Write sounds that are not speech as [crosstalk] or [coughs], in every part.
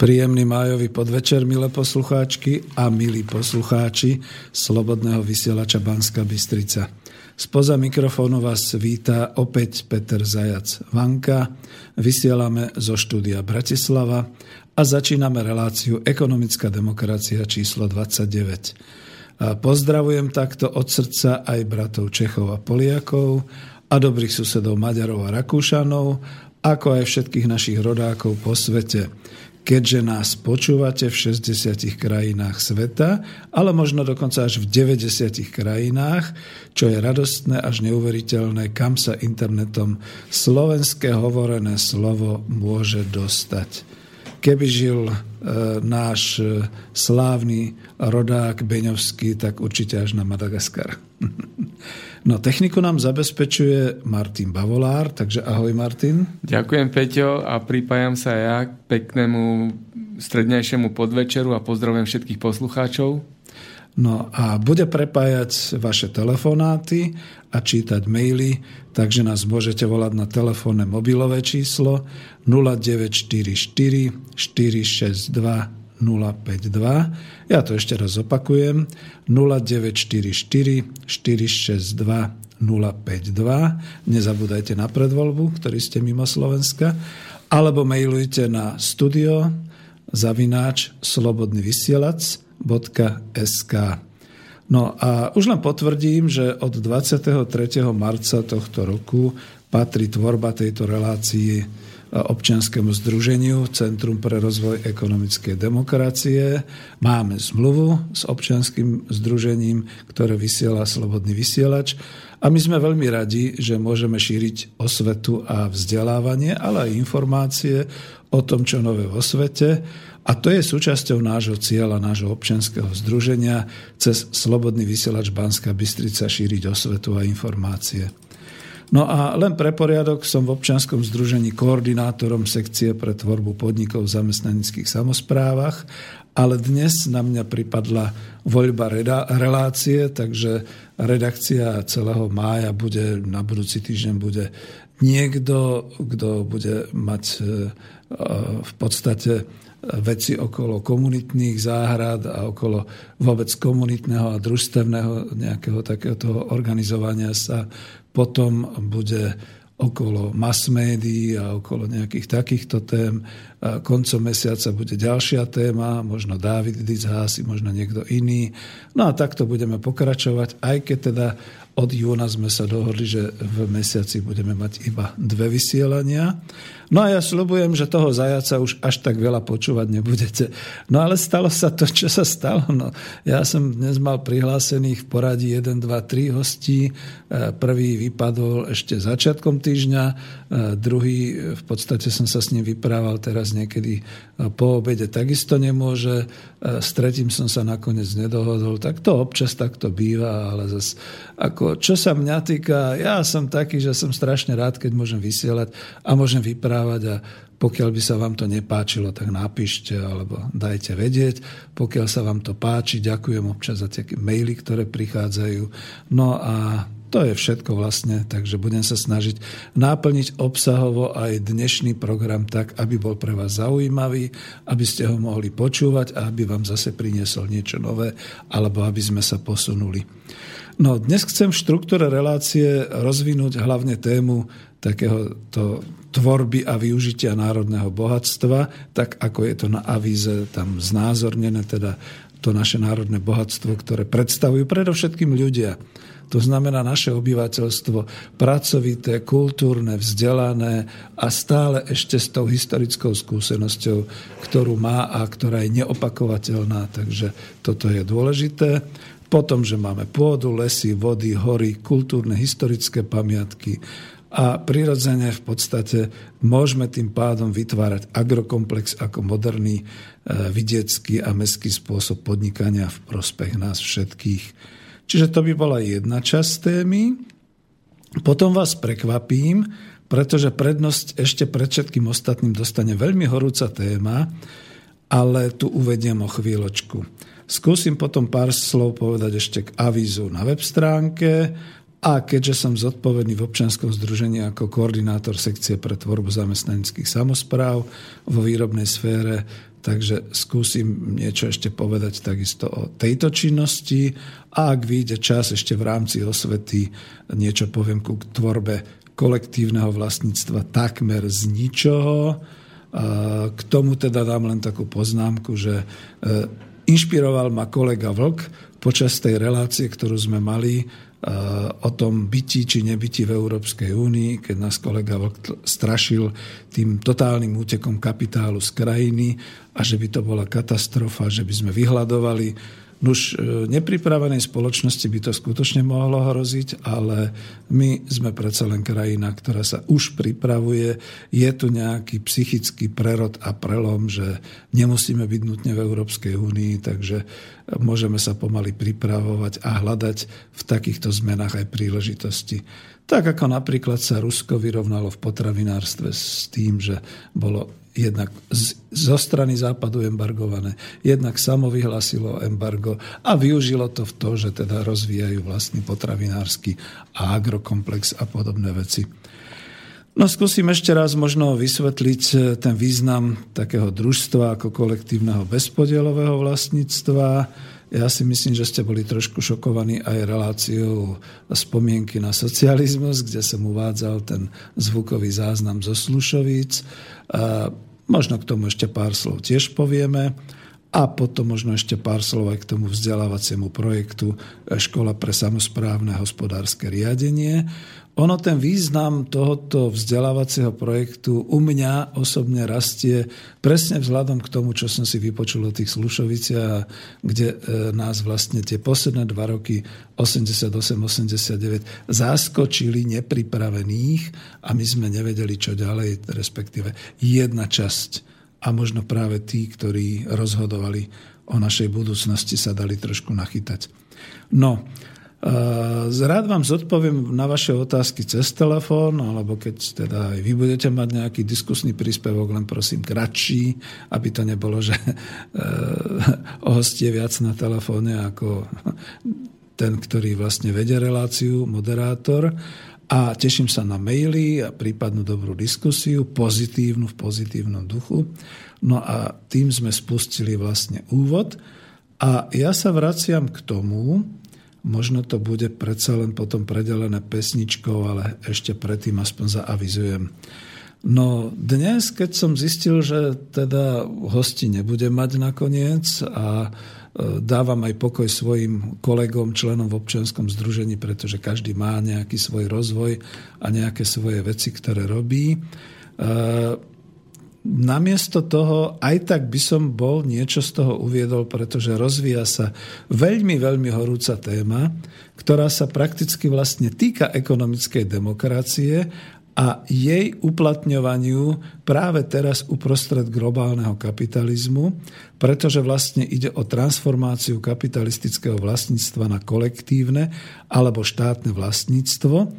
Príjemný májový podvečer, milé poslucháčky a milí poslucháči Slobodného vysielača Banska Bystrica. Spoza mikrofónu vás víta opäť Peter Zajac Vanka. Vysielame zo štúdia Bratislava a začíname reláciu Ekonomická demokracia číslo 29. A pozdravujem takto od srdca aj bratov Čechov a Poliakov a dobrých susedov Maďarov a Rakúšanov, ako aj všetkých našich rodákov po svete keďže nás počúvate v 60 krajinách sveta, ale možno dokonca až v 90 krajinách, čo je radostné až neuveriteľné, kam sa internetom slovenské hovorené slovo môže dostať. Keby žil e, náš e, slávny rodák Beňovský, tak určite až na Madagaskar. [laughs] No, techniku nám zabezpečuje Martin Bavolár, takže ahoj Martin. Ďakujem Peťo a pripájam sa ja k peknému strednejšiemu podvečeru a pozdravujem všetkých poslucháčov. No a bude prepájať vaše telefonáty a čítať maily, takže nás môžete volať na telefónne mobilové číslo 0944 462 052. Ja to ešte raz opakujem. 0944 462 052. Nezabúdajte na predvoľbu, ktorý ste mimo Slovenska. Alebo mailujte na studio zavináč slobodnyvysielac.sk No a už len potvrdím, že od 23. marca tohto roku patrí tvorba tejto relácii občianskému združeniu Centrum pre rozvoj ekonomickej demokracie. Máme zmluvu s občianským združením, ktoré vysiela Slobodný vysielač. A my sme veľmi radi, že môžeme šíriť osvetu a vzdelávanie, ale aj informácie o tom, čo nové vo svete. A to je súčasťou nášho cieľa, nášho občianského združenia cez Slobodný vysielač Banska Bystrica šíriť osvetu a informácie. No a len pre poriadok som v občianskom združení koordinátorom sekcie pre tvorbu podnikov v zamestnanických samozprávach, ale dnes na mňa pripadla voľba relácie, takže redakcia celého mája bude, na budúci týždeň bude niekto, kto bude mať e, v podstate veci okolo komunitných záhrad a okolo vôbec komunitného a družstevného nejakého takéhoto organizovania sa potom bude okolo mass médií a okolo nejakých takýchto tém. A koncom mesiaca bude ďalšia téma, možno Dávid Dizhási, možno niekto iný. No a takto budeme pokračovať, aj keď teda od júna sme sa dohodli, že v mesiaci budeme mať iba dve vysielania. No a ja slúbujem, že toho zajaca už až tak veľa počúvať nebudete. No ale stalo sa to, čo sa stalo. No, ja som dnes mal prihlásených v poradí 1, 2, 3 hostí. E, prvý vypadol ešte začiatkom týždňa, e, druhý v podstate som sa s ním vyprával teraz niekedy e, po obede takisto nemôže. S tretím som sa nakoniec nedohodol. Tak to občas takto býva, ale zase ako, čo sa mňa týka, ja som taký, že som strašne rád, keď môžem vysielať a môžem vyprávať a pokiaľ by sa vám to nepáčilo, tak napíšte alebo dajte vedieť. Pokiaľ sa vám to páči, ďakujem občas za tie maily, ktoré prichádzajú. No a to je všetko vlastne, takže budem sa snažiť náplniť obsahovo aj dnešný program tak, aby bol pre vás zaujímavý, aby ste ho mohli počúvať a aby vám zase priniesol niečo nové, alebo aby sme sa posunuli. No, dnes chcem v štruktúre relácie rozvinúť hlavne tému takého to tvorby a využitia národného bohatstva, tak ako je to na avíze tam znázornené, teda to naše národné bohatstvo, ktoré predstavujú predovšetkým ľudia to znamená naše obyvateľstvo pracovité, kultúrne, vzdelané a stále ešte s tou historickou skúsenosťou, ktorú má a ktorá je neopakovateľná. Takže toto je dôležité. Potom, že máme pôdu, lesy, vody, hory, kultúrne, historické pamiatky, a prirodzene v podstate môžeme tým pádom vytvárať agrokomplex ako moderný e, vidiecký a mestský spôsob podnikania v prospech nás všetkých. Čiže to by bola jedna časť témy. Potom vás prekvapím, pretože prednosť ešte pred všetkým ostatným dostane veľmi horúca téma, ale tu uvediem o chvíľočku. Skúsim potom pár slov povedať ešte k avízu na web stránke a keďže som zodpovedný v občianskom združení ako koordinátor sekcie pre tvorbu zamestnaneckých samozpráv vo výrobnej sfére, Takže skúsim niečo ešte povedať takisto o tejto činnosti a ak vyjde čas ešte v rámci osvety, niečo poviem ku tvorbe kolektívneho vlastníctva takmer z ničoho. K tomu teda dám len takú poznámku, že e, inšpiroval ma kolega Vlk počas tej relácie, ktorú sme mali o tom byti či nebyti v Európskej únii, keď nás kolega Vlk strašil tým totálnym útekom kapitálu z krajiny a že by to bola katastrofa, že by sme vyhľadovali Nuž e, nepripravenej spoločnosti by to skutočne mohlo hroziť, ale my sme predsa len krajina, ktorá sa už pripravuje. Je tu nejaký psychický prerod a prelom, že nemusíme byť nutne v Európskej únii, takže môžeme sa pomaly pripravovať a hľadať v takýchto zmenách aj príležitosti. Tak ako napríklad sa Rusko vyrovnalo v potravinárstve s tým, že bolo jednak zo strany západu embargované, jednak samo vyhlasilo embargo a využilo to v to, že teda rozvíjajú vlastný potravinársky a agrokomplex a podobné veci. No skúsim ešte raz možno vysvetliť eh, ten význam takého družstva ako kolektívneho bezpodielového vlastníctva. Ja si myslím, že ste boli trošku šokovaní aj reláciou spomienky na socializmus, kde som uvádzal ten zvukový záznam zo Slušovíc. Možno k tomu ešte pár slov tiež povieme. A potom možno ešte pár slov aj k tomu vzdelávaciemu projektu Škola pre samozprávne hospodárske riadenie. Ono ten význam tohoto vzdelávacieho projektu u mňa osobne rastie presne vzhľadom k tomu, čo som si vypočul o tých Slušoviciach, kde e, nás vlastne tie posledné dva roky 88-89 zaskočili nepripravených a my sme nevedeli, čo ďalej, respektíve jedna časť a možno práve tí, ktorí rozhodovali o našej budúcnosti, sa dali trošku nachytať. No, Rád vám zodpoviem na vaše otázky cez telefón, alebo keď teda aj vy budete mať nejaký diskusný príspevok, len prosím kratší, aby to nebolo, že ohostie viac na telefóne ako ten, ktorý vlastne vedie reláciu, moderátor. A teším sa na maily a prípadnú dobrú diskusiu, pozitívnu v pozitívnom duchu. No a tým sme spustili vlastne úvod. A ja sa vraciam k tomu, Možno to bude predsa len potom predelené pesničkou, ale ešte predtým aspoň zaavizujem. No dnes, keď som zistil, že teda hosti nebude mať nakoniec a e, dávam aj pokoj svojim kolegom, členom v občianskom združení, pretože každý má nejaký svoj rozvoj a nejaké svoje veci, ktoré robí. Namiesto toho aj tak by som bol niečo z toho uviedol, pretože rozvíja sa veľmi, veľmi horúca téma, ktorá sa prakticky vlastne týka ekonomickej demokracie a jej uplatňovaniu práve teraz uprostred globálneho kapitalizmu, pretože vlastne ide o transformáciu kapitalistického vlastníctva na kolektívne alebo štátne vlastníctvo,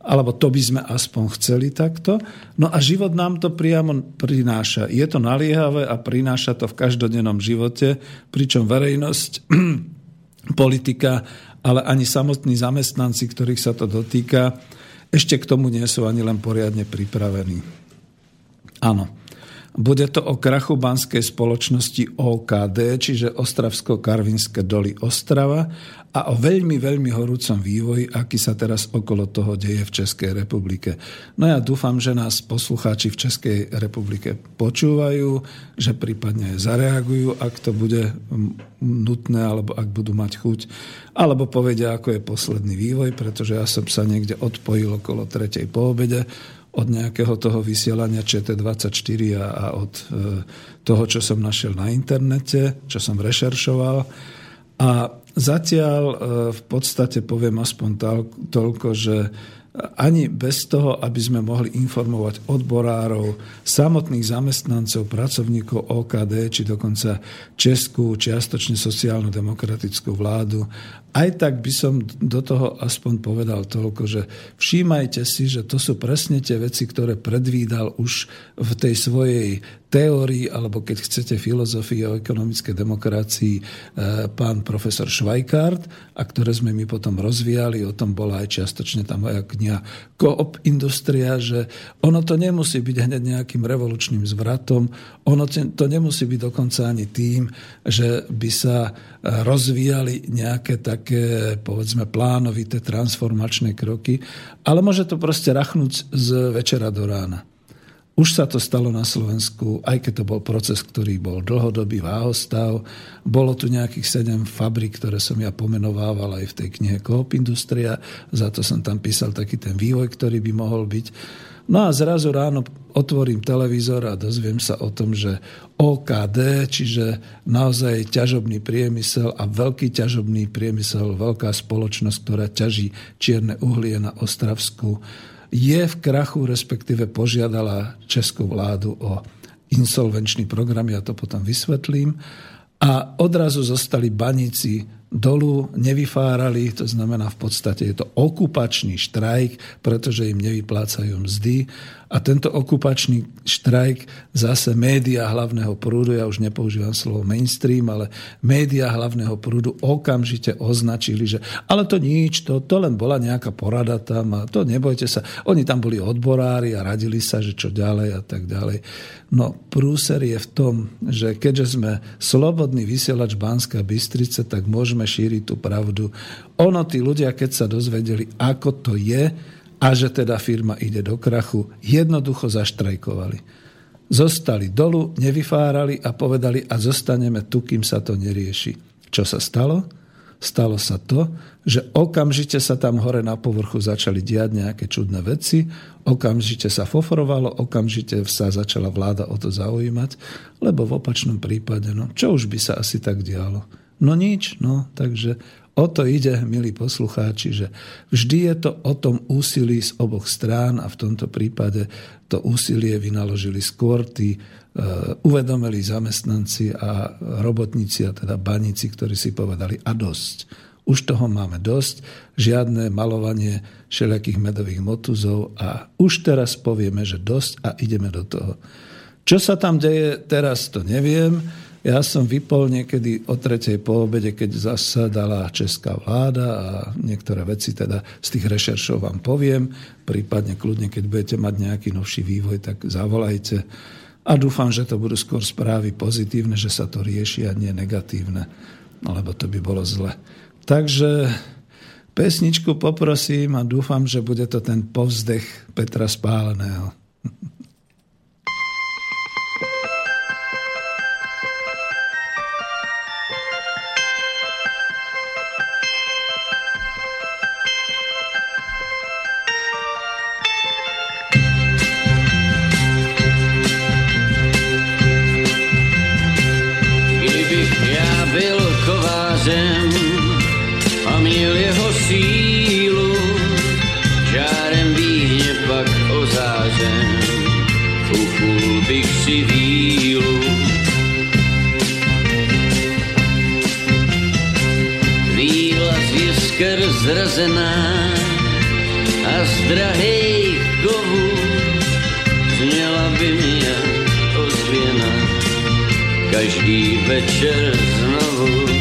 alebo to by sme aspoň chceli takto. No a život nám to priamo prináša. Je to naliehavé a prináša to v každodennom živote, pričom verejnosť, [clears throat] politika, ale ani samotní zamestnanci, ktorých sa to dotýka, ešte k tomu nie sú ani len poriadne pripravení. Áno. Bude to o krachu banskej spoločnosti OKD, čiže Ostravsko-Karvinské doly Ostrava a o veľmi, veľmi horúcom vývoji, aký sa teraz okolo toho deje v Českej republike. No ja dúfam, že nás poslucháči v Českej republike počúvajú, že prípadne zareagujú, ak to bude nutné, alebo ak budú mať chuť, alebo povedia, ako je posledný vývoj, pretože ja som sa niekde odpojil okolo tretej po obede od nejakého toho vysielania ČT24 a, a od e, toho, čo som našiel na internete, čo som rešeršoval. A zatiaľ e, v podstate poviem aspoň toľko, že ani bez toho, aby sme mohli informovať odborárov, samotných zamestnancov, pracovníkov OKD, či dokonca Českú, čiastočne sociálno-demokratickú vládu. Aj tak by som do toho aspoň povedal toľko, že všímajte si, že to sú presne tie veci, ktoré predvídal už v tej svojej teórii, alebo keď chcete filozofii o ekonomickej demokracii e, pán profesor Švajkart, a ktoré sme my potom rozvíjali, o tom bola aj čiastočne tá moja kniha Coop Industria, že ono to nemusí byť hneď nejakým revolučným zvratom, ono to nemusí byť dokonca ani tým, že by sa rozvíjali nejaké také, povedzme, plánovité transformačné kroky, ale môže to proste rachnúť z večera do rána. Už sa to stalo na Slovensku, aj keď to bol proces, ktorý bol dlhodobý váhostav. Bolo tu nejakých sedem fabrik, ktoré som ja pomenovával aj v tej knihe Coop Industria. Za to som tam písal taký ten vývoj, ktorý by mohol byť. No a zrazu ráno otvorím televízor a dozviem sa o tom, že OKD, čiže naozaj ťažobný priemysel a veľký ťažobný priemysel, veľká spoločnosť, ktorá ťaží čierne uhlie na Ostravsku, je v krachu, respektíve požiadala českú vládu o insolvenčný program, ja to potom vysvetlím. A odrazu zostali baníci dolu, nevyfárali, to znamená v podstate je to okupačný štrajk, pretože im nevyplácajú mzdy a tento okupačný štrajk zase média hlavného prúdu, ja už nepoužívam slovo mainstream, ale média hlavného prúdu okamžite označili, že ale to nič, to, to len bola nejaká porada tam a to nebojte sa. Oni tam boli odborári a radili sa, že čo ďalej a tak ďalej. No prúser je v tom, že keďže sme slobodný vysielač Banská Bystrice, tak môžeme šíriť tú pravdu. Ono, tí ľudia, keď sa dozvedeli, ako to je, a že teda firma ide do krachu, jednoducho zaštrajkovali. Zostali dolu, nevyfárali a povedali a zostaneme tu, kým sa to nerieši. Čo sa stalo? Stalo sa to, že okamžite sa tam hore na povrchu začali diať nejaké čudné veci, okamžite sa fofrovalo, okamžite sa začala vláda o to zaujímať, lebo v opačnom prípade, no čo už by sa asi tak dialo? No nič, no, takže O to ide, milí poslucháči, že vždy je to o tom úsilí z oboch strán a v tomto prípade to úsilie vynaložili skôr tí uh, uvedomili zamestnanci a robotníci, a teda baníci, ktorí si povedali a dosť. Už toho máme dosť, žiadne malovanie všelijakých medových motuzov a už teraz povieme, že dosť a ideme do toho. Čo sa tam deje teraz, to neviem. Ja som vypol niekedy o tretej po obede, keď zasadala česká vláda a niektoré veci teda z tých rešeršov vám poviem. Prípadne kľudne, keď budete mať nejaký novší vývoj, tak zavolajte. A dúfam, že to budú skôr správy pozitívne, že sa to rieši a nie negatívne, lebo to by bolo zle. Takže pesničku poprosím a dúfam, že bude to ten povzdech Petra Spáleného. [laughs] bych si vílu. Víla z jisker zrazená a z drahých kovů zněla by mi ozvěna každý večer znovu.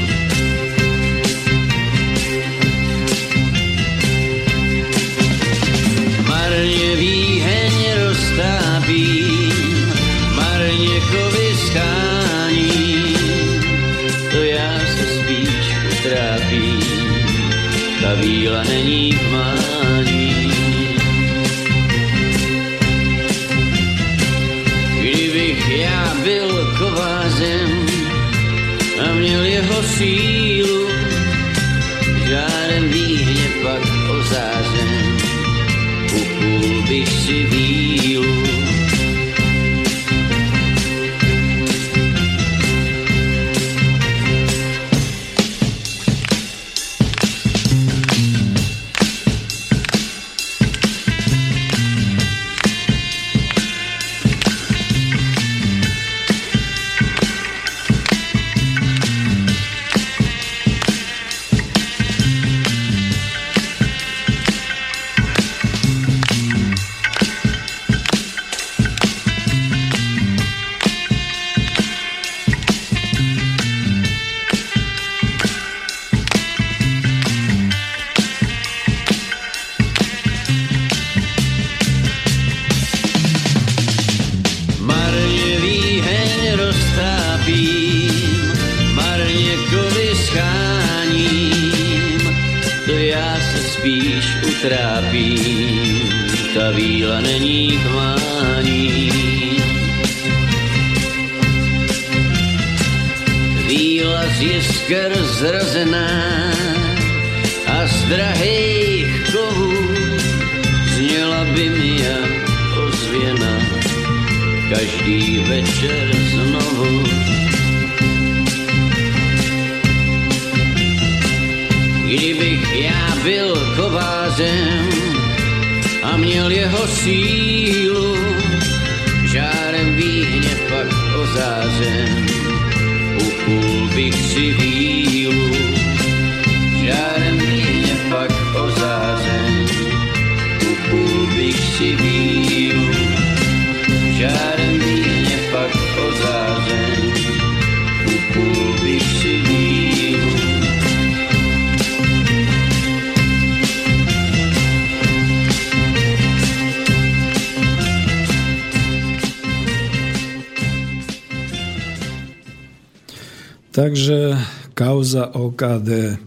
OKD.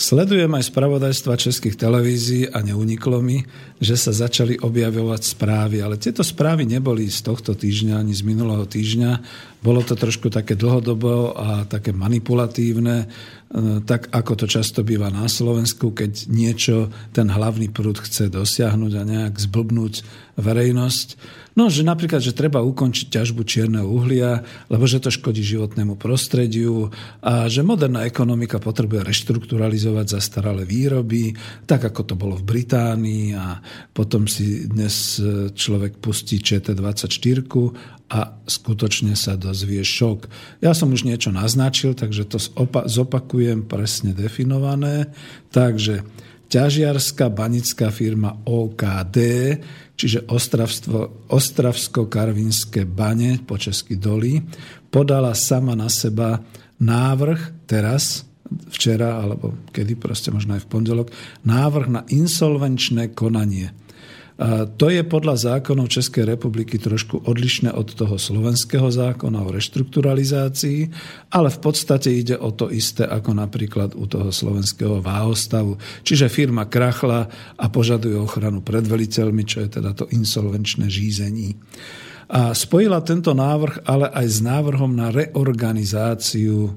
Sledujem aj spravodajstva českých televízií a neuniklo mi, že sa začali objavovať správy. Ale tieto správy neboli z tohto týždňa ani z minulého týždňa. Bolo to trošku také dlhodobo a také manipulatívne, tak ako to často býva na Slovensku, keď niečo ten hlavný prúd chce dosiahnuť a nejak zblbnúť verejnosť. No, že napríklad, že treba ukončiť ťažbu čierneho uhlia, lebo že to škodí životnému prostrediu a že moderná ekonomika potrebuje reštrukturalizovať zastaralé výroby, tak ako to bolo v Británii a potom si dnes človek pustí ČT24 a skutočne sa dozvie šok. Ja som už niečo naznačil, takže to zopakujem presne definované. Takže ťažiarská banická firma OKD, čiže Ostravsko-Karvinské bane, po česky doly, podala sama na seba návrh teraz, včera, alebo kedy proste možno aj v pondelok, návrh na insolvenčné konanie. To je podľa zákonov Českej republiky trošku odlišné od toho slovenského zákona o reštrukturalizácii, ale v podstate ide o to isté ako napríklad u toho slovenského váhostavu. Čiže firma krachla a požaduje ochranu pred veliteľmi, čo je teda to insolvenčné řízení. A spojila tento návrh ale aj s návrhom na reorganizáciu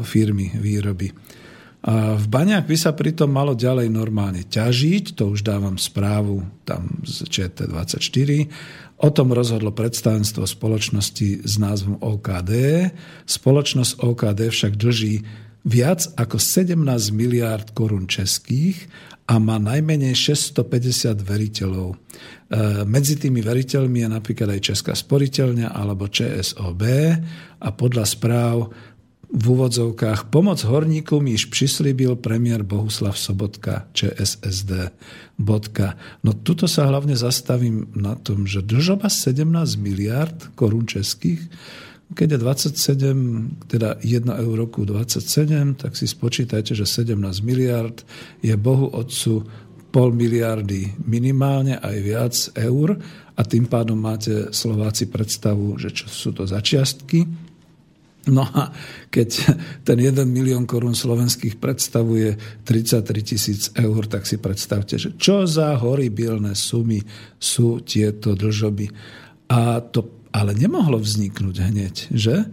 firmy výroby. V Baňách by sa pritom malo ďalej normálne ťažiť, to už dávam správu tam z ČT24. O tom rozhodlo predstavenstvo spoločnosti s názvom OKD. Spoločnosť OKD však drží viac ako 17 miliárd korún českých a má najmenej 650 veriteľov. E, medzi tými veriteľmi je napríklad aj Česká sporiteľňa alebo ČSOB a podľa správ v úvodzovkách pomoc horníkom již přislíbil premiér Bohuslav Sobotka, ČSSD. Bodka. No tuto sa hlavne zastavím na tom, že držoba 17 miliard korún českých, keď je 27, teda 1 euro 27, tak si spočítajte, že 17 miliard je Bohu Otcu pol miliardy minimálne aj viac eur a tým pádom máte Slováci predstavu, že čo sú to začiastky. No a keď ten 1 milión korún slovenských predstavuje 33 tisíc eur, tak si predstavte, že čo za horibilné sumy sú tieto dlžoby. A to ale nemohlo vzniknúť hneď, že?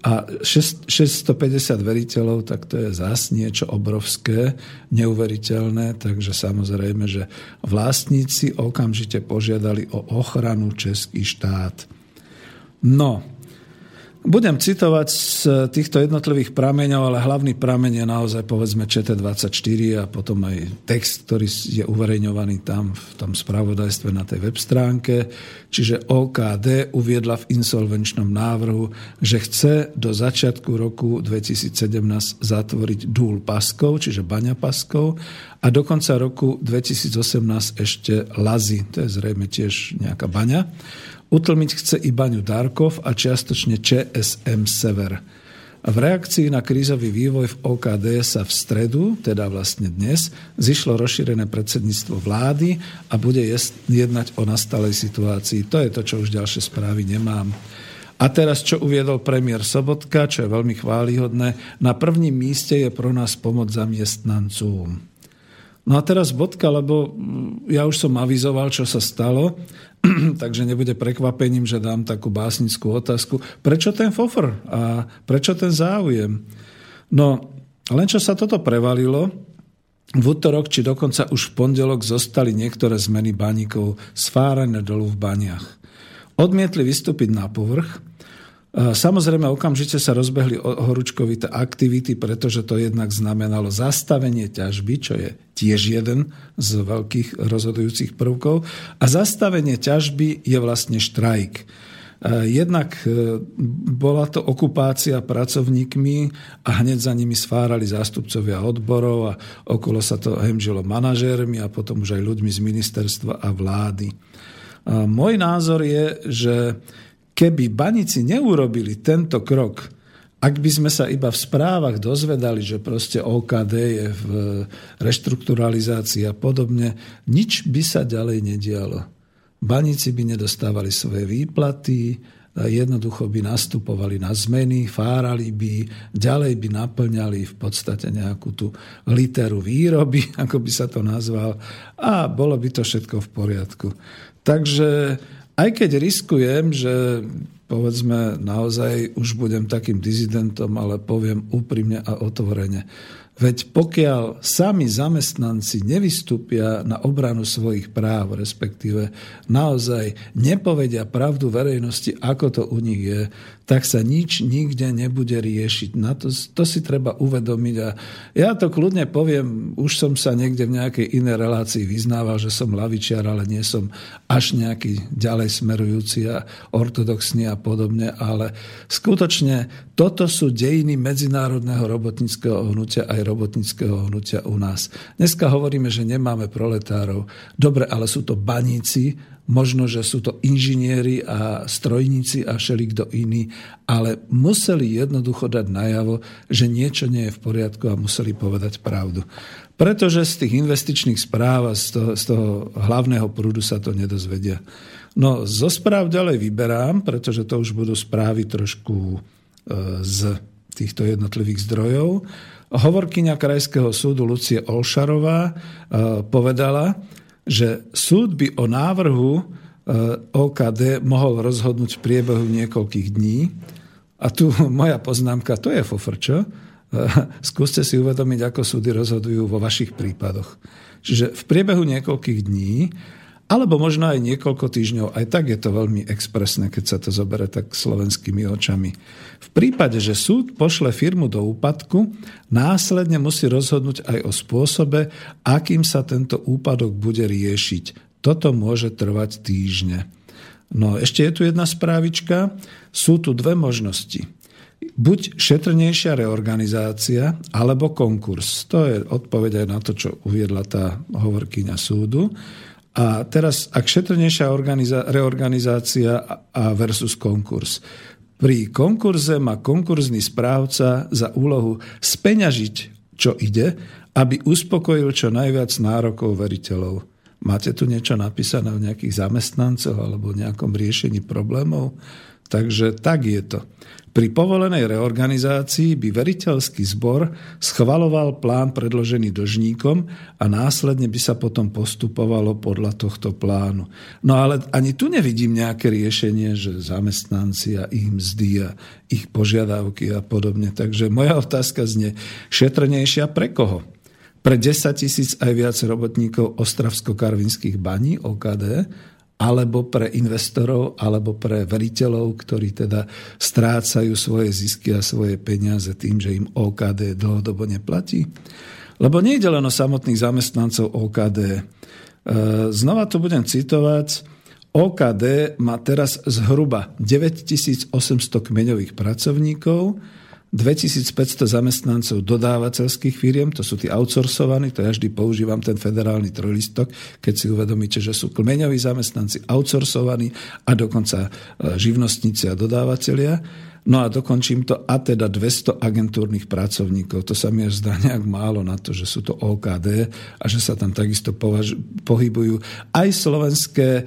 A 6, 650 veriteľov, tak to je zás niečo obrovské, neuveriteľné, takže samozrejme, že vlastníci okamžite požiadali o ochranu Český štát. No, budem citovať z týchto jednotlivých prameňov, ale hlavný prameň je naozaj povedzme ČT24 a potom aj text, ktorý je uverejňovaný tam v tom spravodajstve na tej web stránke. Čiže OKD uviedla v insolvenčnom návrhu, že chce do začiatku roku 2017 zatvoriť dúl Paskov, čiže Baňa Paskov a do konca roku 2018 ešte Lazy, to je zrejme tiež nejaká baňa. Utlmiť chce i baňu Darkov a čiastočne ČSM Sever. V reakcii na krízový vývoj v OKD sa v stredu, teda vlastne dnes, zišlo rozšírené predsedníctvo vlády a bude jednať o nastalej situácii. To je to, čo už ďalšie správy nemám. A teraz, čo uviedol premiér Sobotka, čo je veľmi chválihodné, na prvním míste je pro nás pomoc zamestnancom. No a teraz bodka, lebo ja už som avizoval, čo sa stalo [clears throat] takže nebude prekvapením, že dám takú básnickú otázku. Prečo ten fofr a prečo ten záujem? No, len čo sa toto prevalilo, v útorok či dokonca už v pondelok zostali niektoré zmeny baníkov sfárené dolu v baniach. Odmietli vystúpiť na povrch, Samozrejme, okamžite sa rozbehli horúčkovité aktivity, pretože to jednak znamenalo zastavenie ťažby, čo je tiež jeden z veľkých rozhodujúcich prvkov. A zastavenie ťažby je vlastne štrajk. Jednak e, bola to okupácia pracovníkmi a hneď za nimi sfárali zástupcovia odborov a okolo sa to hemžilo manažérmi a potom už aj ľuďmi z ministerstva a vlády. Môj názor je, že keby banici neurobili tento krok, ak by sme sa iba v správach dozvedali, že proste OKD je v reštrukturalizácii a podobne, nič by sa ďalej nedialo. Baníci by nedostávali svoje výplaty, jednoducho by nastupovali na zmeny, fárali by, ďalej by naplňali v podstate nejakú tú literu výroby, [laughs] ako by sa to nazval, a bolo by to všetko v poriadku. Takže aj keď riskujem, že povedzme naozaj už budem takým dizidentom, ale poviem úprimne a otvorene. Veď pokiaľ sami zamestnanci nevystúpia na obranu svojich práv, respektíve naozaj nepovedia pravdu verejnosti, ako to u nich je, tak sa nič nikde nebude riešiť. Na to, to si treba uvedomiť. A ja to kľudne poviem, už som sa niekde v nejakej inej relácii vyznával, že som lavičiar, ale nie som až nejaký ďalej smerujúci a ortodoxný a podobne, ale skutočne toto sú dejiny medzinárodného robotnického hnutia aj robotnického hnutia u nás. Dneska hovoríme, že nemáme proletárov. Dobre, ale sú to baníci, možno, že sú to inžinieri a strojníci a kto iný, ale museli jednoducho dať najavo, že niečo nie je v poriadku a museli povedať pravdu. Pretože z tých investičných správ a z toho, z toho hlavného prúdu sa to nedozvedia. No, zo správ ďalej vyberám, pretože to už budú správy trošku e, z týchto jednotlivých zdrojov. Hovorkyňa Krajského súdu Lucie Olšarová e, povedala, že súd by o návrhu e, OKD mohol rozhodnúť v priebehu niekoľkých dní. A tu [laughs] moja poznámka, to je fofrčo. E, skúste si uvedomiť, ako súdy rozhodujú vo vašich prípadoch. Čiže v priebehu niekoľkých dní alebo možno aj niekoľko týždňov. Aj tak je to veľmi expresné, keď sa to zobere tak slovenskými očami. V prípade, že súd pošle firmu do úpadku, následne musí rozhodnúť aj o spôsobe, akým sa tento úpadok bude riešiť. Toto môže trvať týždne. No ešte je tu jedna správička. Sú tu dve možnosti. Buď šetrnejšia reorganizácia, alebo konkurs. To je odpoveď aj na to, čo uviedla tá hovorkyňa súdu. A teraz, ak šetrnejšia reorganizácia a versus konkurs. Pri konkurze má konkurzný správca za úlohu speňažiť, čo ide, aby uspokojil čo najviac nárokov veriteľov. Máte tu niečo napísané o nejakých zamestnancoch alebo nejakom riešení problémov? Takže tak je to. Pri povolenej reorganizácii by veriteľský zbor schvaloval plán predložený dožníkom a následne by sa potom postupovalo podľa tohto plánu. No ale ani tu nevidím nejaké riešenie, že zamestnanci a ich mzdy a ich požiadavky a podobne. Takže moja otázka znie, šetrnejšia pre koho? Pre 10 tisíc aj viac robotníkov Ostravsko-Karvinských baní OKD alebo pre investorov, alebo pre veriteľov, ktorí teda strácajú svoje zisky a svoje peniaze tým, že im OKD dlhodobo neplatí. Lebo nie je len o samotných zamestnancov OKD. E, znova to budem citovať. OKD má teraz zhruba 9800 kmeňových pracovníkov, 2500 zamestnancov dodávateľských firiem, to sú tí outsourcovaní, to ja vždy používam ten federálny trojlistok, keď si uvedomíte, že sú kmeňoví zamestnanci outsourcovaní a dokonca e, živnostníci a dodávateľia. No a dokončím to, a teda 200 agentúrnych pracovníkov. To sa mi až zdá nejak málo na to, že sú to OKD a že sa tam takisto považ- pohybujú aj slovenské e,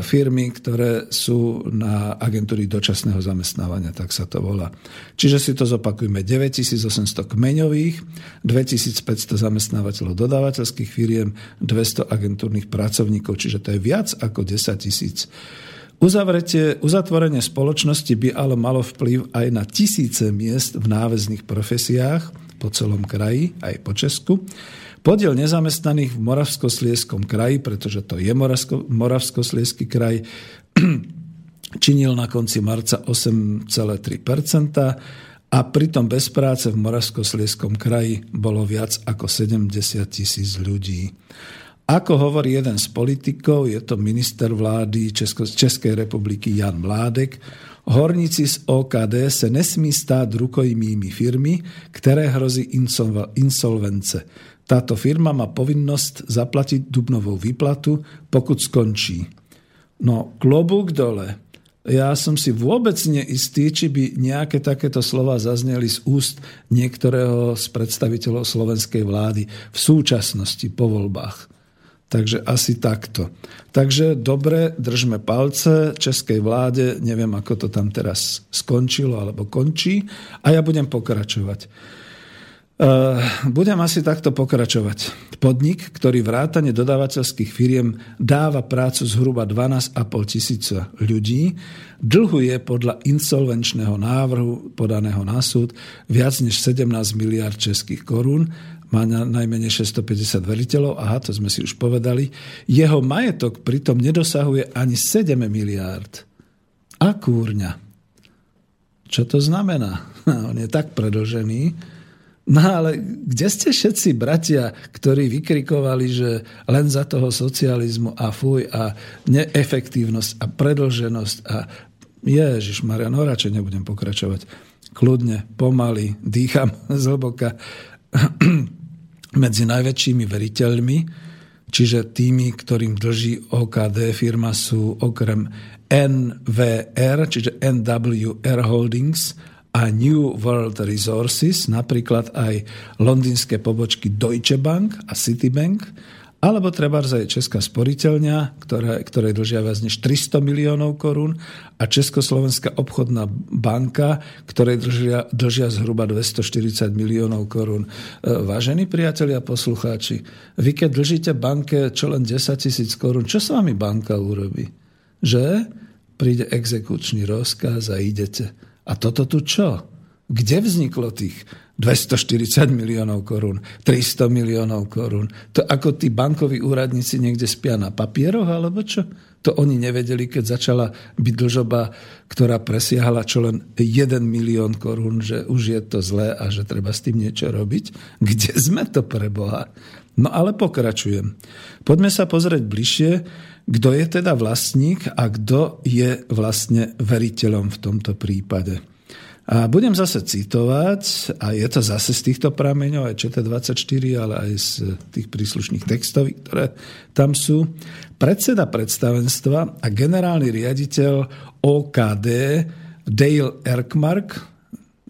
firmy, ktoré sú na agentúry dočasného zamestnávania, tak sa to volá. Čiže si to zopakujme. 9800 kmeňových, 2500 zamestnávateľov dodávateľských firiem, 200 agentúrnych pracovníkov, čiže to je viac ako 10 tisíc Uzavretie, uzatvorenie spoločnosti by ale malo vplyv aj na tisíce miest v náväzných profesiách po celom kraji, aj po Česku. Podiel nezamestnaných v Moravskoslieskom kraji, pretože to je Moravsko, Moravskoslieský kraj, [clears throat] činil na konci marca 8,3% a pritom bez práce v Moravskoslieskom kraji bolo viac ako 70 tisíc ľudí. Ako hovorí jeden z politikov, je to minister vlády Česko, Českej republiky Jan Mládek, horníci z OKD se nesmí stát rukojmými firmy, ktoré hrozí insolvence. Táto firma má povinnosť zaplatiť dubnovú výplatu, pokud skončí. No, klobúk dole. Ja som si vôbec neistý, či by nejaké takéto slova zazneli z úst niektorého z predstaviteľov slovenskej vlády v súčasnosti po voľbách. Takže asi takto. Takže dobre, držme palce českej vláde, neviem, ako to tam teraz skončilo alebo končí a ja budem pokračovať. Uh, budem asi takto pokračovať. Podnik, ktorý vrátane dodávateľských firiem dáva prácu zhruba 12,5 tisíca ľudí, dlhuje podľa insolvenčného návrhu podaného na súd viac než 17 miliard českých korún má na najmenej 650 veriteľov, aha, to sme si už povedali. Jeho majetok pritom nedosahuje ani 7 miliárd. A kúrňa. Čo to znamená? [laughs] On je tak predlžený. No ale kde ste všetci bratia, ktorí vykrikovali, že len za toho socializmu a fuj a neefektívnosť a predlženosť a Ježiš Maria, no radšej nebudem pokračovať. Kľudne, pomaly, dýcham [laughs] zhlboka. [clears throat] medzi najväčšími veriteľmi, čiže tými, ktorým drží OKD firma sú okrem NVR, čiže NWR Holdings a New World Resources, napríklad aj londýnske pobočky Deutsche Bank a Citibank alebo treba aj Česká sporiteľňa, ktoré, ktorej dlžia viac než 300 miliónov korún a Československá obchodná banka, ktorej dlžia, dlžia zhruba 240 miliónov korún. E, vážení priatelia poslucháči, vy keď dlžíte banke čo len 10 tisíc korún, čo s vami banka urobí? Že príde exekučný rozkaz a idete. A toto tu čo? Kde vzniklo tých 240 miliónov korún, 300 miliónov korún? To ako tí bankoví úradníci niekde spia na papieroch, alebo čo? To oni nevedeli, keď začala byť dlžoba, ktorá presiahala čo len 1 milión korún, že už je to zlé a že treba s tým niečo robiť. Kde sme to pre Boha? No ale pokračujem. Poďme sa pozrieť bližšie, kto je teda vlastník a kto je vlastne veriteľom v tomto prípade. A budem zase citovať, a je to zase z týchto prameňov, aj ČT24, ale aj z tých príslušných textov, ktoré tam sú. Predseda predstavenstva a generálny riaditeľ OKD Dale Erkmark,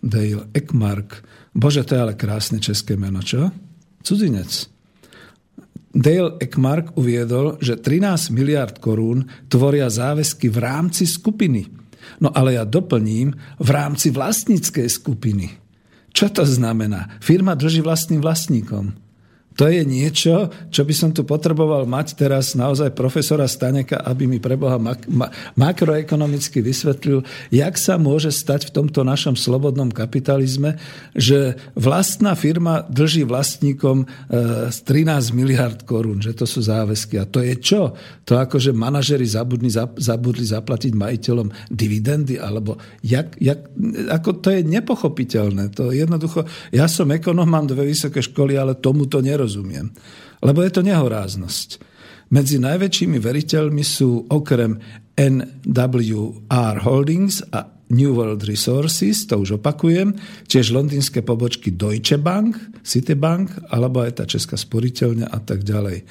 Dale Ekmark, bože, to je ale krásne české meno, čo? Cudzinec. Dale Ekmark uviedol, že 13 miliard korún tvoria záväzky v rámci skupiny No ale ja doplním v rámci vlastníckej skupiny. Čo to znamená? Firma drží vlastným vlastníkom. To je niečo, čo by som tu potreboval mať teraz naozaj profesora Staneka, aby mi preboha mak- ma- makroekonomicky vysvetlil, jak sa môže stať v tomto našom slobodnom kapitalizme, že vlastná firma drží vlastníkom e, 13 miliard korún, že to sú záväzky. A to je čo? To ako, že manažeri zabudli, zabudli zaplatiť majiteľom dividendy, alebo jak, jak, ako to je nepochopiteľné. To jednoducho, ja som ekonom, mám dve vysoké školy, ale tomu to nerozumiem nerozumiem. Lebo je to nehoráznosť. Medzi najväčšími veriteľmi sú okrem NWR Holdings a New World Resources, to už opakujem, tiež londýnske pobočky Deutsche Bank, Citibank, alebo aj tá Česká sporiteľňa a tak ďalej.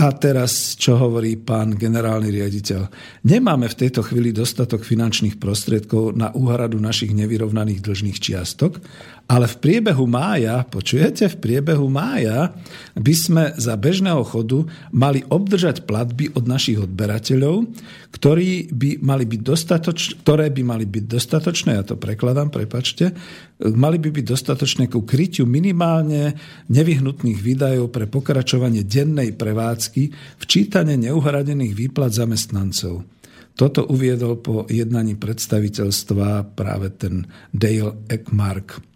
A teraz, čo hovorí pán generálny riaditeľ? Nemáme v tejto chvíli dostatok finančných prostriedkov na úhradu našich nevyrovnaných dlžných čiastok, ale v priebehu mája, počujete, v priebehu mája by sme za bežného chodu mali obdržať platby od našich odberateľov, ktorí by mali byť dostatoč, ktoré by mali byť dostatočné, ja to prekladám, prepačte, mali by byť dostatočné ku krytiu minimálne nevyhnutných výdajov pre pokračovanie dennej prevádzky, včítane neuhradených výplat zamestnancov. Toto uviedol po jednaní predstaviteľstva práve ten Dale Ekmark.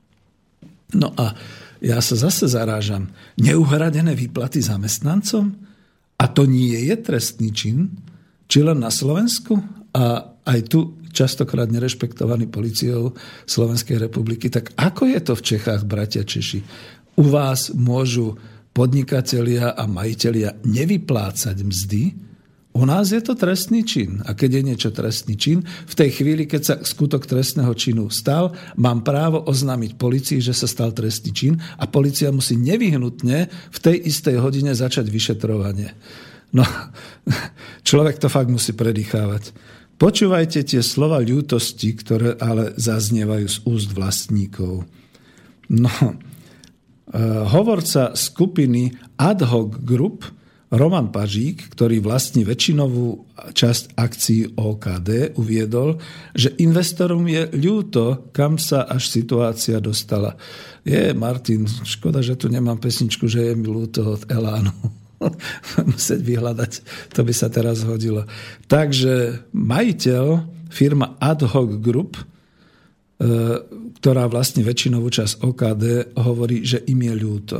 No a ja sa zase zarážam. Neuhradené výplaty zamestnancom? A to nie je trestný čin? Či len na Slovensku? A aj tu častokrát nerešpektovaný policiou Slovenskej republiky. Tak ako je to v Čechách, bratia Češi? U vás môžu podnikatelia a majiteľia nevyplácať mzdy, u nás je to trestný čin. A keď je niečo trestný čin, v tej chvíli, keď sa skutok trestného činu stal, mám právo oznámiť policii, že sa stal trestný čin a policia musí nevyhnutne v tej istej hodine začať vyšetrovanie. No, [laughs] človek to fakt musí predýchávať. Počúvajte tie slova ľútosti, ktoré ale zaznievajú z úst vlastníkov. No, e, hovorca skupiny Ad hoc Group Roman Pažík, ktorý vlastní väčšinovú časť akcií OKD, uviedol, že investorom je ľúto, kam sa až situácia dostala. Je, Martin, škoda, že tu nemám pesničku, že je mi ľúto od Elánu [laughs] musieť vyhľadať. To by sa teraz hodilo. Takže majiteľ, firma Ad hoc Group, e, ktorá vlastní väčšinovú časť OKD, hovorí, že im je ľúto.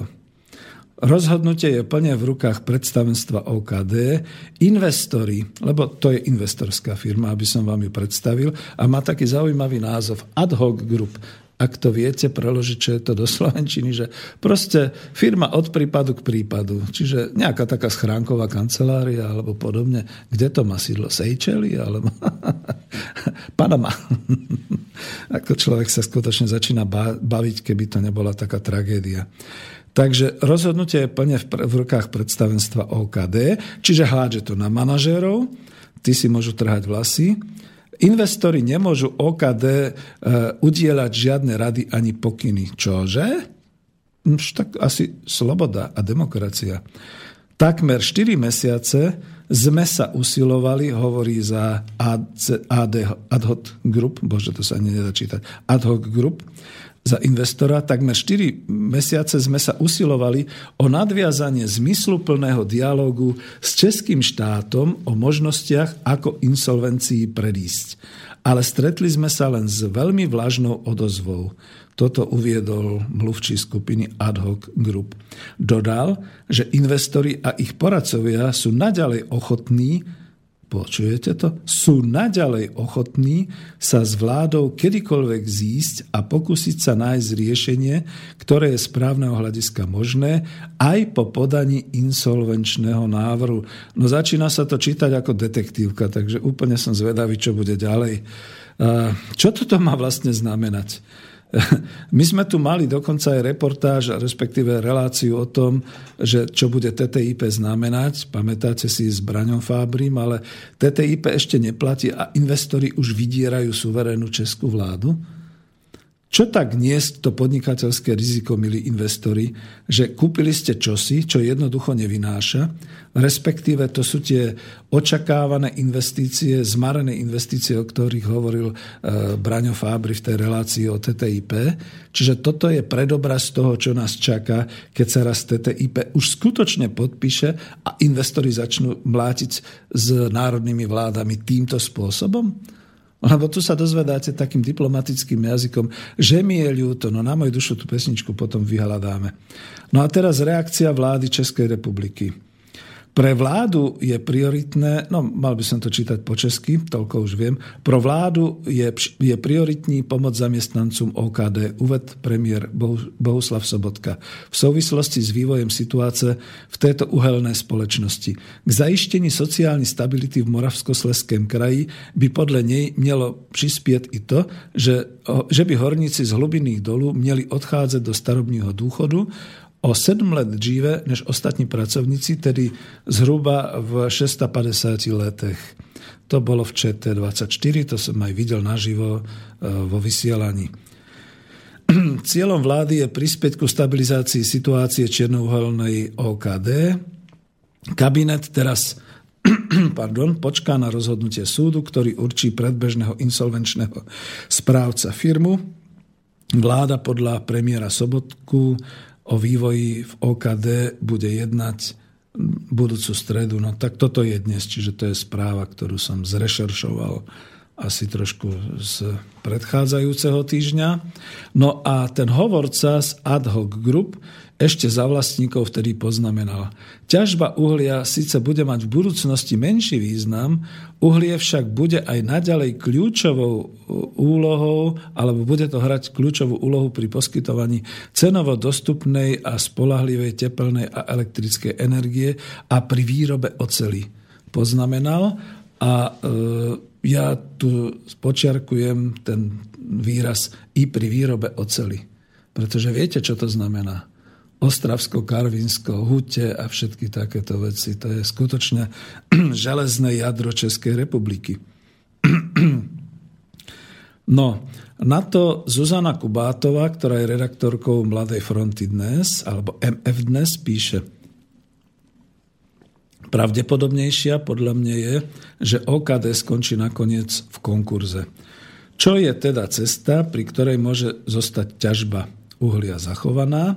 Rozhodnutie je plne v rukách predstavenstva OKD. Investori, lebo to je investorská firma, aby som vám ju predstavil, a má taký zaujímavý názov Ad hoc Group ak to viete preložiť, čo je to do [laughs] slovenčiny, že proste firma od prípadu k prípadu. Čiže nejaká taká schránková kancelária alebo podobne. Kde to má sídlo? Seychelles? Alebo [laughs] Panama. [laughs] Ako človek sa skutočne začína baviť, keby to nebola taká tragédia. Takže rozhodnutie je plne v, rukách predstavenstva OKD, čiže hádže to na manažérov, tí si môžu trhať vlasy, Investori nemôžu OKD e, udielať žiadne rady ani pokyny. Čože? Už tak asi sloboda a demokracia. Takmer 4 mesiace sme sa usilovali, hovorí za AD, ad hoc group, bože, to sa ani nedá čítať, ad hoc group, za investora, takmer 4 mesiace sme sa usilovali o nadviazanie zmysluplného dialogu s českým štátom o možnostiach, ako insolvencii predísť. Ale stretli sme sa len s veľmi vlažnou odozvou. Toto uviedol mluvčí skupiny Ad hoc Group. Dodal, že investori a ich poradcovia sú naďalej ochotní počujete to, sú naďalej ochotní sa s vládou kedykoľvek zísť a pokúsiť sa nájsť riešenie, ktoré je z právneho hľadiska možné, aj po podaní insolvenčného návrhu. No začína sa to čítať ako detektívka, takže úplne som zvedavý, čo bude ďalej. Čo toto má vlastne znamenať? My sme tu mali dokonca aj reportáž, respektíve reláciu o tom, že čo bude TTIP znamenať. Pamätáte si s Braňom Fábrim, ale TTIP ešte neplatí a investori už vydierajú suverénnu českú vládu. Čo tak niesť to podnikateľské riziko, milí investori, že kúpili ste čosi, čo jednoducho nevynáša, respektíve to sú tie očakávané investície, zmarené investície, o ktorých hovoril e, Braňo Fábry v tej relácii o TTIP. Čiže toto je predobraz toho, čo nás čaká, keď sa raz TTIP už skutočne podpíše a investori začnú mlátiť s národnými vládami týmto spôsobom? Lebo tu sa dozvedáte takým diplomatickým jazykom, že mi je ľúto, no na moju dušu tú pesničku potom vyhľadáme. No a teraz reakcia vlády Českej republiky. Pre vládu je prioritné, no mal by som to čítať po česky, toľko už viem, pro vládu je, je prioritní pomoc zamestnancom OKD, uved premiér Bohuslav Sobotka v souvislosti s vývojem situácie v této uhelné společnosti. K zajištení sociální stability v Moravskosleském kraji by podle nej mělo přispět i to, že, že by horníci z hlubinných dolů měli odcházet do starobního důchodu, o 7 let dříve než ostatní pracovníci, tedy zhruba v 650 letech. To bolo v ČT24, to som aj videl naživo e, vo vysielaní. Cieľom [clears throat] vlády je prispieť ku stabilizácii situácie čiernoуholnej OKD. Kabinet teraz [clears throat] pardon, počká na rozhodnutie súdu, ktorý určí predbežného insolvenčného správca firmu. Vláda podľa premiéra Sobotku o vývoji v OKD bude jednať budúcu stredu. No tak toto je dnes, čiže to je správa, ktorú som zrešeršoval asi trošku z predchádzajúceho týždňa. No a ten hovorca z Ad hoc Group ešte za vlastníkov vtedy poznamenal. Ťažba uhlia síce bude mať v budúcnosti menší význam, uhlie však bude aj naďalej kľúčovou úlohou, alebo bude to hrať kľúčovú úlohu pri poskytovaní cenovo dostupnej a spolahlivej tepelnej a elektrickej energie a pri výrobe oceli. Poznamenal a e, ja tu počiarkujem ten výraz i pri výrobe oceli. Pretože viete, čo to znamená? Ostravsko, Karvinsko, Hute a všetky takéto veci. To je skutočne [clears throat] železné jadro Českej republiky. [clears throat] No, na to Zuzana Kubátová, ktorá je redaktorkou Mladej fronty dnes, alebo MF dnes, píše Pravdepodobnejšia podľa mňa je, že OKD skončí nakoniec v konkurze. Čo je teda cesta, pri ktorej môže zostať ťažba uhlia zachovaná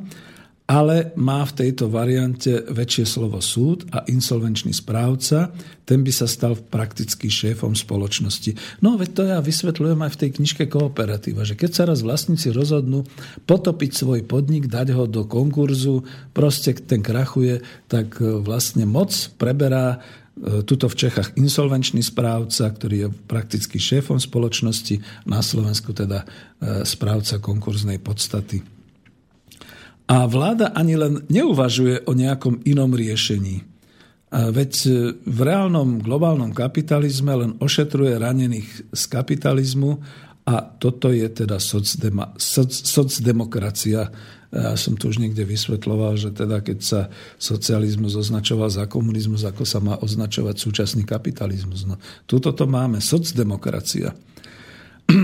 ale má v tejto variante väčšie slovo súd a insolvenčný správca, ten by sa stal prakticky šéfom spoločnosti. No veď to ja vysvetľujem aj v tej knižke Kooperatíva, že keď sa raz vlastníci rozhodnú potopiť svoj podnik, dať ho do konkurzu, proste ten krachuje, tak e, vlastne moc preberá e, tuto v Čechách insolvenčný správca, ktorý je prakticky šéfom spoločnosti, na Slovensku teda e, správca konkurznej podstaty. A vláda ani len neuvažuje o nejakom inom riešení. Veď v reálnom globálnom kapitalizme len ošetruje ranených z kapitalizmu a toto je teda socdema, soc, socdemokracia. Ja som tu už niekde vysvetloval, že teda keď sa socializmus označoval za komunizmus, ako sa má označovať súčasný kapitalizmus. No, tuto to máme, socdemokracia. [clears throat]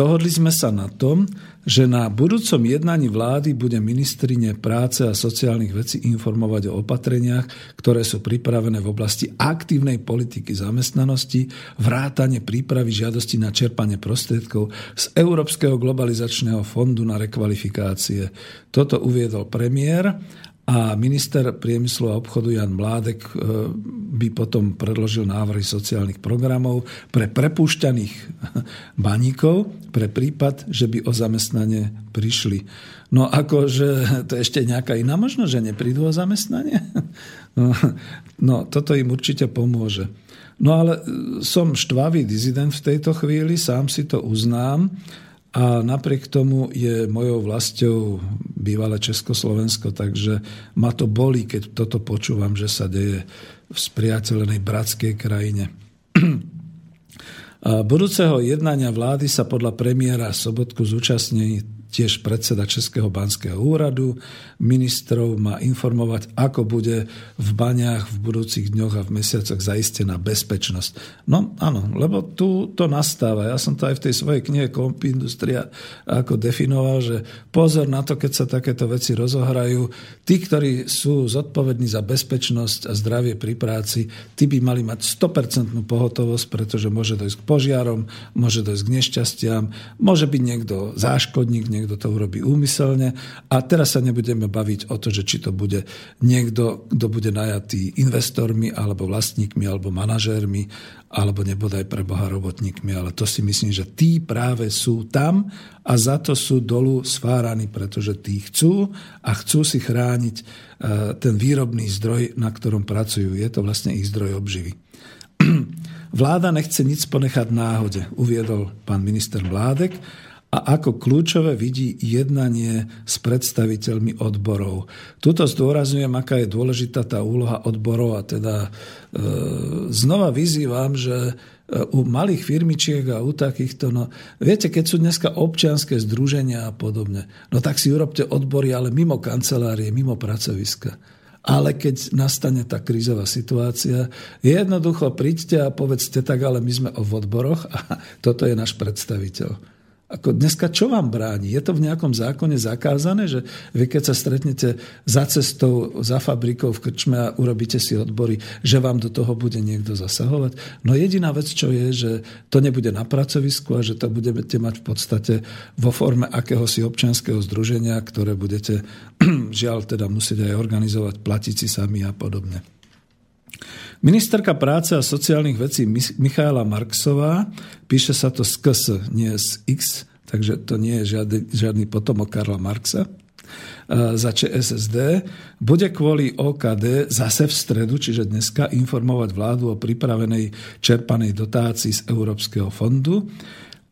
Dohodli sme sa na tom, že na budúcom jednaní vlády bude ministrine práce a sociálnych vecí informovať o opatreniach, ktoré sú pripravené v oblasti aktívnej politiky zamestnanosti, vrátane prípravy žiadosti na čerpanie prostriedkov z Európskeho globalizačného fondu na rekvalifikácie. Toto uviedol premiér a minister priemyslu a obchodu Jan Mládek e, by potom predložil návrhy sociálnych programov pre prepúšťaných [laughs] baníkov pre prípad, že by o zamestnanie prišli. No akože [laughs] to je ešte nejaká iná možnosť, že neprídu o zamestnanie? [laughs] No, no toto im určite pomôže. No ale e, som štvavý dizident v tejto chvíli, sám si to uznám. A napriek tomu je mojou vlastou bývalé Československo, takže ma to bolí, keď toto počúvam, že sa deje v spriateľenej bratskej krajine. [clears throat] Budúceho jednania vlády sa podľa premiéra Sobotku zúčastní tiež predseda Českého banského úradu. Ministrov má informovať, ako bude v baňách v budúcich dňoch a v mesiacoch zaistená bezpečnosť. No áno, lebo tu to nastáva. Ja som to aj v tej svojej knihe Komp Industria ako definoval, že pozor na to, keď sa takéto veci rozohrajú. Tí, ktorí sú zodpovední za bezpečnosť a zdravie pri práci, tí by mali mať 100% pohotovosť, pretože môže dojsť k požiarom, môže dojsť k nešťastiam, môže byť niekto záškodník, niekto niekto to urobí úmyselne. A teraz sa nebudeme baviť o to, že či to bude niekto, kto bude najatý investormi, alebo vlastníkmi, alebo manažérmi, alebo nebodaj pre Boha robotníkmi. Ale to si myslím, že tí práve sú tam a za to sú dolu sváraní, pretože tí chcú a chcú si chrániť e, ten výrobný zdroj, na ktorom pracujú. Je to vlastne ich zdroj obživy. [clears throat] Vláda nechce nic ponechať náhode, uviedol pán minister Mládek a ako kľúčové vidí jednanie s predstaviteľmi odborov. Tuto zdôrazňujem, aká je dôležitá tá úloha odborov a teda e, znova vyzývam, že e, u malých firmičiek a u takýchto, no viete, keď sú dneska občianské združenia a podobne, no tak si urobte odbory, ale mimo kancelárie, mimo pracoviska. Ale keď nastane tá krízová situácia, jednoducho príďte a povedzte tak, ale my sme v odboroch a [laughs] toto je náš predstaviteľ. Ako dneska čo vám bráni? Je to v nejakom zákone zakázané, že vy keď sa stretnete za cestou, za fabrikou v krčme a urobíte si odbory, že vám do toho bude niekto zasahovať? No jediná vec, čo je, že to nebude na pracovisku a že to budete mať v podstate vo forme akéhosi občianského združenia, ktoré budete [clears throat] žiaľ teda musieť aj organizovať, platiť si sami a podobne. Ministerka práce a sociálnych vecí Michaela Marksová, píše sa to z KS, nie z X, takže to nie je žiadny, žiadny potomok Karla Marxa, e, za ČSSD, bude kvôli OKD zase v stredu, čiže dneska, informovať vládu o pripravenej čerpanej dotácii z Európskeho fondu.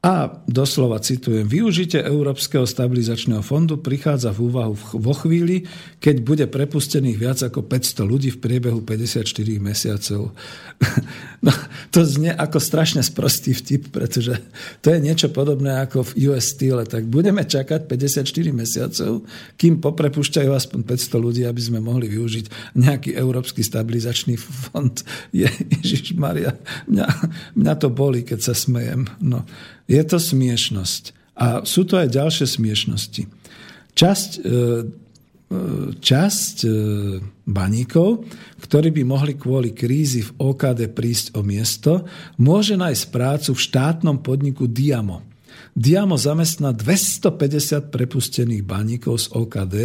A doslova citujem, využitie Európskeho stabilizačného fondu prichádza v úvahu vo chvíli, keď bude prepustených viac ako 500 ľudí v priebehu 54 mesiacov. [laughs] No, to znie ako strašne sprostý vtip, pretože to je niečo podobné ako v US Steel. Tak budeme čakať 54 mesiacov, kým poprepušťajú aspoň 500 ľudí, aby sme mohli využiť nejaký Európsky stabilizačný fond. [laughs] Je, Ježiš Maria, mňa, mňa to boli, keď sa smejem. No. Je to smiešnosť. A sú to aj ďalšie smiešnosti. Časť, e, e, časť e, baníkov, ktorí by mohli kvôli krízi v OKD prísť o miesto, môže nájsť prácu v štátnom podniku Diamo. Diamo zamestná 250 prepustených baníkov z OKD,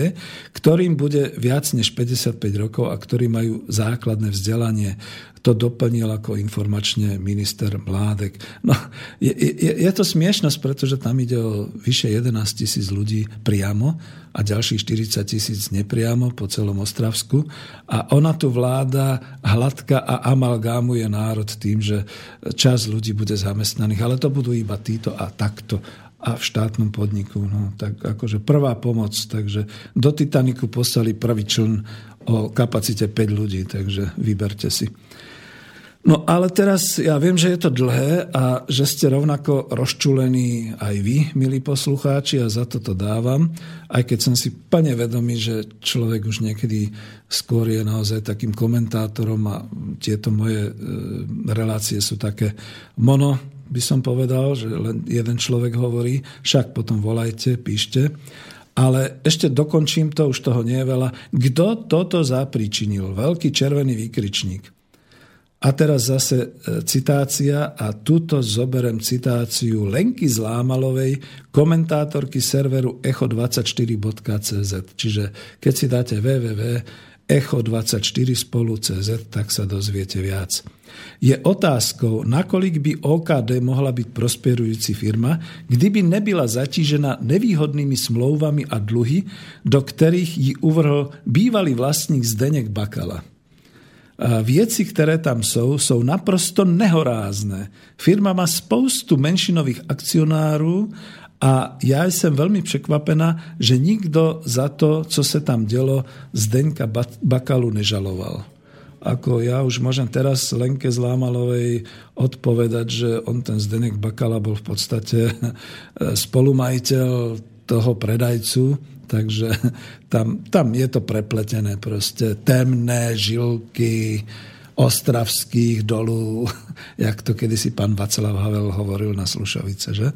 ktorým bude viac než 55 rokov a ktorí majú základné vzdelanie to doplnil ako informačne minister Mládek. No, je, je, je to smiešnosť, pretože tam ide o vyše 11 tisíc ľudí priamo a ďalších 40 tisíc nepriamo po celom Ostravsku. A ona tu vláda hladka a amalgámuje národ tým, že čas ľudí bude zamestnaných, ale to budú iba títo a takto a v štátnom podniku. No, tak akože prvá pomoc. Takže do Titaniku poslali prvý čln o kapacite 5 ľudí, takže vyberte si. No ale teraz ja viem, že je to dlhé a že ste rovnako rozčulení aj vy, milí poslucháči, a za to to dávam, aj keď som si plne vedomý, že človek už niekedy skôr je naozaj takým komentátorom a tieto moje e, relácie sú také mono by som povedal, že len jeden človek hovorí, však potom volajte, píšte. Ale ešte dokončím to, už toho nie je veľa. Kto toto zapričinil? Veľký červený výkričník. A teraz zase e, citácia a tuto zoberem citáciu Lenky Zlámalovej, komentátorky serveru echo24.cz. Čiže keď si dáte www.echo24 spolu.cz, tak sa dozviete viac. Je otázkou, nakolik by OKD mohla byť prosperujúci firma, kdyby nebyla zatížena nevýhodnými smlouvami a dluhy, do ktorých ji uvrhol bývalý vlastník Zdenek Bakala. A vieci, ktoré tam sú, sú naprosto nehorázne. Firma má spoustu menšinových akcionárů a ja som veľmi překvapená, že nikto za to, co se tam dělo, Zdenka Bakalu nežaloval ako ja už môžem teraz Lenke Zlámalovej odpovedať, že on ten Zdenek Bakala bol v podstate [laughs] spolumajiteľ toho predajcu, takže tam, tam je to prepletené proste. Temné žilky ostravských dolů, [laughs] jak to kedysi pán Václav Havel hovoril na Slušovice, že?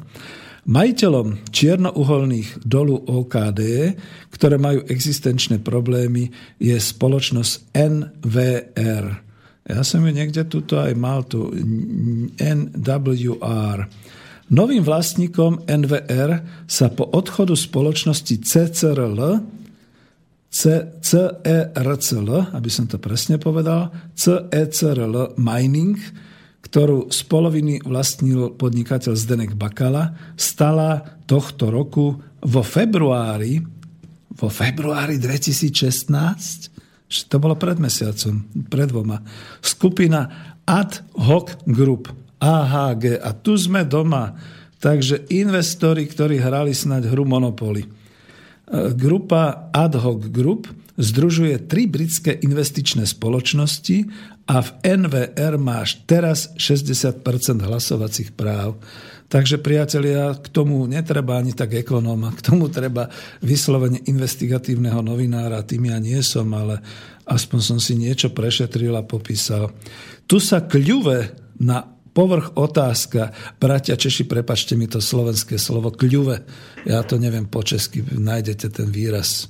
Majiteľom čiernouholných dolu OKD, ktoré majú existenčné problémy, je spoločnosť NVR. Ja som ju niekde tuto aj mal, tu NWR. Novým vlastníkom NVR sa po odchodu spoločnosti CCRL CERCL, aby som to presne povedal, CECRL Mining ktorú z poloviny vlastnil podnikateľ Zdenek Bakala, stala tohto roku vo februári, vo februári 2016, to bolo pred mesiacom, pred dvoma, skupina Ad Hoc Group, AHG. A tu sme doma. Takže investori, ktorí hrali snať hru Monopoly. E, grupa Ad Hoc Group združuje tri britské investičné spoločnosti a v NVR máš teraz 60% hlasovacích práv. Takže priatelia, k tomu netreba ani tak ekonóma, k tomu treba vyslovene investigatívneho novinára, tým ja nie som, ale aspoň som si niečo prešetril a popísal. Tu sa kľuve na povrch otázka, bratia Češi, prepačte mi to slovenské slovo, kľuve, ja to neviem po česky, nájdete ten výraz.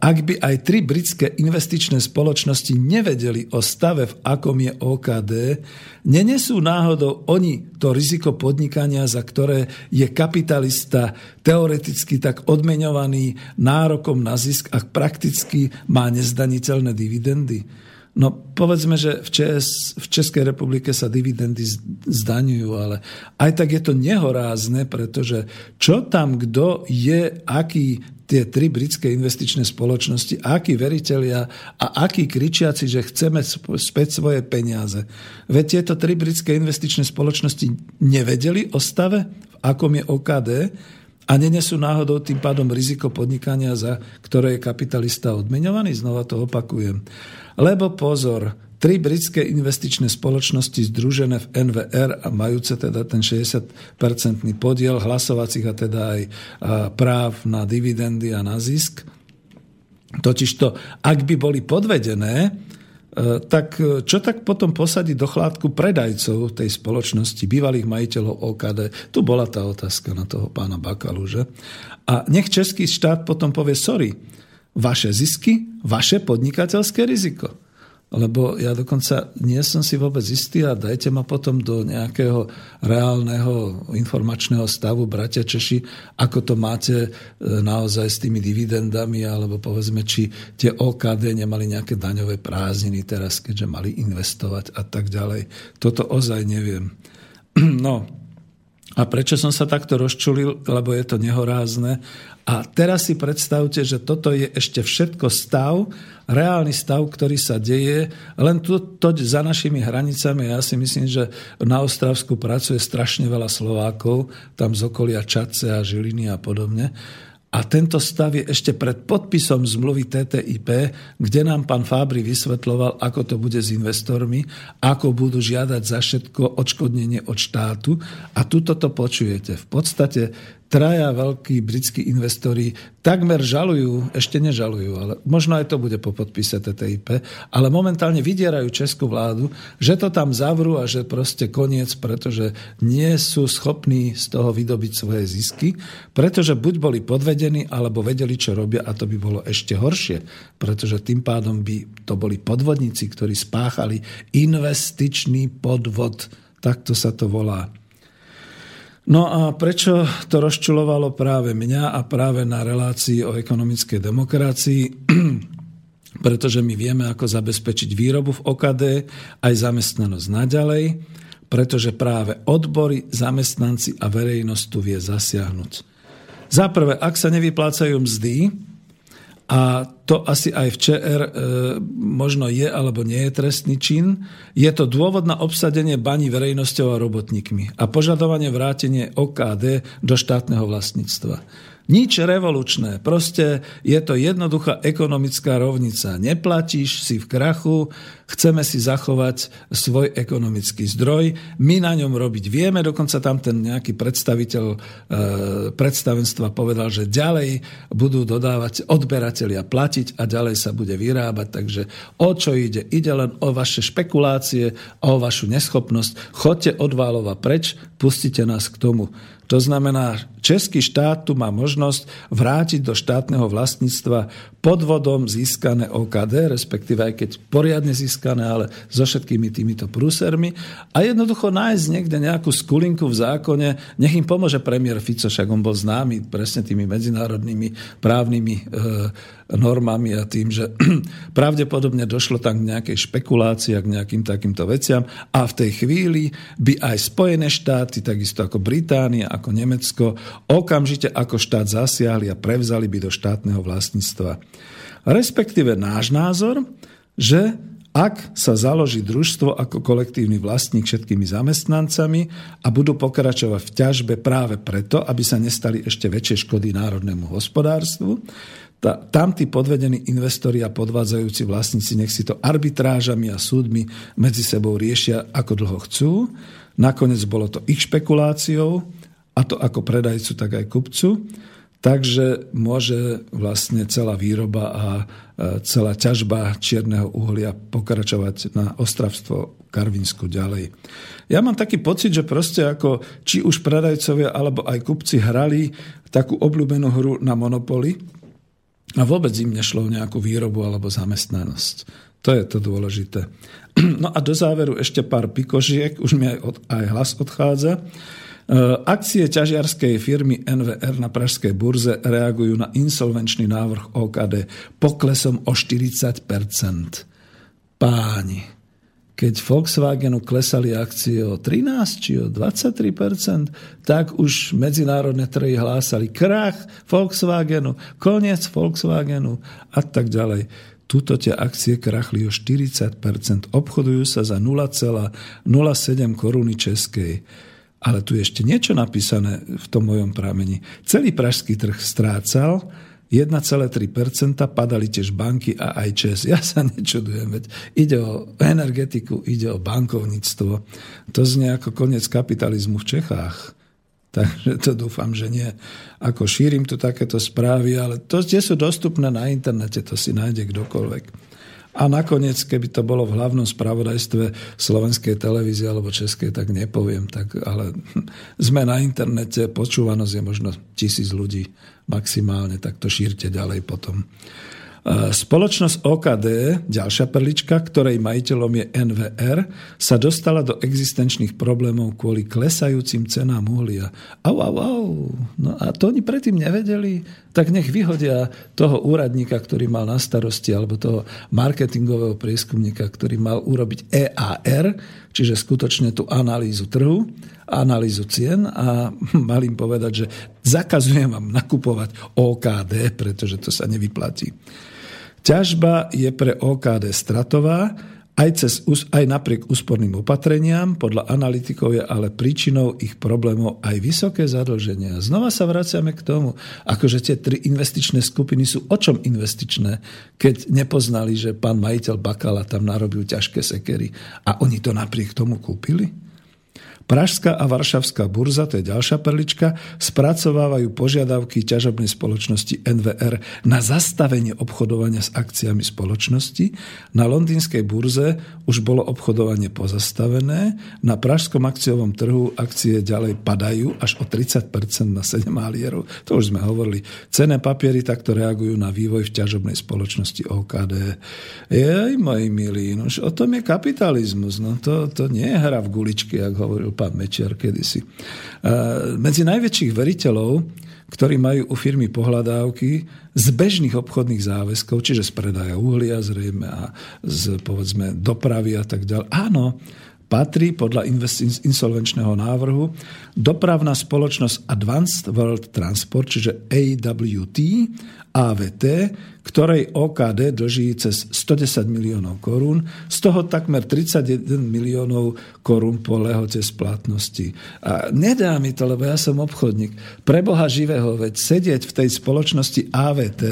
Ak by aj tri britské investičné spoločnosti nevedeli o stave, v akom je OKD, nenesú náhodou oni to riziko podnikania, za ktoré je kapitalista teoreticky tak odmeňovaný nárokom na zisk a prakticky má nezdaniteľné dividendy. No povedzme, že v, ČS, v Českej republike sa dividendy zdaňujú, ale aj tak je to nehorázne, pretože čo tam kto je, aký tie tri britské investičné spoločnosti, akí veriteľia a akí kričiaci, že chceme späť svoje peniaze. Veď tieto tri britské investičné spoločnosti nevedeli o stave, v akom je OKD a nenesú náhodou tým pádom riziko podnikania, za ktoré je kapitalista odmeňovaný. Znova to opakujem. Lebo pozor, Tri britské investičné spoločnosti združené v NVR a majúce teda ten 60-percentný podiel hlasovacích a teda aj práv na dividendy a na zisk. Totižto, ak by boli podvedené, tak e, čo tak potom posadiť do chládku predajcov tej spoločnosti, bývalých majiteľov OKD? Tu bola tá otázka na toho pána Bakalu, že? A nech český štát potom povie, sorry, vaše zisky, vaše podnikateľské riziko lebo ja dokonca nie som si vôbec istý a dajte ma potom do nejakého reálneho informačného stavu, bratia Češi, ako to máte e, naozaj s tými dividendami, alebo povedzme, či tie OKD nemali nejaké daňové prázdniny teraz, keďže mali investovať a tak ďalej. Toto ozaj neviem. [clears throat] No, a prečo som sa takto rozčulil? Lebo je to nehorázne. A teraz si predstavte, že toto je ešte všetko stav, reálny stav, ktorý sa deje, len tu, to za našimi hranicami. Ja si myslím, že na Ostravsku pracuje strašne veľa Slovákov, tam z okolia Čace a Žiliny a podobne. A tento stav je ešte pred podpisom zmluvy TTIP, kde nám pán Fábry vysvetloval, ako to bude s investormi, ako budú žiadať za všetko odškodnenie od štátu. A tuto to počujete. V podstate traja veľkí britskí investori takmer žalujú, ešte nežalujú, ale možno aj to bude po podpise TTIP, ale momentálne vydierajú českú vládu, že to tam zavrú a že proste koniec, pretože nie sú schopní z toho vydobiť svoje zisky, pretože buď boli podvedení, alebo vedeli, čo robia a to by bolo ešte horšie, pretože tým pádom by to boli podvodníci, ktorí spáchali investičný podvod, takto sa to volá. No a prečo to rozčulovalo práve mňa a práve na relácii o ekonomickej demokracii? [clears throat] Pretože my vieme, ako zabezpečiť výrobu v OKD, aj zamestnanosť naďalej, pretože práve odbory, zamestnanci a verejnosť tu vie zasiahnuť. Za prvé, ak sa nevyplácajú mzdy, a to asi aj v ČR e, možno je alebo nie je trestný čin. Je to dôvod na obsadenie baní verejnosťou a robotníkmi a požadovanie vrátenie OKD do štátneho vlastníctva. Nič revolučné, proste je to jednoduchá ekonomická rovnica. Neplatíš si v krachu, chceme si zachovať svoj ekonomický zdroj, my na ňom robiť vieme, dokonca tam ten nejaký predstaviteľ e, predstavenstva povedal, že ďalej budú dodávať odberatelia platiť a ďalej sa bude vyrábať, takže o čo ide? Ide len o vaše špekulácie o vašu neschopnosť. Chodte od Válova preč, pustite nás k tomu. To znamená, český štát tu má možnosť vrátiť do štátneho vlastníctva podvodom získané OKD, respektíve aj keď poriadne získané, ale so všetkými týmito prúsermi a jednoducho nájsť niekde nejakú skulinku v zákone, nech im pomôže premiér Fico, však on bol známy presne tými medzinárodnými právnymi e, normami a tým, že [clears throat] pravdepodobne došlo tam k nejakej špekulácii a k nejakým takýmto veciam a v tej chvíli by aj Spojené štáty, takisto ako Británia, ako Nemecko, okamžite ako štát zasiahli a prevzali by do štátneho vlastníctva. Respektíve náš názor, že ak sa založí družstvo ako kolektívny vlastník všetkými zamestnancami a budú pokračovať v ťažbe práve preto, aby sa nestali ešte väčšie škody národnému hospodárstvu, tá, tam tí podvedení investori a podvádzajúci vlastníci nech si to arbitrážami a súdmi medzi sebou riešia, ako dlho chcú. Nakoniec bolo to ich špekuláciou, a to ako predajcu, tak aj kupcu. Takže môže vlastne celá výroba a celá ťažba čierneho uhlia pokračovať na ostravstvo Karvinsku ďalej. Ja mám taký pocit, že proste ako či už predajcovia alebo aj kupci hrali takú obľúbenú hru na monopoly, a vôbec im nešlo o nejakú výrobu alebo zamestnanosť. To je to dôležité. [clears throat] No a do záveru ešte pár pikožiek, už mi aj, od, aj hlas odchádza. E, akcie ťažiarskej firmy NVR na pražskej burze reagujú na insolvenčný návrh OKD poklesom o 40% Páni, keď Volkswagenu klesali akcie o 13 či o 23%, tak už medzinárodné trhy hlásali krach Volkswagenu, koniec Volkswagenu a tak ďalej. Tuto tie akcie krachli o 40%, obchodujú sa za 0,07 koruny českej. Ale tu ešte niečo napísané v tom mojom pramení. Celý pražský trh strácal, 1,3% padali tiež banky a aj ČES. Ja sa nečudujem, veď ide o energetiku, ide o bankovníctvo. To znie ako koniec kapitalizmu v Čechách. [laughs] Takže to dúfam, že nie. Ako šírim tu takéto správy, ale to, tie sú dostupné na internete, to si nájde kdokoľvek. A nakoniec, keby to bolo v hlavnom spravodajstve slovenskej televízie alebo českej, tak nepoviem. Tak, ale [laughs] sme na internete, počúvanosť je možno tisíc ľudí maximálne, tak to šírte ďalej potom. Spoločnosť OKD, ďalšia perlička, ktorej majiteľom je NVR, sa dostala do existenčných problémov kvôli klesajúcim cenám uhlia. Au, au, au. No a to oni predtým nevedeli, tak nech vyhodia toho úradníka, ktorý mal na starosti, alebo toho marketingového prieskumníka, ktorý mal urobiť EAR, čiže skutočne tú analýzu trhu, analýzu cien a [laughs] mal im povedať, že zakazujem vám nakupovať OKD, pretože to sa nevyplatí. Ťažba je pre OKD stratová, aj, cez, aj napriek úsporným opatreniam, podľa analytikov je ale príčinou ich problémov aj vysoké zadlženia. Znova sa vraciame k tomu, akože tie tri investičné skupiny sú o čom investičné, keď nepoznali, že pán majiteľ Bakala tam narobil ťažké sekery a oni to napriek tomu kúpili? Pražská a Varšavská burza, to je ďalšia perlička, spracovávajú požiadavky ťažobnej spoločnosti NVR na zastavenie obchodovania s akciami spoločnosti. Na londýnskej burze už bolo obchodovanie pozastavené. Na pražskom akciovom trhu akcie ďalej padajú až o 30% na 7 malierov. To už sme hovorili. Cené papiery takto reagujú na vývoj v ťažobnej spoločnosti OKD. Jej, moji milí, no už o tom je kapitalizmus. No to, to nie je hra v guličky, ako hovoril pán Mečiar kedysi. Medzi najväčších veriteľov ktorí majú u firmy pohľadávky z bežných obchodných záväzkov, čiže z predaja uhlia zrejme a z povedzme dopravy a tak ďalej. Áno, patrí podľa insolvenčného návrhu dopravná spoločnosť Advanced World Transport, čiže AWT, AVT, ktorej OKD dlží cez 110 miliónov korún, z toho takmer 31 miliónov korún po lehote splatnosti. A nedá mi to, lebo ja som obchodník. Pre Boha živého, veď sedieť v tej spoločnosti AVT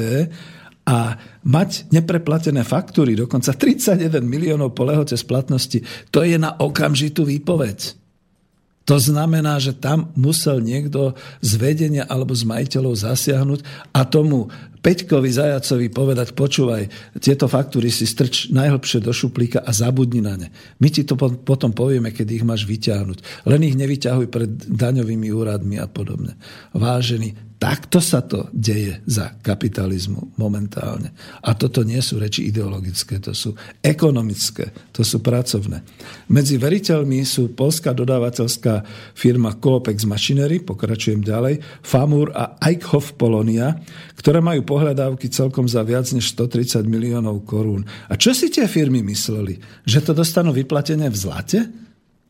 a mať nepreplatené faktúry, dokonca 31 miliónov po lehote splatnosti, to je na okamžitú výpoveď. To znamená, že tam musel niekto z vedenia alebo z majiteľov zasiahnuť a tomu Peťkovi Zajacovi povedať, počúvaj, tieto faktúry si strč najhlbšie do šuplíka a zabudni na ne. My ti to potom povieme, keď ich máš vyťahnuť. Len ich nevyťahuj pred daňovými úradmi a podobne. Vážený, Takto sa to deje za kapitalizmu momentálne. A toto nie sú reči ideologické, to sú ekonomické, to sú pracovné. Medzi veriteľmi sú polská dodávateľská firma Coopex Machinery, pokračujem ďalej, Famur a Eichhoff Polonia, ktoré majú pohľadávky celkom za viac než 130 miliónov korún. A čo si tie firmy mysleli? Že to dostanú vyplatené v zlate?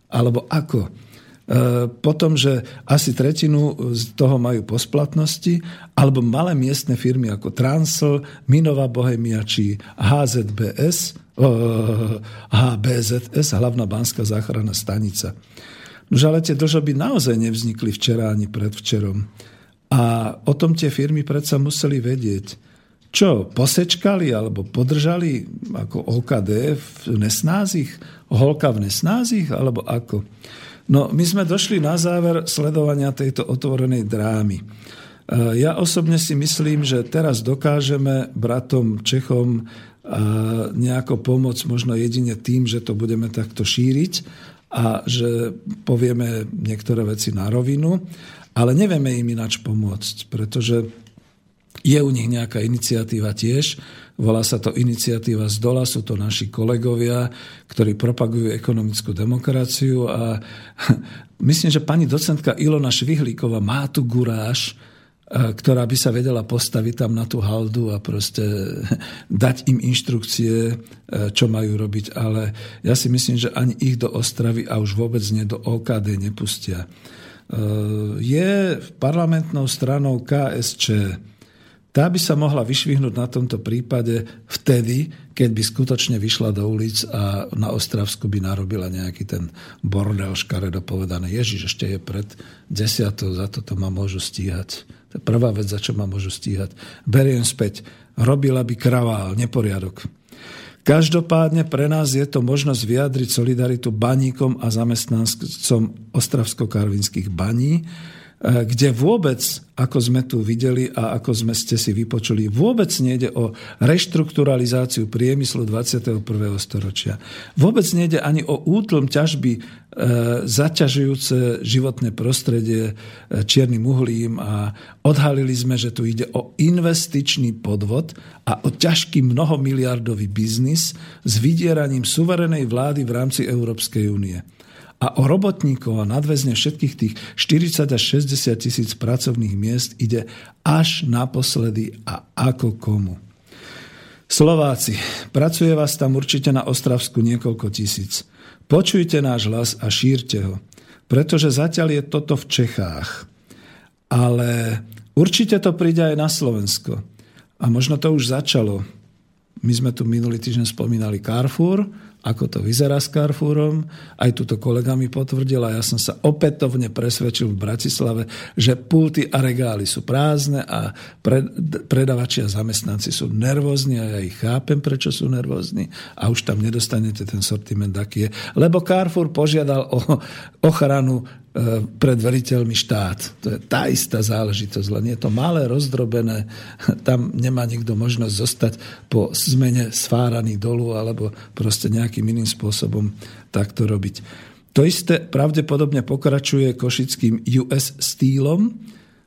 Alebo ako? E, potom, že asi tretinu z toho majú po splatnosti, alebo malé miestne firmy ako Transl, Minová Bohemia či HZBS, HBZS, hlavná banská záchranná stanica. Nož ale tie dlžoby naozaj nevznikli včera ani predvčerom. A o tom tie firmy predsa museli vedieť. Čo, posečkali alebo podržali ako OKD v nesnázich? Holka v nesnázich? Alebo ako? No, my sme došli na záver sledovania tejto otvorenej drámy. E, ja osobne si myslím, že teraz dokážeme bratom Čechom e, nejako pomôcť možno jedine tým, že to budeme takto šíriť a že povieme niektoré veci na rovinu, ale nevieme im ináč pomôcť, pretože je u nich nejaká iniciatíva tiež, Volá sa to iniciatíva z dola, sú to naši kolegovia, ktorí propagujú ekonomickú demokraciu a [laughs] myslím, že pani docentka Ilona Švihlíková má tu guráž, e, ktorá by sa vedela postaviť tam na tú haldu a proste [laughs] dať im inštrukcie, e, čo majú robiť. Ale ja si myslím, že ani ich do Ostravy a už vôbec nie do OKD nepustia. E, je parlamentnou stranou KSČ tá by sa mohla vyšvihnúť na tomto prípade vtedy, keď by skutočne vyšla do ulic a na Ostravsku by narobila nejaký ten bordel škaredo povedané. Ježiš, ešte je pred desiatou, za toto ma môžu stíhať. To je prvá vec, za čo ma môžu stíhať. Beriem späť. Robila by kravál, neporiadok. Každopádne pre nás je to možnosť vyjadriť solidaritu baníkom a zamestnancom ostravsko-karvinských baní, kde vôbec, ako sme tu videli a ako sme ste si vypočuli, vôbec nejde o reštrukturalizáciu priemyslu 21. storočia. Vôbec nejde ani o útlom ťažby e, zaťažujúce životné prostredie e, čiernym uhlím a odhalili sme, že tu ide o investičný podvod a o ťažký mnohomiliardový biznis s vydieraním suverenej vlády v rámci Európskej únie a o robotníkov a nadväzne všetkých tých 40 až 60 tisíc pracovných miest ide až naposledy a ako komu. Slováci, pracuje vás tam určite na Ostravsku niekoľko tisíc. Počujte náš hlas a šírte ho, pretože zatiaľ je toto v Čechách. Ale určite to príde aj na Slovensko. A možno to už začalo. My sme tu minulý týždeň spomínali Carrefour, ako to vyzerá s Carrefourom. Aj túto kolega mi potvrdil a ja som sa opätovne presvedčil v Bratislave, že pulty a regály sú prázdne a pred, predavači a zamestnanci sú nervózni a ja ich chápem, prečo sú nervózni a už tam nedostanete ten sortiment, aký je. Lebo Carrefour požiadal o ochranu pred veriteľmi štát. To je tá istá záležitosť, len je to malé, rozdrobené, tam nemá nikto možnosť zostať po zmene sfáraný dolu alebo proste nejakým iným spôsobom takto robiť. To isté pravdepodobne pokračuje košickým US stýlom,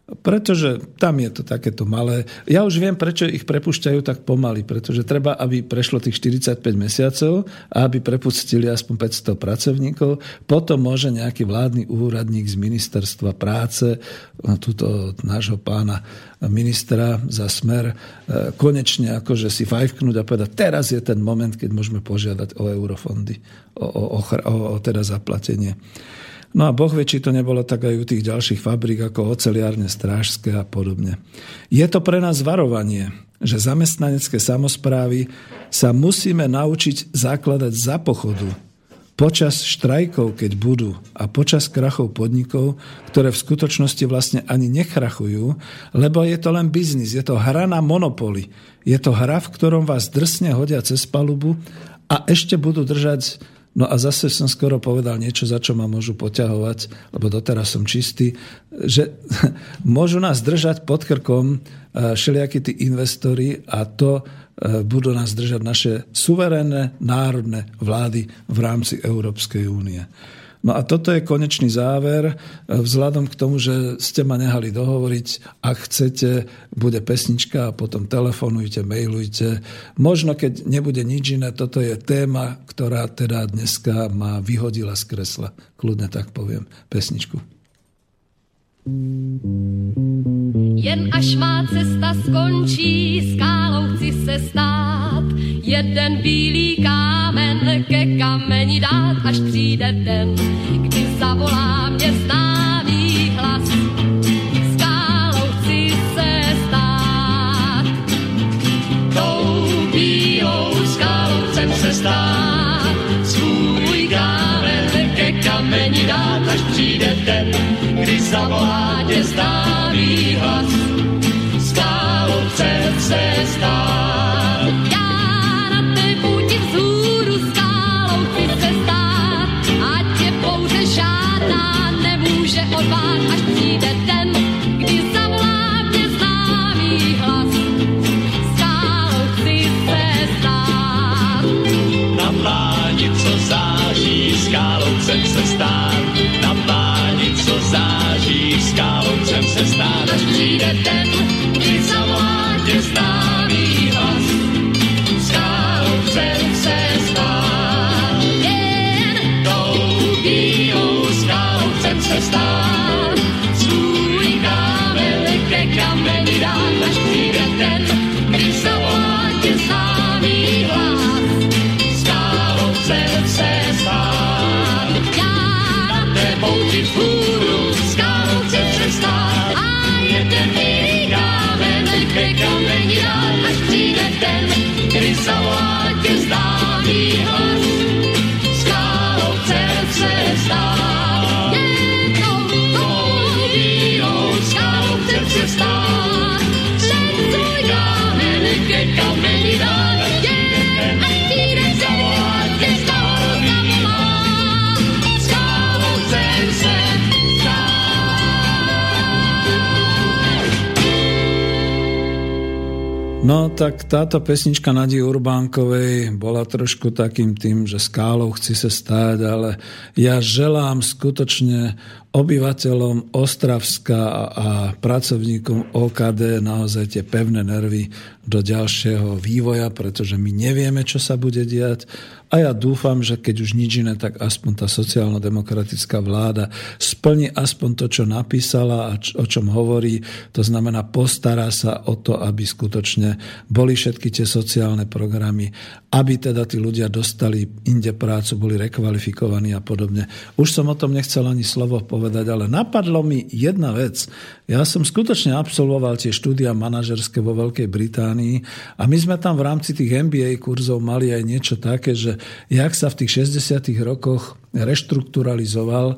pretože tam je to takéto malé. Ja už viem, prečo ich prepušťajú tak pomaly, pretože treba, aby prešlo tých 45 mesiacov a aby prepustili aspoň 500 pracovníkov. Potom môže nejaký vládny úradník z ministerstva práce, túto nášho pána ministra za smer, e, konečne akože si fajfknúť a povedať, teraz je ten moment, keď môžeme požiadať o eurofondy, o, o, o, o teda zaplatenie. No a Boh vie, či to nebolo tak aj u tých ďalších fabrík ako oceliárne, strážske a podobne. Je to pre nás varovanie, že zamestnanecké samozprávy sa musíme naučiť zakladať za pochodu, počas štrajkov, keď budú a počas krachov podnikov, ktoré v skutočnosti vlastne ani nechrachujú, lebo je to len biznis, je to hra na monopoly. Je to hra, v ktorom vás drsne hodia cez palubu a ešte budú držať No a zase som skoro povedal niečo, za čo ma môžu poťahovať, lebo doteraz som čistý, že [laughs] môžu nás držať pod krkom eh, všelijakí tí investori a to eh, budú nás držať naše suverénne národné vlády v rámci Európskej únie. No a toto je konečný záver. E, vzhľadom k tomu, že ste ma nehali dohovoriť, ak chcete, bude pesnička a potom telefonujte, mailujte. Možno, keď nebude nič iné, toto je téma, ktorá teda dneska ma vyhodila z kresla. Kľudne tak poviem. Pesničku. Jen až má cesta skončí, skálou chci se stát, jeden bílý kámen ke kameni dát, až přijde den, kdy zavolá mě známý kdy zavolá tě známý hlas. Skálou chcem se stát, stát, až přijde No tak táto pesnička Nadi Urbánkovej bola trošku takým tým, že skálou chci sa stáť, ale ja želám skutočne obyvateľom Ostravska a pracovníkom OKD naozaj tie pevné nervy do ďalšieho vývoja, pretože my nevieme, čo sa bude diať a ja dúfam, že keď už nič iné, tak aspoň tá sociálno-demokratická vláda splní aspoň to, čo napísala a o čom hovorí. To znamená, postará sa o to, aby skutočne boli všetky tie sociálne programy aby teda tí ľudia dostali inde prácu, boli rekvalifikovaní a podobne. Už som o tom nechcel ani slovo povedať, ale napadlo mi jedna vec. Ja som skutočne absolvoval tie štúdia manažerské vo Veľkej Británii a my sme tam v rámci tých MBA kurzov mali aj niečo také, že jak sa v tých 60 rokoch reštrukturalizoval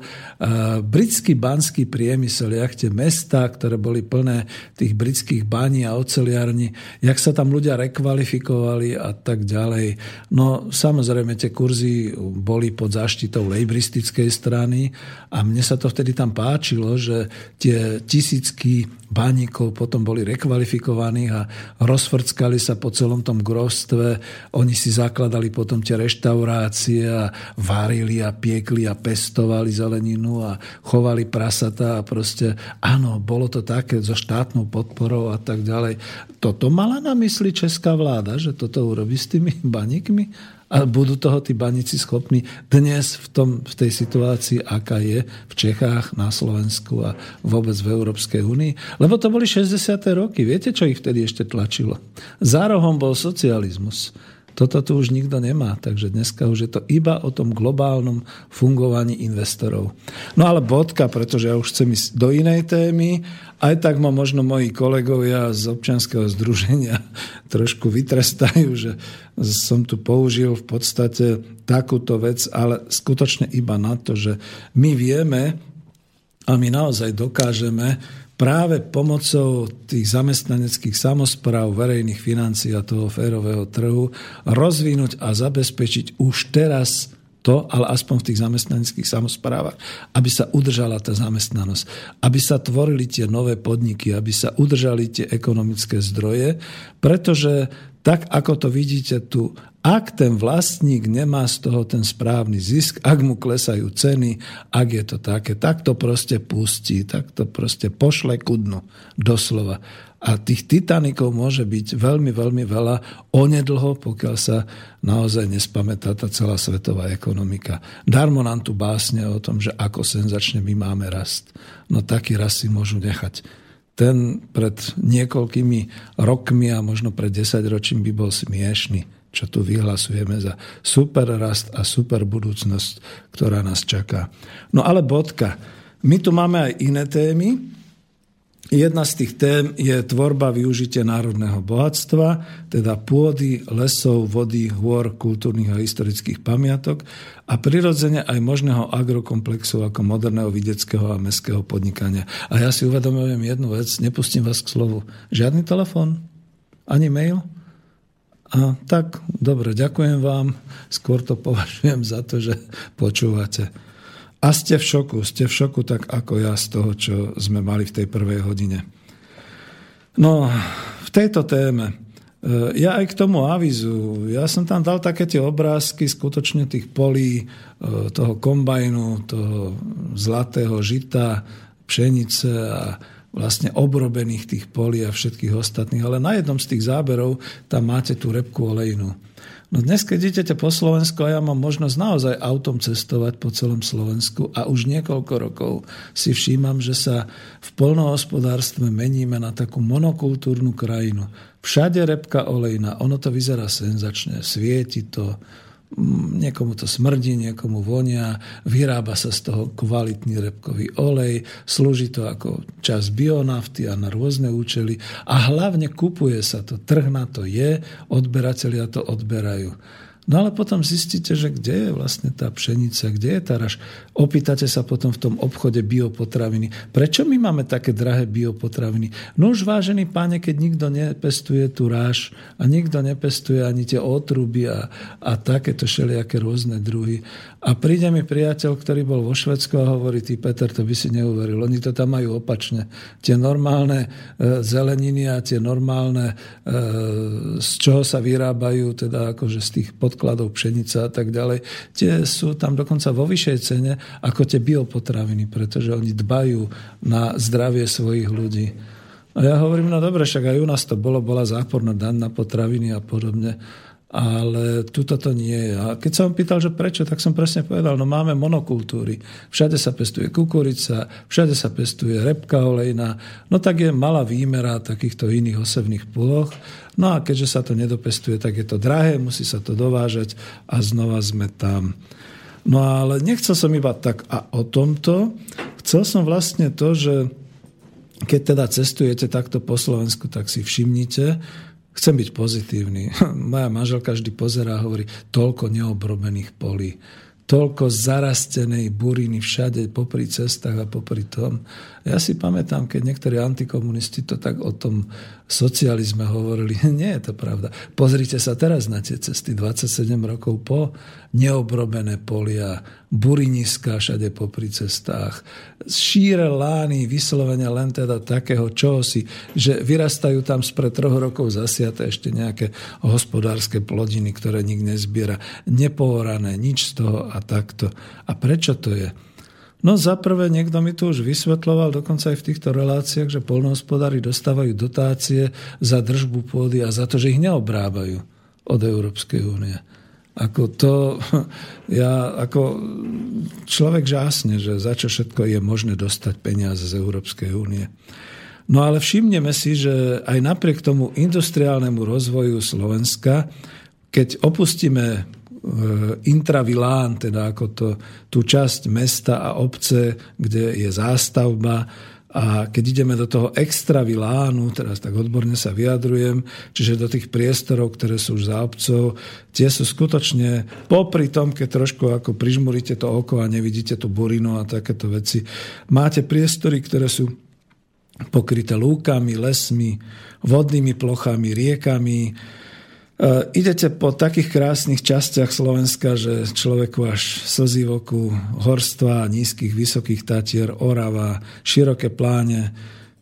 britský banský priemysel, jak tie mesta, ktoré boli plné tých britských baní a oceliarní, jak sa tam ľudia rekvalifikovali a tak ďalej. No samozrejme tie kurzy boli pod záštitou lejbristickej strany a mne sa to vtedy tam páčilo, že tie tisícky baníkov potom boli rekvalifikovaní a rozfrckali sa po celom tom grovstve. Oni si zakladali potom tie reštaurácie a varili a piekli a pestovali zeleninu a chovali prasata a proste, áno, bolo to také so štátnou podporou a tak ďalej. Toto mala na mysli česká vláda, že toto urobí s tými baníkmi? A budú toho tí baníci schopní dnes v, tom, v tej situácii, aká je v Čechách, na Slovensku a vôbec v Európskej únii? Lebo to boli 60. roky. Viete, čo ich vtedy ešte tlačilo? Zárohom bol socializmus. Toto tu už nikto nemá, takže dneska už je to iba o tom globálnom fungovaní investorov. No ale bodka, pretože ja už chcem ísť do inej témy. Aj tak ma možno moji kolegovia z občianského združenia [laughs] trošku vytrestajú, že som tu použil v podstate takúto vec, ale skutočne iba na to, že my vieme a my naozaj dokážeme práve pomocou tých zamestnaneckých samozpráv, verejných financií a toho férového trhu rozvinúť a zabezpečiť už teraz to, ale aspoň v tých zamestnaneckých samozprávach, aby sa udržala tá zamestnanosť, aby sa tvorili tie nové podniky, aby sa udržali tie ekonomické zdroje, pretože tak, ako to vidíte tu, ak ten vlastník nemá z toho ten správny zisk, ak mu klesajú ceny, ak je to také, tak to proste pustí, tak to proste pošle ku dnu, doslova. A tých Titanikov môže byť veľmi, veľmi veľa onedlho, pokiaľ sa naozaj nespamätá tá celá svetová ekonomika. Darmo nám tu básne o tom, že ako senzačne my máme rast. No taký rast si môžu nechať. Ten pred niekoľkými rokmi a možno pred 10 ročím by bol smiešný čo tu vyhlasujeme za super rast a super budúcnosť, ktorá nás čaká. No ale bodka. My tu máme aj iné témy. Jedna z tých tém je tvorba využitie národného bohatstva, teda pôdy, lesov, vody, hôr, kultúrnych a historických pamiatok a prirodzene aj možného agrokomplexu ako moderného videckého a mestského podnikania. A ja si uvedomujem jednu vec, nepustím vás k slovu. Žiadny telefon? Ani mail? A tak, dobre, ďakujem vám. Skôr to považujem za to, že počúvate. A ste v šoku, ste v šoku tak ako ja z toho, čo sme mali v tej prvej hodine. No, v tejto téme, e, ja aj k tomu avizu, ja som tam dal také tie obrázky skutočne tých polí, e, toho kombajnu, toho zlatého žita, pšenice a vlastne obrobených tých polí a všetkých ostatných. Ale na jednom z tých záberov tam máte tú repku olejnú. No dnes, keď idete po Slovensku, a ja mám možnosť naozaj autom cestovať po celom Slovensku a už niekoľko rokov si všímam, že sa v polnohospodárstve meníme na takú monokultúrnu krajinu. Všade repka olejná, ono to vyzerá senzačne, svieti to, niekomu to smrdí, niekomu vonia, vyrába sa z toho kvalitný repkový olej, slúži to ako čas bionafty a na rôzne účely a hlavne kupuje sa to, trh na to je, odberatelia to odberajú. No ale potom zistíte, že kde je vlastne tá pšenica, kde je tá raž. Opýtate sa potom v tom obchode biopotraviny. Prečo my máme také drahé biopotraviny? No už vážený páne, keď nikto nepestuje tú ráž a nikto nepestuje ani tie otruby a, a takéto všelijaké rôzne druhy. A príde mi priateľ, ktorý bol vo Švedsku a hovorí, ty Peter, to by si neuveril. Oni to tam majú opačne. Tie normálne e, zeleniny a tie normálne, e, z čoho sa vyrábajú, teda akože z tých pod podkladov, pšenica a tak ďalej, tie sú tam dokonca vo vyššej cene ako tie biopotraviny, pretože oni dbajú na zdravie svojich ľudí. A ja hovorím, no dobre, však aj u nás to bolo, bola záporná daň na potraviny a podobne. Ale tuto to nie je. A keď som pýtal, že prečo, tak som presne povedal, no máme monokultúry. Všade sa pestuje kukurica, všade sa pestuje repka olejná, no tak je malá výmera takýchto iných osevných pôch. No a keďže sa to nedopestuje, tak je to drahé, musí sa to dovážať a znova sme tam. No ale nechcel som iba tak a o tomto. Chcel som vlastne to, že keď teda cestujete takto po Slovensku, tak si všimnite, chcem byť pozitívny. [laughs] Moja manželka vždy pozerá a hovorí, toľko neobrobených polí toľko zarastenej buriny všade popri cestách a popri tom. Ja si pamätám, keď niektorí antikomunisti to tak o tom socializme hovorili. [laughs] Nie je to pravda. Pozrite sa teraz na tie cesty 27 rokov po neobrobené polia, buriniska všade popri cestách, šíre lány vyslovene len teda takého čohosi, že vyrastajú tam spred troch rokov zasiate ešte nejaké hospodárske plodiny, ktoré nik nezbiera. Nepohorané, nič z toho a takto. A prečo to je? No za prvé, niekto mi tu už vysvetloval, dokonca aj v týchto reláciách, že polnohospodári dostávajú dotácie za držbu pôdy a za to, že ich neobrábajú od Európskej únie. Ako to, [laughs] ja ako človek žásne, že za čo všetko je možné dostať peniaze z Európskej únie. No ale všimneme si, že aj napriek tomu industriálnemu rozvoju Slovenska, keď opustíme intravilán, teda ako to, tú časť mesta a obce, kde je zástavba. A keď ideme do toho extravilánu, teraz tak odborne sa vyjadrujem, čiže do tých priestorov, ktoré sú už za obcov, tie sú skutočne, popri tom, keď trošku ako prižmuríte to oko a nevidíte tú burinu a takéto veci, máte priestory, ktoré sú pokryté lúkami, lesmi, vodnými plochami, riekami, idete po takých krásnych častiach Slovenska, že človeku až slzí v oku horstva, nízkych, vysokých tatier, Orava, široké pláne.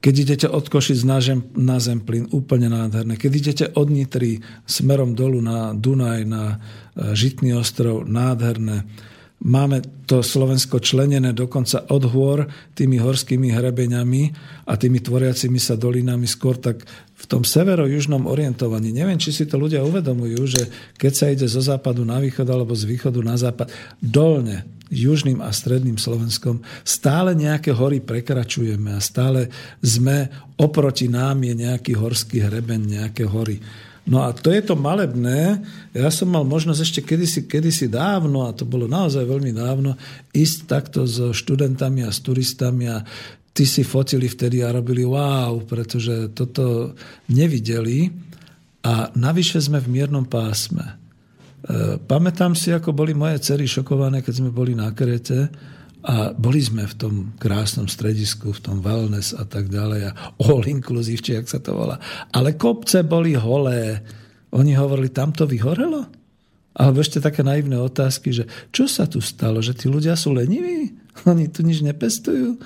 Keď idete od Košic na, zem, na Zemplín, úplne nádherné. Keď idete od Nitry smerom dolu na Dunaj, na e, Žitný ostrov, nádherné. Máme to Slovensko členené dokonca od hôr tými horskými hrebeňami a tými tvoriacimi sa dolinami skôr tak v tom severo-južnom orientovaní. Neviem, či si to ľudia uvedomujú, že keď sa ide zo západu na východ alebo z východu na západ, dolne, južným a stredným Slovenskom, stále nejaké hory prekračujeme a stále sme, oproti nám je nejaký horský hreben, nejaké hory. No a to je to malebné. Ja som mal možnosť ešte kedysi, kedysi dávno, a to bolo naozaj veľmi dávno, ísť takto so študentami a s turistami a ty si fotili vtedy a robili wow, pretože toto nevideli. A navyše sme v miernom pásme. E, pamätám si, ako boli moje cery šokované, keď sme boli na Krete, a boli sme v tom krásnom stredisku, v tom wellness a tak ďalej a all inclusive, či jak sa to volá. Ale kopce boli holé. Oni hovorili, tam to vyhorelo? Alebo ešte také naivné otázky, že čo sa tu stalo, že tí ľudia sú leniví? [laughs] Oni tu nič nepestujú?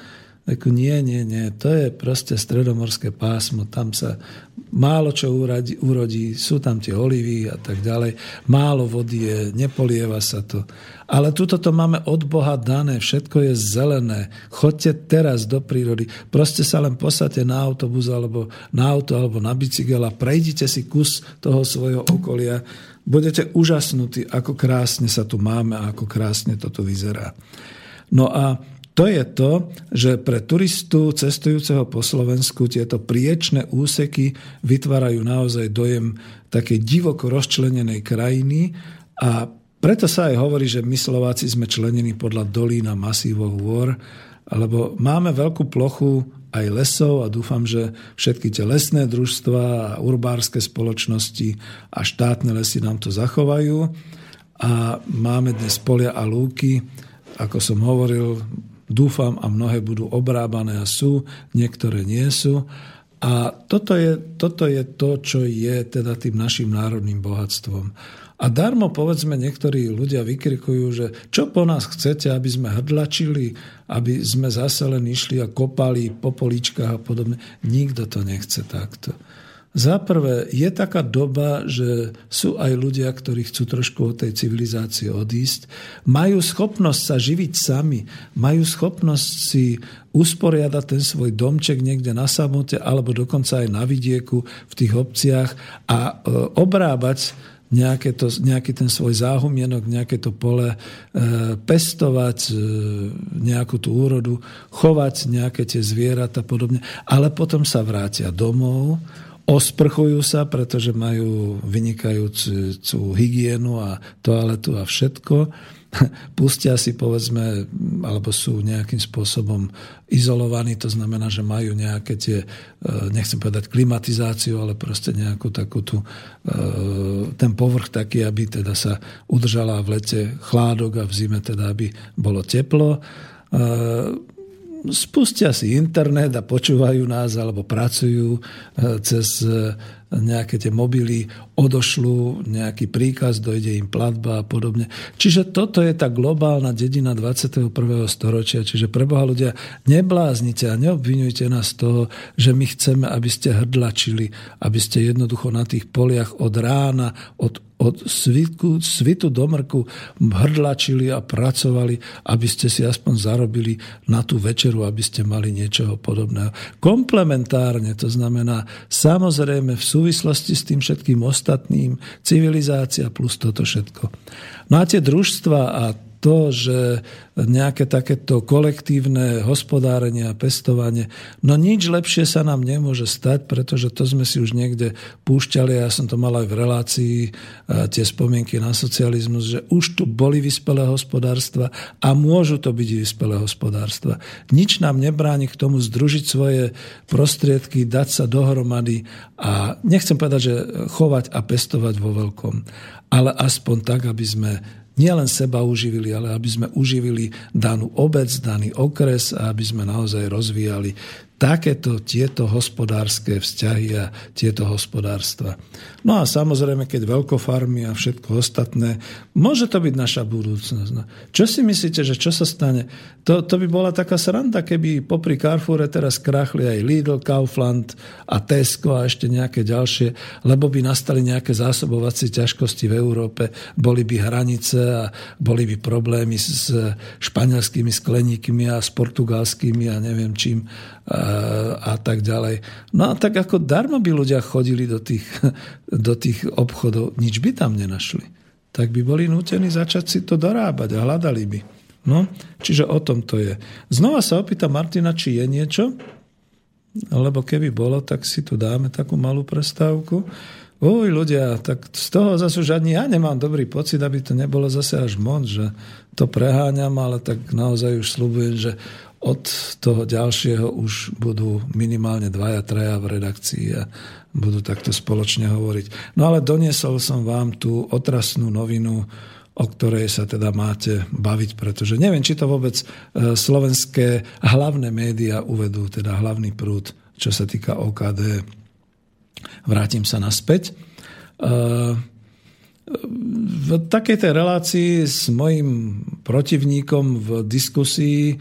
Ako nie, nie, nie. To je proste stredomorské pásmo. Tam sa málo čo urodí, urodí, sú tam tie olivy a tak ďalej. Málo vody je, nepolieva sa to. Ale tuto to máme od Boha dané, všetko je zelené. Chodte teraz do prírody. Proste sa len posadte na autobus alebo na auto alebo na bicykel a prejdite si kus toho svojho okolia. Budete úžasnutí, ako krásne sa tu máme a ako krásne to tu vyzerá. No a to je to, že pre turistu cestujúceho po Slovensku tieto priečné úseky vytvárajú naozaj dojem také divoko rozčlenenej krajiny a preto sa aj hovorí, že my Slováci sme členení podľa dolín a masívov hôr, alebo máme veľkú plochu aj lesov a dúfam, že všetky tie lesné družstva a urbárske spoločnosti a štátne lesy nám to zachovajú. A máme dnes polia a lúky, ako som hovoril, dúfam a mnohé budú obrábané a sú, niektoré nie sú. A toto je, toto je to, čo je teda tým našim národným bohatstvom. A darmo, povedzme, niektorí ľudia vykrikujú, že čo po nás chcete, aby sme hrdlačili, aby sme zase len išli a kopali po poličkách a podobne. Nikto to nechce takto. Za prvé, je taká doba, že sú aj ľudia, ktorí chcú trošku od tej civilizácie odísť. Majú schopnosť sa živiť sami, majú schopnosť si usporiadať ten svoj domček niekde na samote alebo dokonca aj na vidieku v tých obciach a e, obrábať nejaké to, nejaký ten svoj záhumienok, nejaké to pole e, pestovať, e, nejakú tú úrodu, chovať nejaké tie zvieratá a podobne, ale potom sa vrátia domov, osprchujú sa, pretože majú vynikajúcu hygienu a toaletu a všetko. [laughs] Pustia si povedzme, alebo sú nejakým spôsobom izolovaní, to znamená, že majú nejaké tie, e, nechcem povedať klimatizáciu, ale proste nejakú takú tú, e, ten povrch taký, aby teda sa udržala v lete chládok a v zime teda, aby bolo teplo. E, spustia si internet a počúvajú nás alebo pracujú cez nejaké tie mobily odošľú, nejaký príkaz, dojde im platba a podobne. Čiže toto je tá globálna dedina 21. storočia. Čiže preboha ľudia, nebláznite a neobvinujte nás z toho, že my chceme, aby ste hrdlačili, aby ste jednoducho na tých poliach od rána, od od svitu, svitu do mrku hrdlačili a pracovali, aby ste si aspoň zarobili na tú večeru, aby ste mali niečoho podobného. Komplementárne, to znamená samozrejme v súvislosti s tým všetkým ostatným, civilizácia plus toto všetko. No a tie družstva a to, že nejaké takéto kolektívne hospodárenie a pestovanie, no nič lepšie sa nám nemôže stať, pretože to sme si už niekde púšťali, ja som to mal aj v relácii, tie spomienky na socializmus, že už tu boli vyspelé hospodárstva a môžu to byť vyspelé hospodárstva. Nič nám nebráni k tomu združiť svoje prostriedky, dať sa dohromady a nechcem povedať, že chovať a pestovať vo veľkom, ale aspoň tak, aby sme nielen seba uživili, ale aby sme uživili danú obec, daný okres a aby sme naozaj rozvíjali takéto tieto hospodárske vzťahy a tieto hospodárstva. No a samozrejme, keď veľkofarmy a všetko ostatné, môže to byť naša budúcnosť. No. Čo si myslíte, že čo sa stane? To, to by bola taká sranda, keby popri Carrefoure teraz krachli aj Lidl, Kaufland a Tesco a ešte nejaké ďalšie, lebo by nastali nejaké zásobovacie ťažkosti v Európe, boli by hranice a boli by problémy s španielskými skleníkmi a s portugalskými a neviem čím a tak ďalej. No a tak ako darmo by ľudia chodili do tých, [laughs] do tých obchodov, nič by tam nenašli. Tak by boli nútení začať si to dorábať a hľadali by. No, čiže o tom to je. Znova sa opýta Martina, či je niečo, lebo keby bolo, tak si tu dáme takú malú prestávku. Uj, ľudia, tak z toho zase už ani ja nemám dobrý pocit, aby to nebolo zase až moc, že to preháňam, ale tak naozaj už slúbujem, že od toho ďalšieho už budú minimálne dvaja, traja v redakcii a budú takto spoločne hovoriť. No ale doniesol som vám tú otrasnú novinu, o ktorej sa teda máte baviť, pretože neviem, či to vôbec e, slovenské hlavné médiá uvedú, teda hlavný prúd, čo sa týka OKD. Vrátim sa naspäť. E, v takej tej relácii s mojim protivníkom v diskusii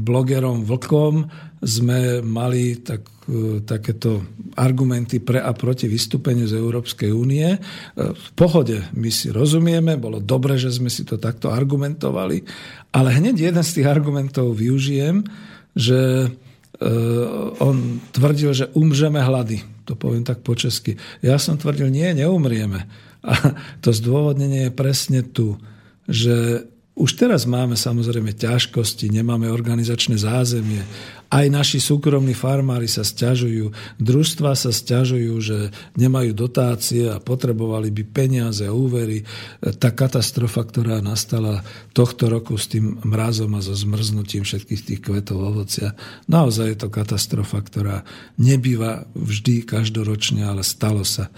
blogerom Vlkom sme mali tak, e, takéto argumenty pre a proti vystúpeniu z Európskej únie. E, v pohode my si rozumieme, bolo dobre, že sme si to takto argumentovali, ale hneď jeden z tých argumentov využijem, že e, on tvrdil, že umřeme hlady. To poviem tak po česky. Ja som tvrdil, nie, neumrieme. A to zdôvodnenie je presne tu, že už teraz máme samozrejme ťažkosti, nemáme organizačné zázemie. Aj naši súkromní farmári sa stiažujú, družstva sa stiažujú, že nemajú dotácie a potrebovali by peniaze a úvery. Tá katastrofa, ktorá nastala tohto roku s tým mrazom a so zmrznutím všetkých tých kvetov ovocia, naozaj je to katastrofa, ktorá nebýva vždy každoročne, ale stalo sa.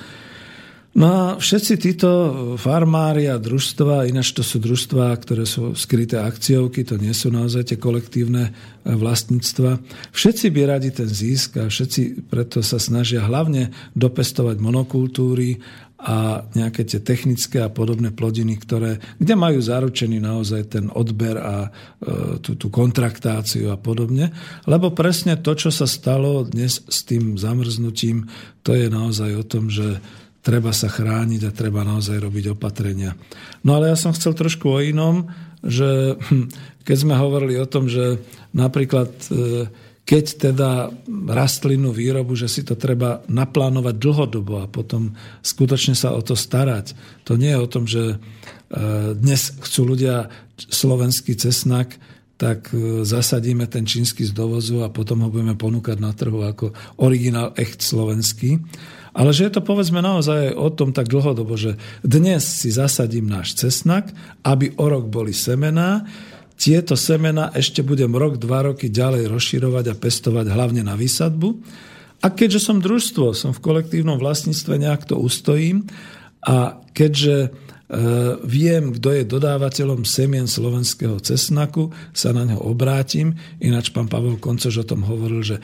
No a všetci títo farmári a družstva, ináč to sú družstva, ktoré sú skryté akciovky, to nie sú naozaj tie kolektívne e, vlastníctva. Všetci by radi ten zisk a všetci preto sa snažia hlavne dopestovať monokultúry a nejaké tie technické a podobné plodiny, ktoré, kde majú zaručený naozaj ten odber a e, tú, tú kontraktáciu a podobne. Lebo presne to, čo sa stalo dnes s tým zamrznutím, to je naozaj o tom, že treba sa chrániť a treba naozaj robiť opatrenia. No ale ja som chcel trošku o inom, že hm, keď sme hovorili o tom, že napríklad e, keď teda rastlinnú výrobu, že si to treba naplánovať dlhodobo a potom skutočne sa o to starať. To nie je o tom, že e, dnes chcú ľudia slovenský cesnak, tak e, zasadíme ten čínsky z dovozu a potom ho budeme ponúkať na trhu ako originál echt slovenský. Ale že je to povedzme naozaj o tom tak dlhodobo, že dnes si zasadím náš cesnak, aby o rok boli semená, tieto semena ešte budem rok, dva roky ďalej rozširovať a pestovať hlavne na výsadbu. A keďže som družstvo, som v kolektívnom vlastníctve, nejak to ustojím a keďže viem, kto je dodávateľom semien slovenského cesnaku, sa na neho obrátim. Ináč pán Pavel Koncož o tom hovoril, že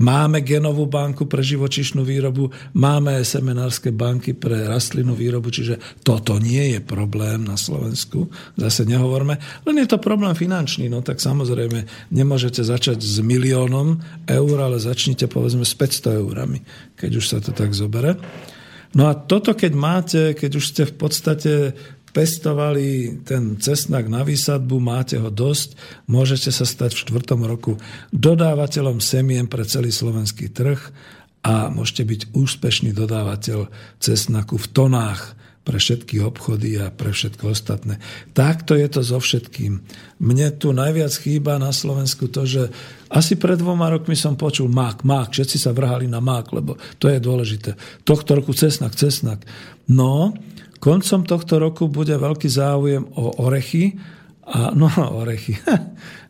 máme genovú banku pre živočišnú výrobu, máme semenárske banky pre rastlinnú výrobu, čiže toto nie je problém na Slovensku. Zase nehovorme, len je to problém finančný. No tak samozrejme, nemôžete začať s miliónom eur, ale začnite povedzme s 500 eurami, keď už sa to tak zobere. No a toto, keď máte, keď už ste v podstate pestovali ten cesnak na výsadbu, máte ho dosť, môžete sa stať v štvrtom roku dodávateľom semien pre celý slovenský trh a môžete byť úspešný dodávateľ cesnaku v tonách pre všetky obchody a pre všetko ostatné. Takto je to so všetkým. Mne tu najviac chýba na Slovensku to, že asi pred dvoma rokmi som počul mák, mák, všetci sa vrhali na mák, lebo to je dôležité. Tohto roku cesnak, cesnak. No, koncom tohto roku bude veľký záujem o orechy, a, [laughs] no, orechy.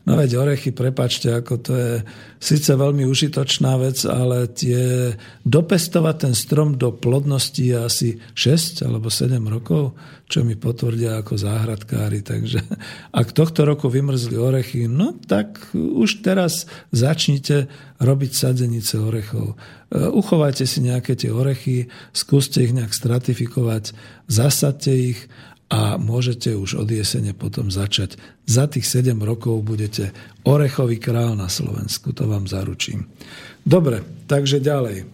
No veď orechy, prepačte, ako to je síce veľmi užitočná vec, ale tie, dopestovať ten strom do plodnosti je asi 6 alebo 7 rokov, čo mi potvrdia ako záhradkári. Takže ak tohto roku vymrzli orechy, no tak už teraz začnite robiť sadenice orechov. E, uchovajte si nejaké tie orechy, skúste ich nejak stratifikovať, zasadte ich a môžete už od jesene potom začať. Za tých 7 rokov budete orechový král na Slovensku, to vám zaručím. Dobre, takže ďalej.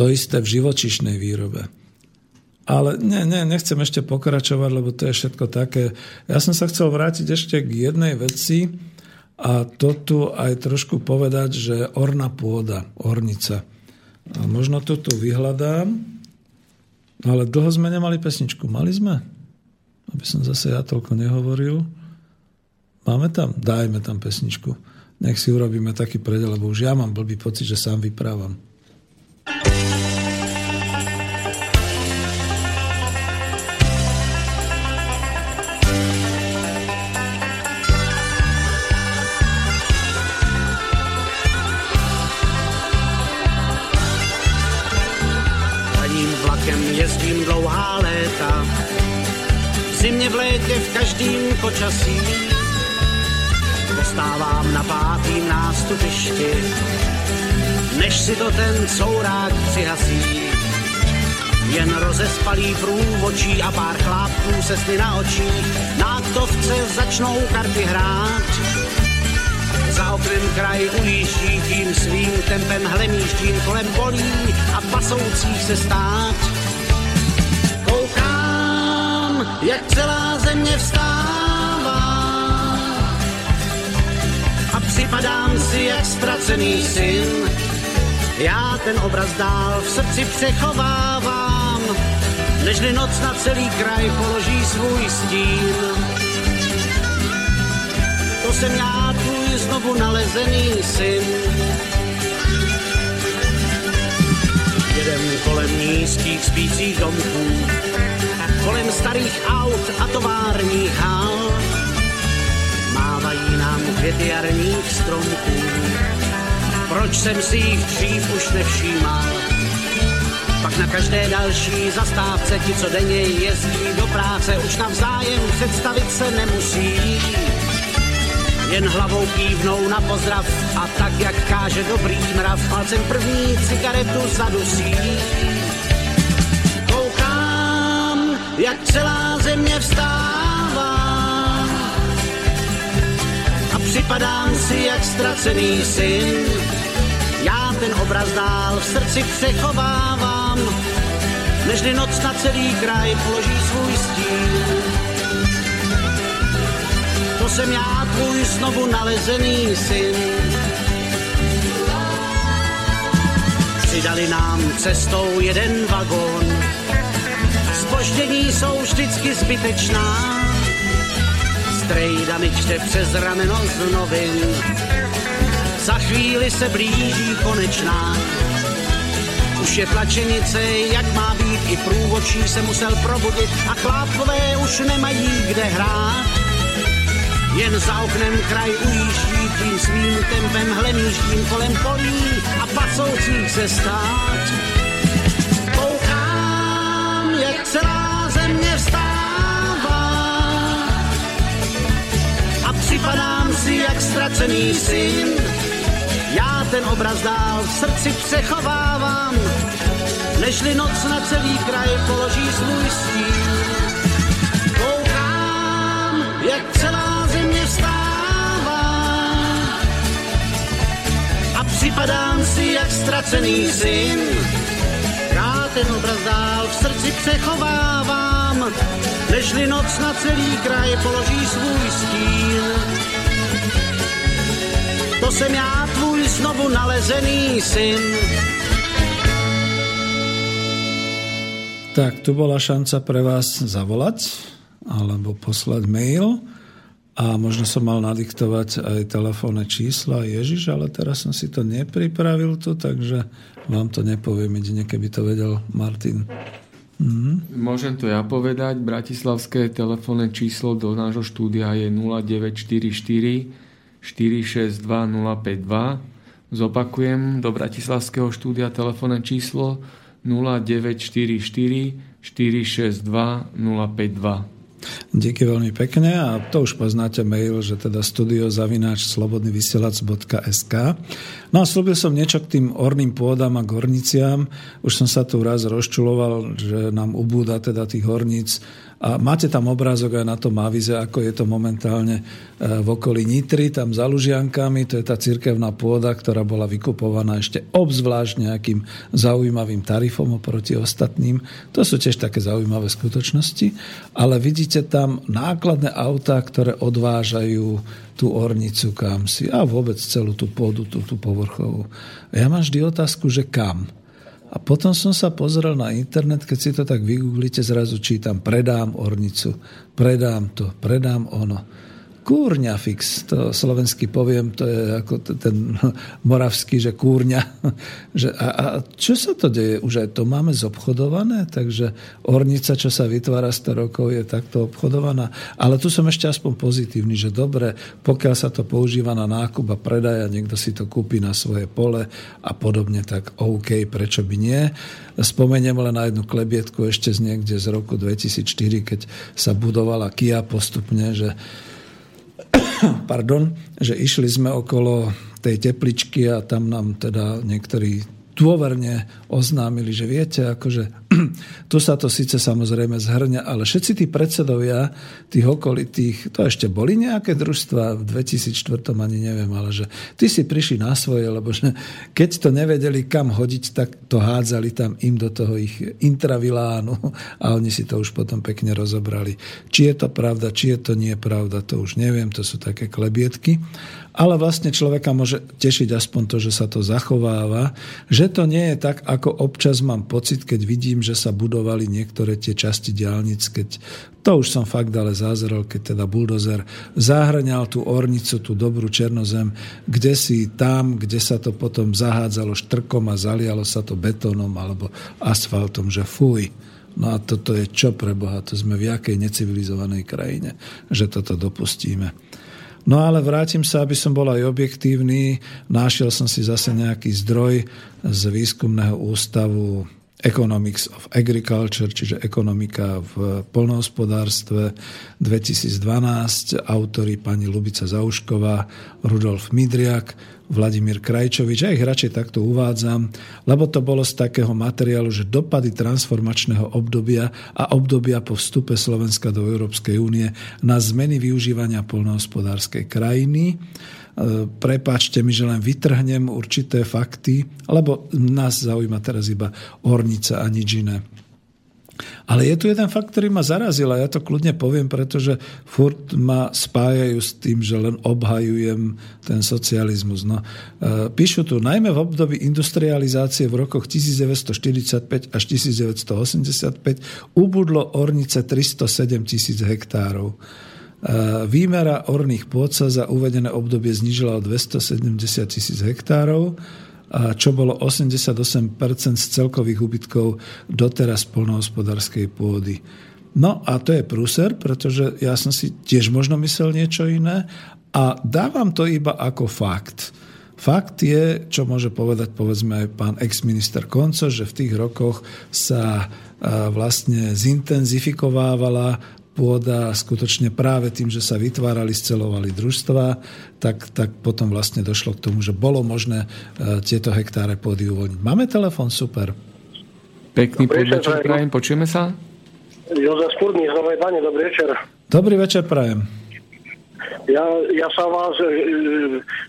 To isté v živočišnej výrobe. Ale ne, ne, nechcem ešte pokračovať, lebo to je všetko také. Ja som sa chcel vrátiť ešte k jednej veci a to tu aj trošku povedať, že orná pôda, ornica. A možno to tu vyhľadám. No ale dlho sme nemali pesničku. Mali sme? Aby som zase ja toľko nehovoril. Máme tam? Dajme tam pesničku. Nech si urobíme taký predel, lebo už ja mám blbý pocit, že sám vyprávam. Zimě, v létě, v každým počasí. Postávám na pátým nástupišti, než si to ten courák přihasí. Jen rozespalý průvočí a pár chlápků se sny na očích, na aktovce začnou karty hrát. Za oknem kraj ujíždí tím svým tempem hlemíždím kolem polí a pasoucích se stát jak celá země vstává. A připadám si jak ztracený syn, já ten obraz dál v srdci přechovávám, nežli noc na celý kraj položí svůj stín. To jsem já, tvůj znovu nalezený syn. Jedem kolem nízkých spících domků, kolem starých aut a továrních hal. Mávají nám květy jarních stromků, proč jsem si jich dřív už nevšímal. Pak na každé další zastávce ti, co denně jezdí do práce, už navzájem představit se nemusí. Jen hlavou kývnou na pozdrav a tak, jak káže dobrý mrav, palcem první cigaretu zadusí jak celá země vstává. A připadám si jak ztracený syn, já ten obraz dál v srdci přechovávám, nežli noc na celý kraj položí svůj stín. To jsem já, tvůj znovu nalezený syn. Přidali nám cestou jeden vagón, Spoždění jsou vždycky zbytečná, strejda mi čte přes rameno z novin. Za chvíli se blíží konečná, už je tlačenice, jak má být, i průvočí se musel probudit a chlápkové už nemají kde hrát. Jen za oknem kraj ujíždí tím svým tempem hlemíždím kolem polí a pasoucích se stát. Ztracený syn. Já ten obraz dál v srdci přechovávám, nežli noc na celý kraj položí svůj stín. Koukám, jak celá země vstává a připadám si jak ztracený syn. Já ten obraz dál v srdci přechovávám, nežli noc na celý kraj položí svůj stín. To jsem já, tvůj znovu nalezený syn. Tak, tu bola šanca pre vás zavolať alebo poslať mail a možno som mal nadiktovať aj telefónne čísla. Ježiš, ale teraz som si to nepripravil tu, takže vám to nepoviem jedine, keby to vedel Martin. Mhm. Môžem to ja povedať. Bratislavské telefónne číslo do nášho štúdia je 0944 462 052. Zopakujem do Bratislavského štúdia telefónne číslo 0944 462 052. Díky veľmi pekne a to už poznáte mail, že teda studiozavináč slobodnyvysielac.sk No a slúbil som niečo k tým orným pôdam a gorniciam. Už som sa tu raz rozčuloval, že nám ubúda teda tých horníc a máte tam obrázok aj na tom avize, ako je to momentálne e, v okolí Nitry, tam za Lužiankami, to je tá cirkevná pôda, ktorá bola vykupovaná ešte obzvlášť nejakým zaujímavým tarifom oproti ostatným. To sú tiež také zaujímavé skutočnosti, ale vidíte tam nákladné autá, ktoré odvážajú tú ornicu kam si a vôbec celú tú pôdu, tú, tú povrchovú. Ja mám vždy otázku, že kam? A potom som sa pozrel na internet, keď si to tak vygooglite, zrazu čítam, predám ornicu, predám to, predám ono kúrňa fix, to slovenský poviem, to je ako ten [laughs] moravský, že kúrňa. [laughs] Že a, a čo sa to deje? Už aj to máme zobchodované, takže ornica, čo sa vytvára 100 rokov, je takto obchodovaná. Ale tu som ešte aspoň pozitívny, že dobre, pokiaľ sa to používa na nákup a predaj a niekto si to kúpi na svoje pole a podobne, tak OK, prečo by nie. Spomeniem len na jednu klebietku ešte z niekde z roku 2004, keď sa budovala Kia postupne, že [coughs] pardon, že išli sme okolo tej tepličky a tam nám teda niektorí dôverne oznámili, že viete, akože [clears throat] tu sa to síce samozrejme zhrňa, ale všetci tí predsedovia tých okolitých, to ešte boli nejaké družstva v 2004, ani neviem, ale že ty si prišli na svoje, lebo že keď to nevedeli kam hodiť, tak to hádzali tam im do toho ich intravilánu a oni si to už potom pekne rozobrali. Či je to pravda, či je to nie pravda, to už neviem, to sú také klebietky ale vlastne človeka môže tešiť aspoň to, že sa to zachováva, že to nie je tak, ako občas mám pocit, keď vidím, že sa budovali niektoré tie časti diálnic, keď to už som fakt ale zázrel, keď teda buldozer zahrňal tú ornicu, tú dobrú černozem, kde si tam, kde sa to potom zahádzalo štrkom a zalialo sa to betónom alebo asfaltom, že fuj. No a toto je čo pre Boha? To sme v jakej necivilizovanej krajine, že toto dopustíme. No ale vrátim sa, aby som bol aj objektívny. Našiel som si zase nejaký zdroj z výskumného ústavu Economics of Agriculture, čiže ekonomika v polnohospodárstve 2012, autory pani Lubica Zaušková, Rudolf Midriak, Vladimír Krajčovič. Ja ich radšej takto uvádzam, lebo to bolo z takého materiálu, že dopady transformačného obdobia a obdobia po vstupe Slovenska do Európskej únie na zmeny využívania polnohospodárskej krajiny. Prepáčte mi, že len vytrhnem určité fakty, lebo nás zaujíma teraz iba ornica a nič iné. Ale je tu jeden fakt, ktorý ma zarazil a ja to kľudne poviem, pretože furt ma spájajú s tým, že len obhajujem ten socializmus. No, e, píšu tu, najmä v období industrializácie v rokoch 1945 až 1985 ubudlo ornice 307 tisíc hektárov. E, Výmera orných pôd sa za uvedené obdobie znižila o 270 tisíc hektárov čo bolo 88% z celkových úbytkov doteraz polnohospodárskej pôdy. No a to je prúser, pretože ja som si tiež možno myslel niečo iné a dávam to iba ako fakt. Fakt je, čo môže povedať povedzme aj pán ex-minister Konco, že v tých rokoch sa vlastne zintenzifikovávala pôda skutočne práve tým, že sa vytvárali, scelovali družstva, tak, tak potom vlastne došlo k tomu, že bolo možné e, tieto hektáre pôdy uvoľniť. Máme telefon, super. Pekný podvečer, prajem, počujeme sa? Jozef Spurný z Novej Bane, dobrý večer. Dobrý večer, prajem. Ja, ja sa vás e,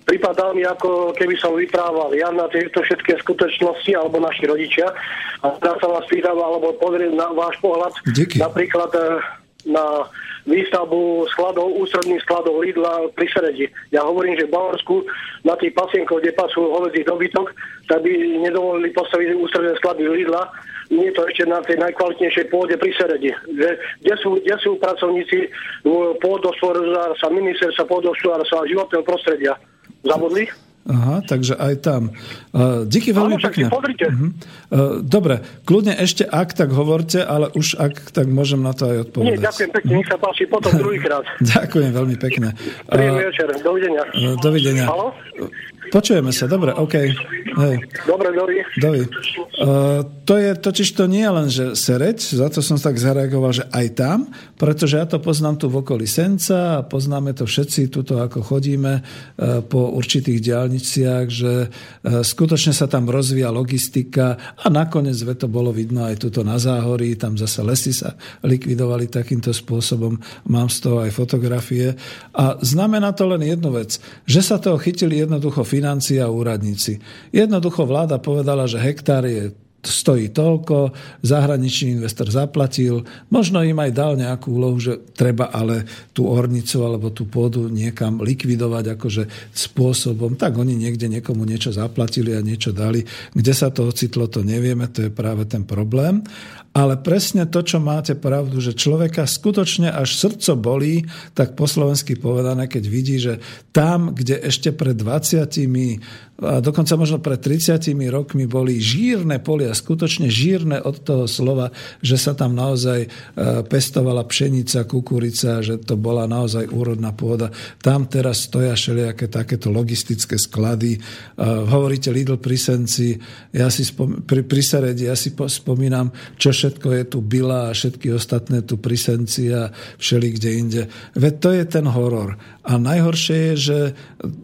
pripadám, ako keby som vyprával ja na tieto všetky skutočnosti, alebo naši rodičia. A teraz sa vás pýtam, alebo pozrieť na váš pohľad. Díky. Napríklad e, na výstavbu skladov, ústredných skladov Lidla pri Seredi. Ja hovorím, že v Bavorsku na tých pasienkoch, kde pasú hovedzí dobytok, tak by nedovolili postaviť ústredné sklady Lidla. Nie je to ešte na tej najkvalitnejšej pôde pri Seredi. Že, kde, sú, kde sú pracovníci pôdospodárstva, ministerstva pôdospodárstva a životného prostredia? Zabudli? Aha, takže aj tam. Díky veľmi Áno, pekne. Pozrite. Uh, Dobre, kľudne ešte ak, tak hovorte, ale už ak, tak môžem na to aj odpovedať. Nie, ďakujem pekne, nech sa páči, potom [laughs] druhýkrát. Ďakujem veľmi pekne. Príjemný večer, dovidenia. Uh, dovidenia. Halo? Počujeme sa, dobre, OK. Hej. Dobre, dovi. Dovi. Uh, to je totiž to nie len, že sereď, za to som tak zareagoval, že aj tam, pretože ja to poznám tu v okolí Senca a poznáme to všetci tuto, ako chodíme uh, po určitých diálniciach, že uh, skutočne sa tam rozvíja logistika a nakoniec ve to bolo vidno aj tuto na Záhorí, tam zase lesy sa likvidovali takýmto spôsobom, mám z toho aj fotografie a znamená to len jednu vec, že sa toho chytili jednoducho financie a úradníci. Jednoducho vláda povedala, že hektár je stojí toľko, zahraničný investor zaplatil, možno im aj dal nejakú úlohu, že treba ale tú ornicu alebo tú pôdu niekam likvidovať akože spôsobom, tak oni niekde niekomu niečo zaplatili a niečo dali. Kde sa to ocitlo, to nevieme, to je práve ten problém. Ale presne to, čo máte pravdu, že človeka skutočne až srdco bolí, tak po slovensky povedané, keď vidí, že tam, kde ešte pred 20 a dokonca možno pred 30 rokmi boli žírne polia, skutočne žírne od toho slova, že sa tam naozaj e, pestovala pšenica, kukurica, že to bola naozaj úrodná pôda. Tam teraz stoja všelijaké takéto logistické sklady. E, hovoríte Lidl pri Senci, ja si spom- pri, pri Seredi, ja si spomínam, čo všetko je tu Bila a všetky ostatné tu pri Senci a všeli kde inde. Veď to je ten horor. A najhoršie je, že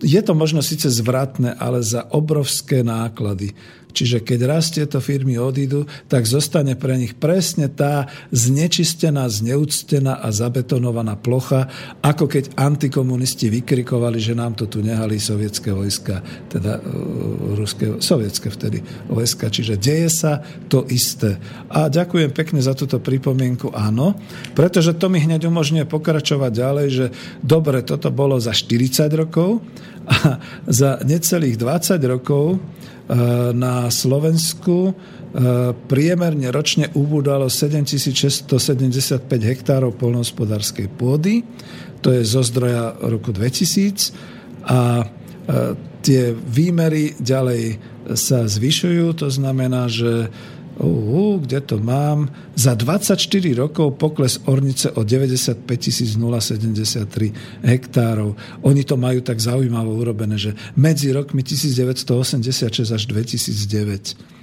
je to možno síce zvratné, ale za obrovské náklady. Čiže keď raz tieto firmy odídu, tak zostane pre nich presne tá znečistená, zneúctená a zabetonovaná plocha, ako keď antikomunisti vykrikovali, že nám to tu nehali sovietské vojska, teda uh, ruské, sovietské vtedy vojska. Čiže deje sa to isté. A ďakujem pekne za túto pripomienku, áno, pretože to mi hneď umožňuje pokračovať ďalej, že dobre, toto bolo za 40 rokov a za necelých 20 rokov na Slovensku eh, priemerne ročne ubúdalo 7675 hektárov polnohospodárskej pôdy. To je zo zdroja roku 2000 a eh, tie výmery ďalej sa zvyšujú, to znamená, že uh, kde to mám, za 24 rokov pokles ornice o 95 073 hektárov. Oni to majú tak zaujímavo urobené, že medzi rokmi 1986 až 2009.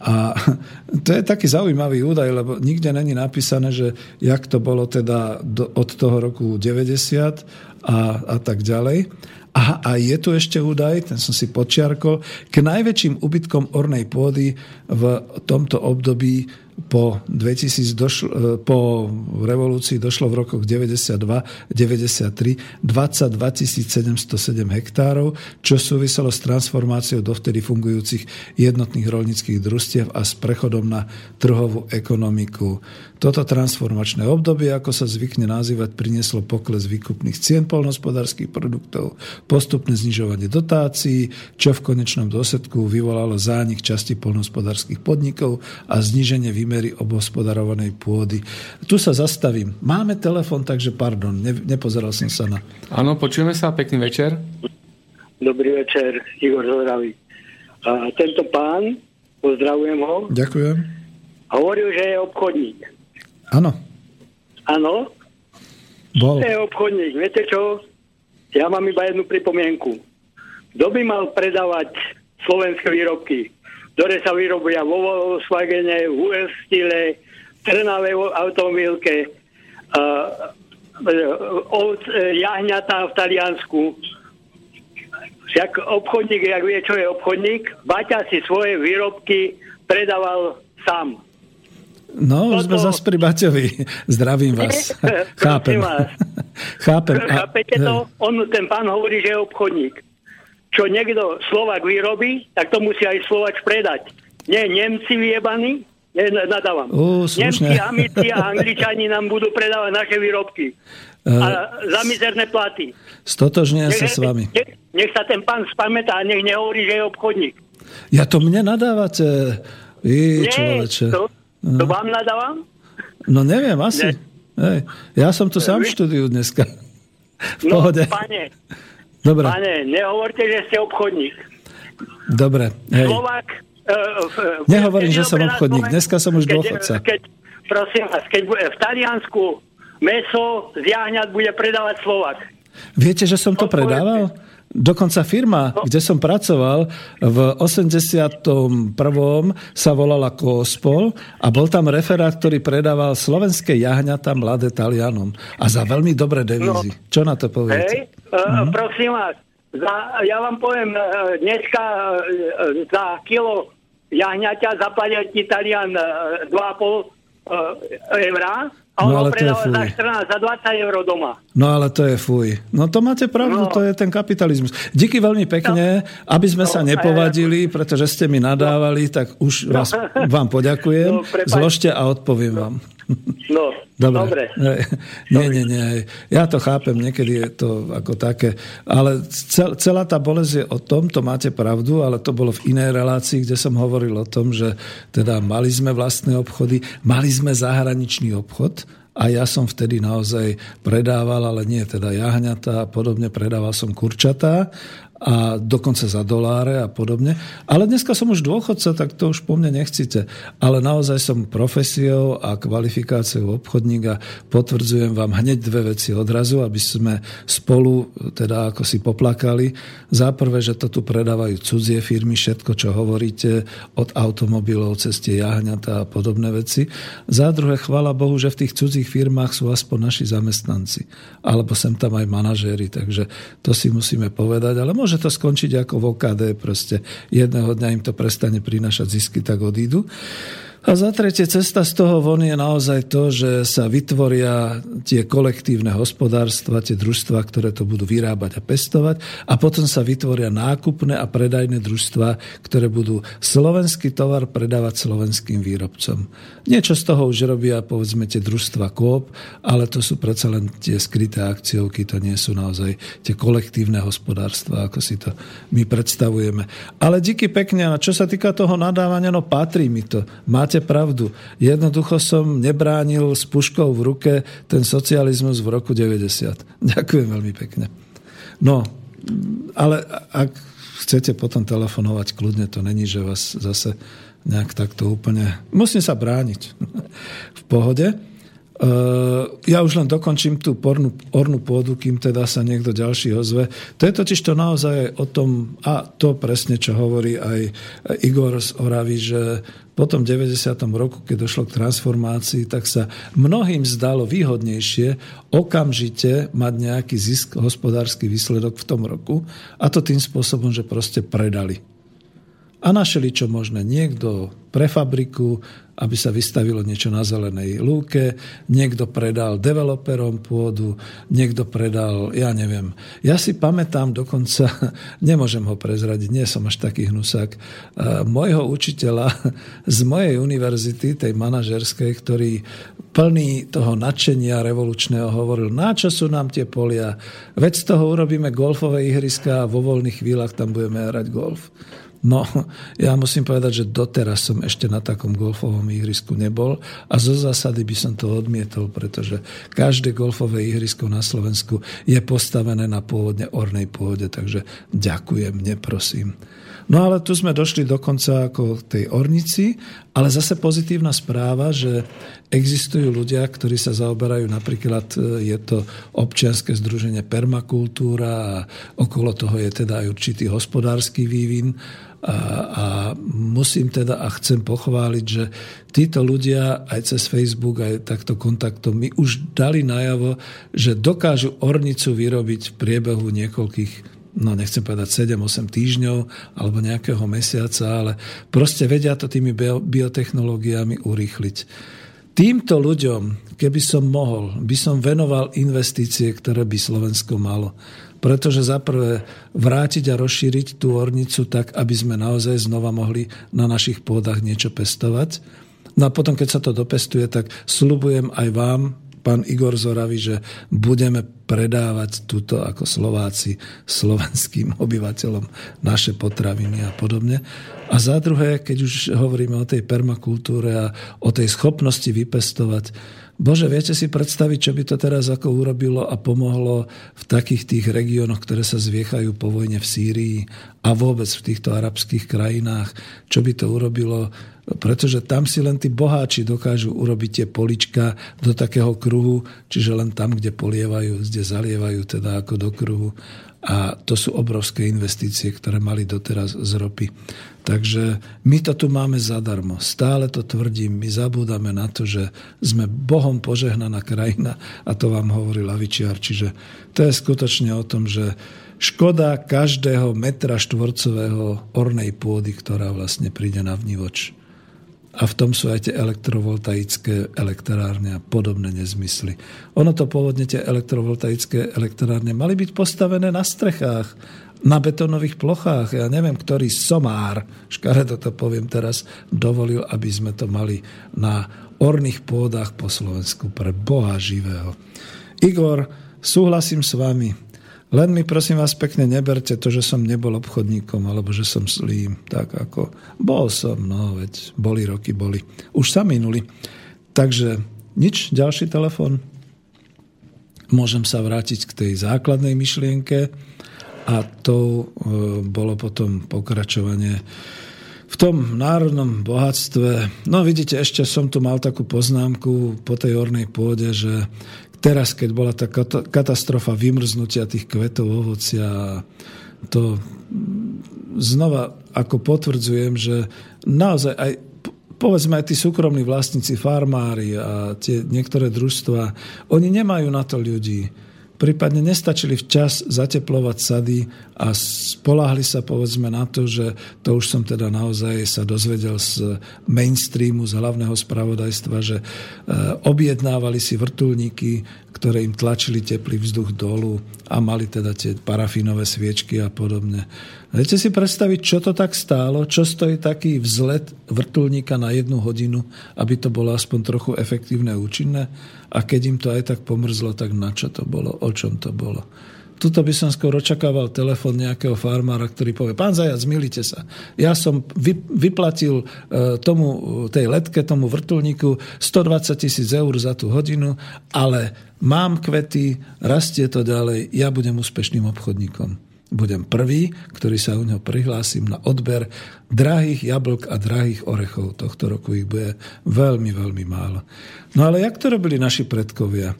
A [laughs] to je taký zaujímavý údaj, lebo nikde není napísané, že jak to bolo teda do, od toho roku 90 a, a tak ďalej. A, a je tu ešte údaj, ten som si počiarkol, k najväčším ubytkom ornej pôdy v tomto období po, 2000 došlo, e, po revolúcii došlo v rokoch 92-93 22 707 hektárov, čo súviselo s transformáciou dovtedy fungujúcich jednotných rolnických družstiev a s prechodom na trhovú ekonomiku. Toto transformačné obdobie, ako sa zvykne nazývať, prinieslo pokles výkupných cien polnospodárských produktov, postupné znižovanie dotácií, čo v konečnom dôsledku vyvolalo zánik časti polnospodárských podnikov a zníženie výmery obospodarovanej pôdy. Tu sa zastavím. Máme telefon, takže pardon, ne, nepozeral som sa na... Áno, počujeme sa, pekný večer. Dobrý večer, Igor Zdraví. A tento pán, pozdravujem ho, Ďakujem. hovoril, že je obchodník. Áno, Áno, bol. je obchodník. Viete čo? Ja mám iba jednu pripomienku. Kto by mal predávať slovenské výrobky, ktoré sa vyrobia vo Volkswagene, v US style, v Trnave automobilke, uh, od uh, jahňatá v Taliansku. Však obchodník, jak vie, čo je obchodník, Baťa si svoje výrobky predával sám. No, už sme Toto- zase pri Baťovi. Zdravím vás. [laughs] Chápem. Vás. [laughs] Chápem. A- Chápete to? On, ten pán hovorí, že je obchodník. Čo niekto Slovak vyrobí, tak to musí aj Slovač predať. Nie Nemci vyjebaní, nie, nadávam. Slušne. Nemci, Amici a Angličani nám budú predávať naše výrobky. Eh, A za mizerné platy. Stotožňujem sa s vami. Nech, nech sa ten pán spamätá a nech nehovorí, že je obchodník. Ja to mne nadávate. Vy, Nie, to, to vám nadávam? No neviem, asi. Ne. Hej. Ja som tu sám v štúdiu dneska. V No, pohode. pane, Dobre, pane, nehovorte, že ste obchodník. dobre. Hej. Slovák... Uh, Nehovorím, že som obchodník. Dneska som už keď, dôchodca. Keď, prosím vás, keď bude v Taliansku meso z jahňat bude predávať Slovak. Viete, že som to predával? Dokonca firma, kde som pracoval v 81. sa volala Koospol a bol tam referát, ktorý predával slovenské jahňata mladé Talianom. A za veľmi dobré devízy. Čo na to Hej, poviete? uh, prosím vás, za, ja vám poviem, uh, dneska uh, za kilo jahňaťa zaplatia ti Talian uh, 2,5 uh, eurá a No, ale to je predáva za fuj. 14, za 20 eur doma. No ale to je fuj. No to máte pravdu, No. to je ten kapitalizmus. Díky veľmi pekne, aby sme sa No, nepovadili, pretože ste mi nadávali, tak už vás, vám poďakujem. No, prepáč. Zložte a odpoviem vám. No, Dobre. dobre. [laughs] Nie, nie, nie. Ja to chápem, niekedy je to ako také. Ale cel, celá tá bolesť je o tom, to máte pravdu, ale to bolo v inej relácii, kde som hovoril o tom, že teda mali sme vlastné obchody, mali sme zahraničný obchod a ja som vtedy naozaj predával, ale nie teda jahňatá a podobne, predával som kurčatá a dokonca za doláre a podobne. Ale dneska som už dôchodca, tak to už po mne nechcíte. Ale naozaj som profesiou a kvalifikáciou obchodník a potvrdzujem vám hneď dve veci odrazu, aby sme spolu teda ako si poplakali. Za prvé, že to tu predávajú cudzie firmy, všetko, čo hovoríte, od automobilov cez tie jahňatá a podobné veci. Za druhé, chvála Bohu, že v tých cudzích firmách sú aspoň naši zamestnanci. Alebo sem tam aj manažéri, takže to si musíme povedať. Ale môže to skončiť ako v OKD, proste jedného dňa im to prestane prinášať zisky, tak odídu. A za tretie, cesta z toho von je naozaj to, že sa vytvoria tie kolektívne hospodárstva, tie družstva, ktoré to budú vyrábať a pestovať a potom sa vytvoria nákupné a predajné družstva, ktoré budú slovenský tovar predávať slovenským výrobcom. Niečo z toho už robia, povedzme, tie družstva Coop, ale to sú predsa len tie skryté akciovky, to nie sú naozaj tie kolektívne hospodárstva, ako si to my predstavujeme. Ale díky pekne, a čo sa týka toho nadávania, no patrí mi to. Máte pravdu. Jednoducho som nebránil s puškou v ruke ten socializmus v roku 90. [laughs] Ďakujem veľmi pekne. No, ale ak chcete potom telefonovať kľudne, to není, že vás zase nejak takto úplne... Musím sa brániť. [laughs] v pohode. Ja už len dokončím tú pornú, ornú pôdu, kým teda sa niekto ďalší ozve. To je totiž to naozaj o tom, a to presne, čo hovorí aj Igor z Oravy, že po tom 90. roku, keď došlo k transformácii, tak sa mnohým zdalo výhodnejšie okamžite mať nejaký zisk, hospodársky výsledok v tom roku a to tým spôsobom, že proste predali. A našli čo možné. Niekto pre fabriku aby sa vystavilo niečo na zelenej lúke, niekto predal developerom pôdu, niekto predal, ja neviem. Ja si pamätám dokonca, [laughs] nemôžem ho prezradiť, nie som až taký hnusák, môjho učiteľa [laughs] z mojej univerzity, tej manažerskej, ktorý plný toho nadšenia revolučného hovoril, na čo sú nám tie polia, veď z toho urobíme golfové ihriska a vo voľných chvíľach tam budeme hrať golf. No, [laughs] ja musím povedať, že doteraz som ešte na takom golfovom ihrisku nebol a zo zásady by som to odmietol, pretože každé golfové ihrisko na Slovensku je postavené na pôvodne ornej pôde, takže ďakujem, neprosím. No ale tu sme došli dokonca ako tej ornici, ale zase pozitívna správa, že existujú ľudia, ktorí sa zaoberajú, napríklad e, je to občianske združenie Permakultúra a okolo toho je teda aj určitý hospodársky vývin a, a musím teda a chcem pochváliť, že títo ľudia aj cez Facebook, aj takto kontaktom mi už dali najavo, že dokážu ornicu vyrobiť v priebehu niekoľkých no nechcem povedať 7-8 týždňov alebo nejakého mesiaca, ale proste vedia to tými biotechnológiami urýchliť. Týmto ľuďom, keby som mohol, by som venoval investície, ktoré by Slovensko malo. Pretože zaprvé vrátiť a rozšíriť tú ornicu tak, aby sme naozaj znova mohli na našich pôdach niečo pestovať. No a potom, keď sa to dopestuje, tak slubujem aj vám, pán Igor Zoravi, že budeme predávať túto ako Slováci slovenským [laughs] obyvateľom naše potraviny a podobne. A za druhé, keď už hovoríme o tej permakultúre a o tej schopnosti vypestovať, Bože, viete si predstaviť, čo by to teraz ako urobilo a pomohlo v takých tých regiónoch, ktoré sa zviechajú po vojne v Sýrii a vôbec v týchto arabských krajinách, čo by to urobilo pretože tam si len tí boháči dokážu urobiť tie polička do takého kruhu, čiže len tam, kde polievajú, kde zalievajú teda ako do kruhu. A to sú obrovské investície, ktoré mali doteraz z ropy. Takže my to tu máme zadarmo. Stále to tvrdím. My zabúdame na to, že sme Bohom požehnaná krajina a to vám hovorí Lavičiar. Čiže to je skutočne o tom, že škoda každého metra štvorcového ornej pôdy, ktorá vlastne príde na vnívoč. A v tom sú aj tie elektrovoltaické elektrárne a podobné nezmysly. Ono to pôvodne tie elektrovoltaické elektrárne mali byť postavené na strechách, na betónových plochách. Ja neviem, ktorý somár, škaredo to poviem teraz, dovolil, aby sme to mali na orných pôdach po Slovensku pre Boha živého. Igor, súhlasím s vami. Len mi prosím vás pekne neberte to, že som nebol obchodníkom alebo že som slím. Tak ako bol som, no veď boli roky, boli. Už sa minuli. Takže nič, ďalší telefon. Môžem sa vrátiť k tej základnej myšlienke a to e, bolo potom pokračovanie v tom národnom bohatstve. No vidíte, ešte som tu mal takú poznámku po tej ornej pôde, že teraz, keď bola tá katastrofa vymrznutia tých kvetov, ovocia, to znova ako potvrdzujem, že naozaj aj povedzme aj tí súkromní vlastníci, farmári a tie niektoré družstva, oni nemajú na to ľudí prípadne nestačili včas zateplovať sady a spolahli sa povedzme na to, že to už som teda naozaj sa dozvedel z mainstreamu, z hlavného spravodajstva, že e, objednávali si vrtulníky, ktoré im tlačili teplý vzduch dolu a mali teda tie parafínové sviečky a podobne. Viete si predstaviť, čo to tak stálo? Čo stojí taký vzlet vrtulníka na jednu hodinu, aby to bolo aspoň trochu efektívne účinné? A keď im to aj tak pomrzlo, tak na čo to bolo? O čom to bolo? Tuto by som skôr očakával telefon nejakého farmára, ktorý povie, pán Zajac, milite sa. Ja som vyplatil e, tomu, tej letke, tomu vrtulníku 120 tisíc eur za tú hodinu, ale mám kvety, rastie to ďalej, ja budem úspešným obchodníkom budem prvý, ktorý sa u neho prihlásim na odber drahých jablk a drahých orechov. Tohto roku ich bude veľmi, veľmi málo. No ale jak to robili naši predkovia?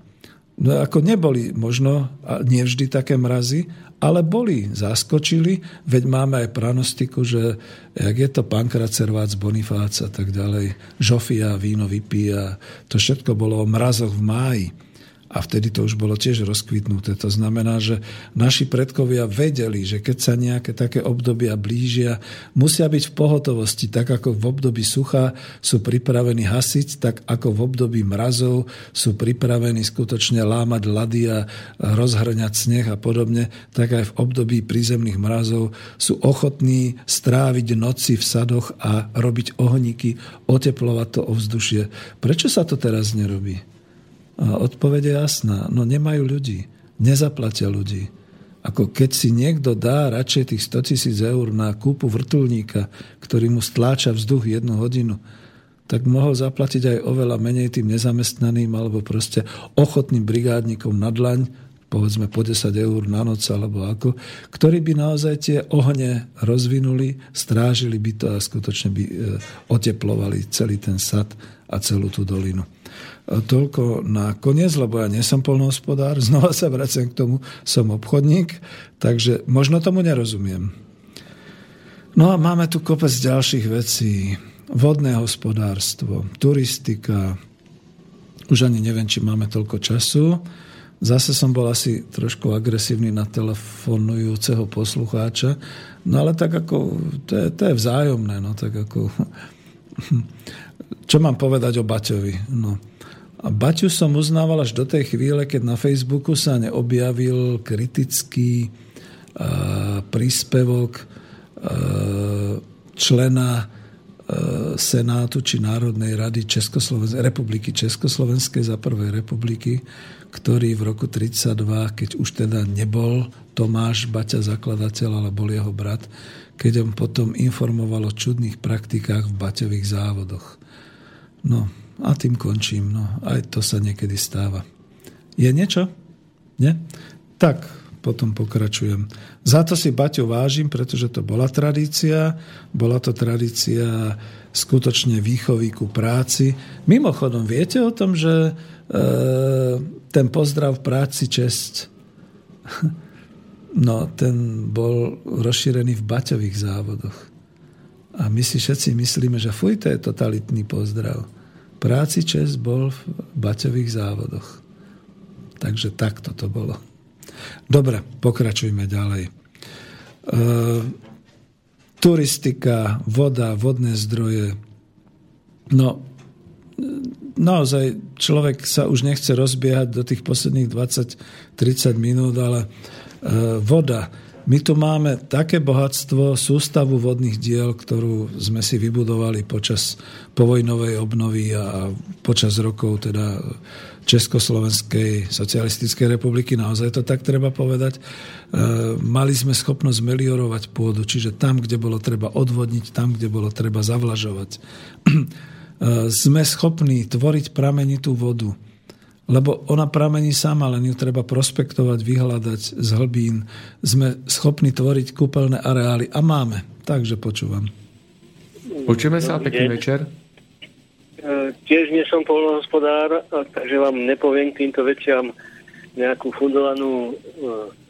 No ako neboli možno, nie vždy také mrazy, ale boli, zaskočili, veď máme aj pranostiku, že jak je to Pankracervác, Bonifác a tak ďalej, Žofia, víno vypíja, to všetko bolo o mrazoch v máji. A vtedy to už bolo tiež rozkvitnuté. To znamená, že naši predkovia vedeli, že keď sa nejaké také obdobia blížia, musia byť v pohotovosti, tak ako v období sucha sú pripravení hasiť, tak ako v období mrazov sú pripravení skutočne lámať lady a rozhrňať sneh a podobne, tak aj v období prízemných mrazov sú ochotní stráviť noci v sadoch a robiť ohníky, oteplovať to ovzdušie. Prečo sa to teraz nerobí? Odpoveď je jasná. No nemajú ľudí. Nezaplatia ľudí. Ako keď si niekto dá radšej tých 100 tisíc eur na kúpu vrtulníka, ktorý mu stláča vzduch jednu hodinu, tak mohol zaplatiť aj oveľa menej tým nezamestnaným alebo proste ochotným brigádnikom na dlaň, povedzme po 10 eur na noc alebo ako, ktorí by naozaj tie ohne rozvinuli, strážili by to a skutočne by e, oteplovali celý ten sad a celú tú dolinu. Toľko na koniec, lebo ja nie som polnohospodár, [laughs] znova sa vraciam k tomu, som obchodník, takže možno tomu nerozumiem. No a máme tu kopec ďalších vecí. Vodné hospodárstvo, turistika, už ani neviem, či máme toľko času. Zase som bol asi trošku agresívny na telefonujúceho poslucháča, no ale tak ako, to je, to je vzájomné, no tak ako... [laughs] Čo mám povedať o Baťovi? No, a Baťu som uznával až do tej chvíle, keď na Facebooku sa neobjavil kritický uh, príspevok uh, člena uh, Senátu či Národnej rady Českosloven- republiky Československej za prvej republiky, ktorý v roku 32, keď už teda nebol Tomáš Baťa zakladateľ, ale bol jeho brat, keď on potom informoval o čudných praktikách v Baťových závodoch. No, a tým končím. No, aj to sa niekedy stáva. Je niečo? Nie? Tak, potom pokračujem. Za to si Baťo vážim, pretože to bola tradícia. Bola to tradícia skutočne výchovy ku práci. Mimochodom, viete o tom, že e, ten pozdrav práci česť [laughs] no, ten bol rozšírený v Baťových závodoch. A my si všetci myslíme, že fuj, to je totalitný pozdrav práci čes bol v baťových závodoch. Takže takto to bolo. Dobre, pokračujme ďalej. E, turistika, voda, vodné zdroje. No, naozaj človek sa už nechce rozbiehať do tých posledných 20-30 minút, ale e, voda, my tu máme také bohatstvo, sústavu vodných diel, ktorú sme si vybudovali počas povojnovej obnovy a počas rokov teda Československej socialistickej republiky, naozaj to tak treba povedať. E, mali sme schopnosť meliorovať pôdu, čiže tam, kde bolo treba odvodniť, tam, kde bolo treba zavlažovať. [clears throat] E, sme schopní tvoriť pramenitú vodu lebo ona pramení sama, len ju treba prospektovať, vyhľadať z hlbín. Sme schopní tvoriť kúpeľné areály a máme. Takže počúvam. Počujeme sa, pekný večer. E, tiež nie som polnohospodár, takže vám nepoviem k týmto veciam nejakú fundovanú e,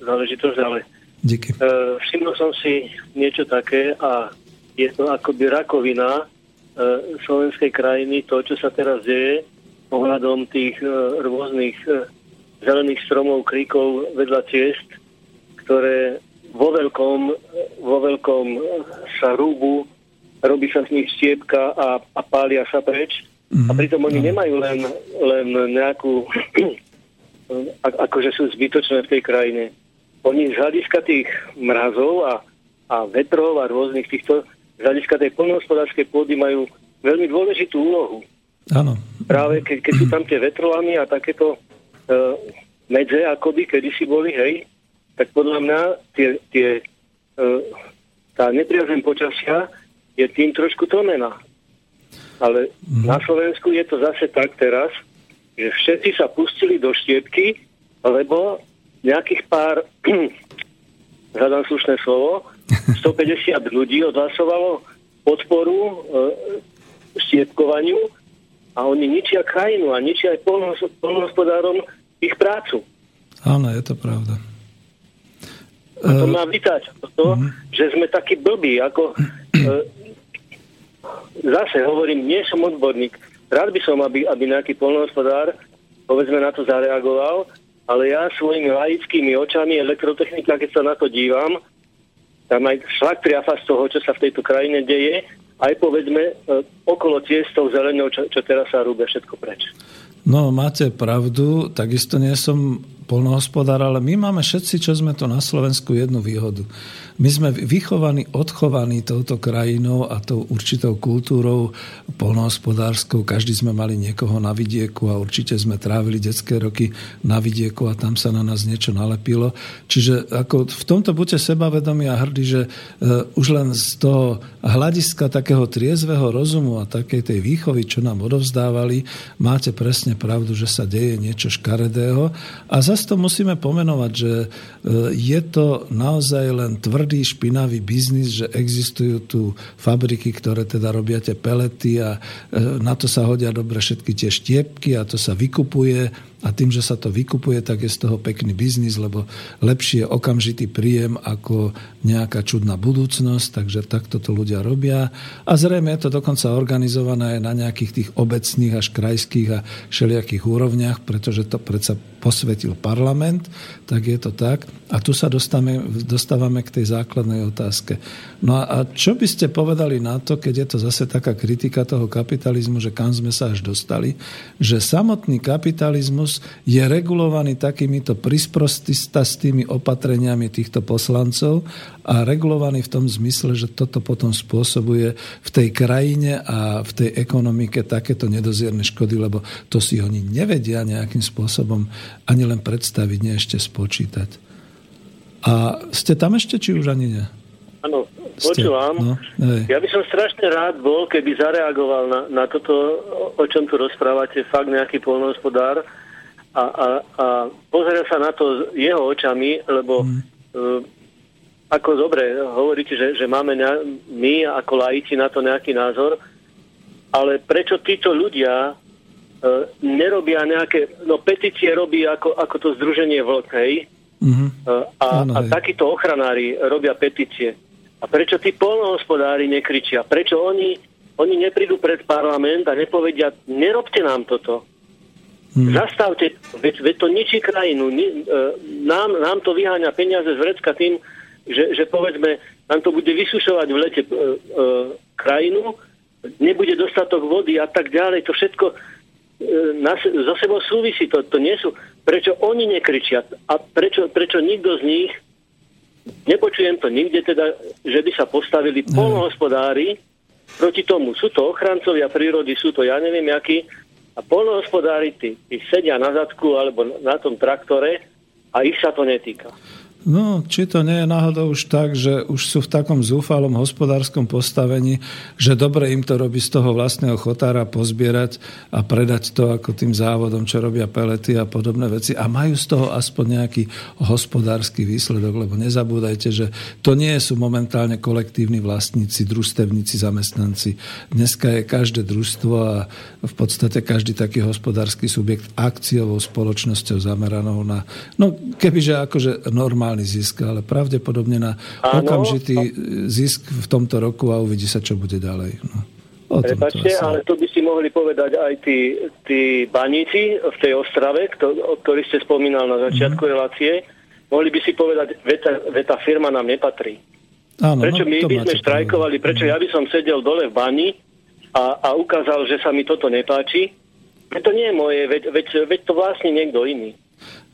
záležitosť, ale Díky. E, všimol som si niečo také a je to akoby rakovina slovenskej krajiny, to, čo sa teraz deje, ohľadom tých e, rôznych e, zelených stromov, kríkov vedľa ciest, ktoré vo veľkom, vo veľkom sa rúbu, robí sa z nich stiepka a, a pália sa preč. Mm-hmm. A pritom oni nemajú len, len nejakú, [clears throat] akože sú zbytočné v tej krajine. Oni z hľadiska tých mrazov a, a vetrov a rôznych týchto, z hľadiska tej polnohospodárskej pôdy majú veľmi dôležitú úlohu. Áno. Práve keď, keď sú tam tie vetrolamy a takéto uh, medze, akoby kedysi boli, hej, tak podľa mňa tie, tie, uh, tá nepriazem počasia je tým trošku tlmená. Ale mm. na Slovensku je to zase tak teraz, že všetci sa pustili do štiepky, lebo nejakých pár, [clears throat] hľadám slušné slovo, 150 ľudí odhlasovalo podporu e, štiepkovaniu a oni ničia krajinu a ničia aj polnohospodárom ich prácu. Áno, je to pravda. A to má vytať to, uh-huh. že sme takí blbí, ako uh, zase hovorím, nie som odborník. Rád by som, aby, aby nejaký polnohospodár povedzme na to zareagoval, ale ja svojimi laickými očami elektrotechnika, keď sa na to dívam, tam aj šlak triafa z toho, čo sa v tejto krajine deje, aj povedzme e, okolo ciestov zelenou, čo, čo teraz sa rúbe všetko preč. No, máte pravdu, takisto nie som polnohospodár, ale my máme všetci, čo sme to na Slovensku, jednu výhodu. My sme vychovaní, odchovaní touto krajinou a tou určitou kultúrou polnohospodárskou. Každý sme mali niekoho na vidieku a určite sme trávili detské roky na vidieku a tam sa na nás niečo nalepilo. Čiže ako v tomto buďte sebavedomí a hrdí, že uh, už len z toho hľadiska takého triezveho rozumu a takej tej výchovy, čo nám odovzdávali, máte presne pravdu, že sa deje niečo škaredého. A zase to musíme pomenovať, že uh, je to naozaj len tvrdý tvrdý, špinavý biznis, že existujú tu fabriky, ktoré teda robia tie pelety a e, na to sa hodia dobre všetky tie štiepky a to sa vykupuje a tým, že sa to vykupuje, tak je z toho pekný biznis, lebo lepšie je okamžitý príjem ako nejaká čudná budúcnosť, takže takto to ľudia robia. A zrejme je to dokonca organizované aj na nejakých tých obecných až krajských a všelijakých úrovniach, pretože to predsa posvetil parlament, tak je to tak. A tu sa dostávame, dostávame k tej základnej otázke. No a čo by ste povedali na to, keď je to zase taká kritika toho kapitalizmu, že kam sme sa až dostali, že samotný kapitalizmus je regulovaný takýmito prisprostistými opatreniami týchto poslancov a regulovaný v tom zmysle, že toto potom spôsobuje v tej krajine a v tej ekonomike takéto nedozierne škody, lebo to si oni nevedia nejakým spôsobom ani len predstaviť, nie ešte spočítať. A ste tam ešte, či už ani nie? Áno, počúvam. No, ja by som strašne rád bol, keby zareagoval na, na toto, o čom tu rozprávate, fakt nejaký polnohospodár a, a, a pozrie sa na to jeho očami, lebo mm. uh, ako dobre hovoríte, že, že máme ne, my ako laici na to nejaký názor, ale prečo títo ľudia uh, nerobia nejaké, no petície robí ako, ako to združenie Vlk, hej? Mm-hmm. Uh, a, ano, a takíto ochranári robia petície. A prečo tí polnohospodári nekričia? Prečo oni, oni neprídu pred parlament a nepovedia, nerobte nám toto. Hmm. Zastavte, veď, veď to ničí krajinu. Ni, e, nám, nám to vyháňa peniaze z vrecka tým, že, že povedzme, nám to bude vysušovať v lete e, e, krajinu, nebude dostatok vody a tak ďalej. To všetko e, na, so sebou súvisí. To, to nie sú, prečo oni nekričia a prečo, prečo nikto z nich Nepočujem to nikde teda, že by sa postavili polnohospodári proti tomu. Sú to ochrancovia prírody, sú to ja neviem akí. A polnohospodári tí, tí sedia na zadku alebo na tom traktore a ich sa to netýka. No, či to nie je náhodou už tak, že už sú v takom zúfalom hospodárskom postavení, že dobre im to robí z toho vlastného chotára pozbierať a predať to ako tým závodom, čo robia pelety a podobné veci a majú z toho aspoň nejaký hospodársky výsledok, lebo nezabúdajte, že to nie sú momentálne kolektívni vlastníci, družstevníci, zamestnanci. Dneska je každé družstvo a v podstate každý taký hospodársky subjekt akciovou spoločnosťou zameranou na, no kebyže akože normálne minimálny zisk, ale pravdepodobne na Áno, okamžitý no. zisk v tomto roku a uvidí sa, čo bude ďalej. No. Prepačte, ale to by si mohli povedať aj tí, tí baníci v tej Ostrave, kto, o ktorých ste spomínal na začiatku mm. relácie. Mohli by si povedať, že tá firma nám nepatrí. Áno, prečo no, my by sme štrajkovali, prečo ja by som sedel dole v bani a, a ukázal, že sa mi toto nepáči. To nie je moje, veď, veď, veď to vlastne niekto iný.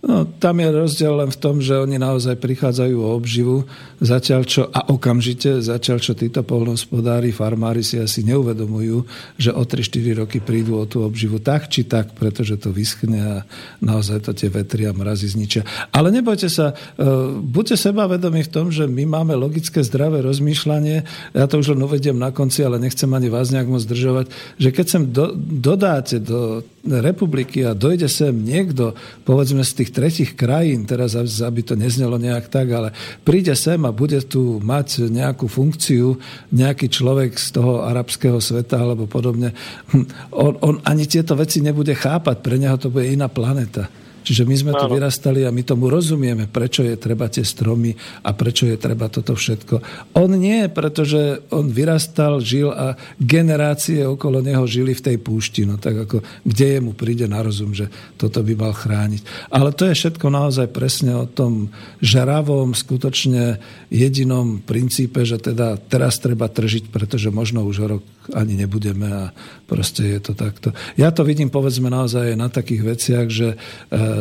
No, tam je rozdiel len v tom, že oni naozaj prichádzajú o obživu, zatiaľ čo, a okamžite, zatiaľ čo títo polnohospodári, farmári si asi neuvedomujú, že o 3-4 roky prídu o tú obživu tak či tak, pretože to vyschne a naozaj to tie vetry a mrazy zničia. Ale nebojte sa, e, buďte sebavedomí v tom, že my máme logické zdravé rozmýšľanie, ja to už len uvediem na konci, ale nechcem ani vás nejak moc zdržovať, že keď sem do, dodáte do republiky a dojde sem niekto, povedzme z tých tretich krajín, teraz aby to neznelo nejak tak, ale príde sem a bude tu mať nejakú funkciu, nejaký človek z toho arabského sveta alebo podobne, hm, on, on ani tieto veci nebude chápať, pre neho to bude iná planeta. Čiže my sme tu Áno. vyrastali a my tomu rozumieme, prečo je treba tie stromy a prečo je treba toto všetko. On nie, pretože on vyrastal, žil a generácie okolo neho žili v tej púšti. No tak ako, kde jemu príde na rozum, že toto by mal chrániť. Ale to je všetko naozaj presne o tom žravom, skutočne jedinom princípe, že teda teraz treba tržiť, pretože možno už rok ani nebudeme a proste je to takto. Ja to vidím povedzme naozaj na takých veciach, že eh,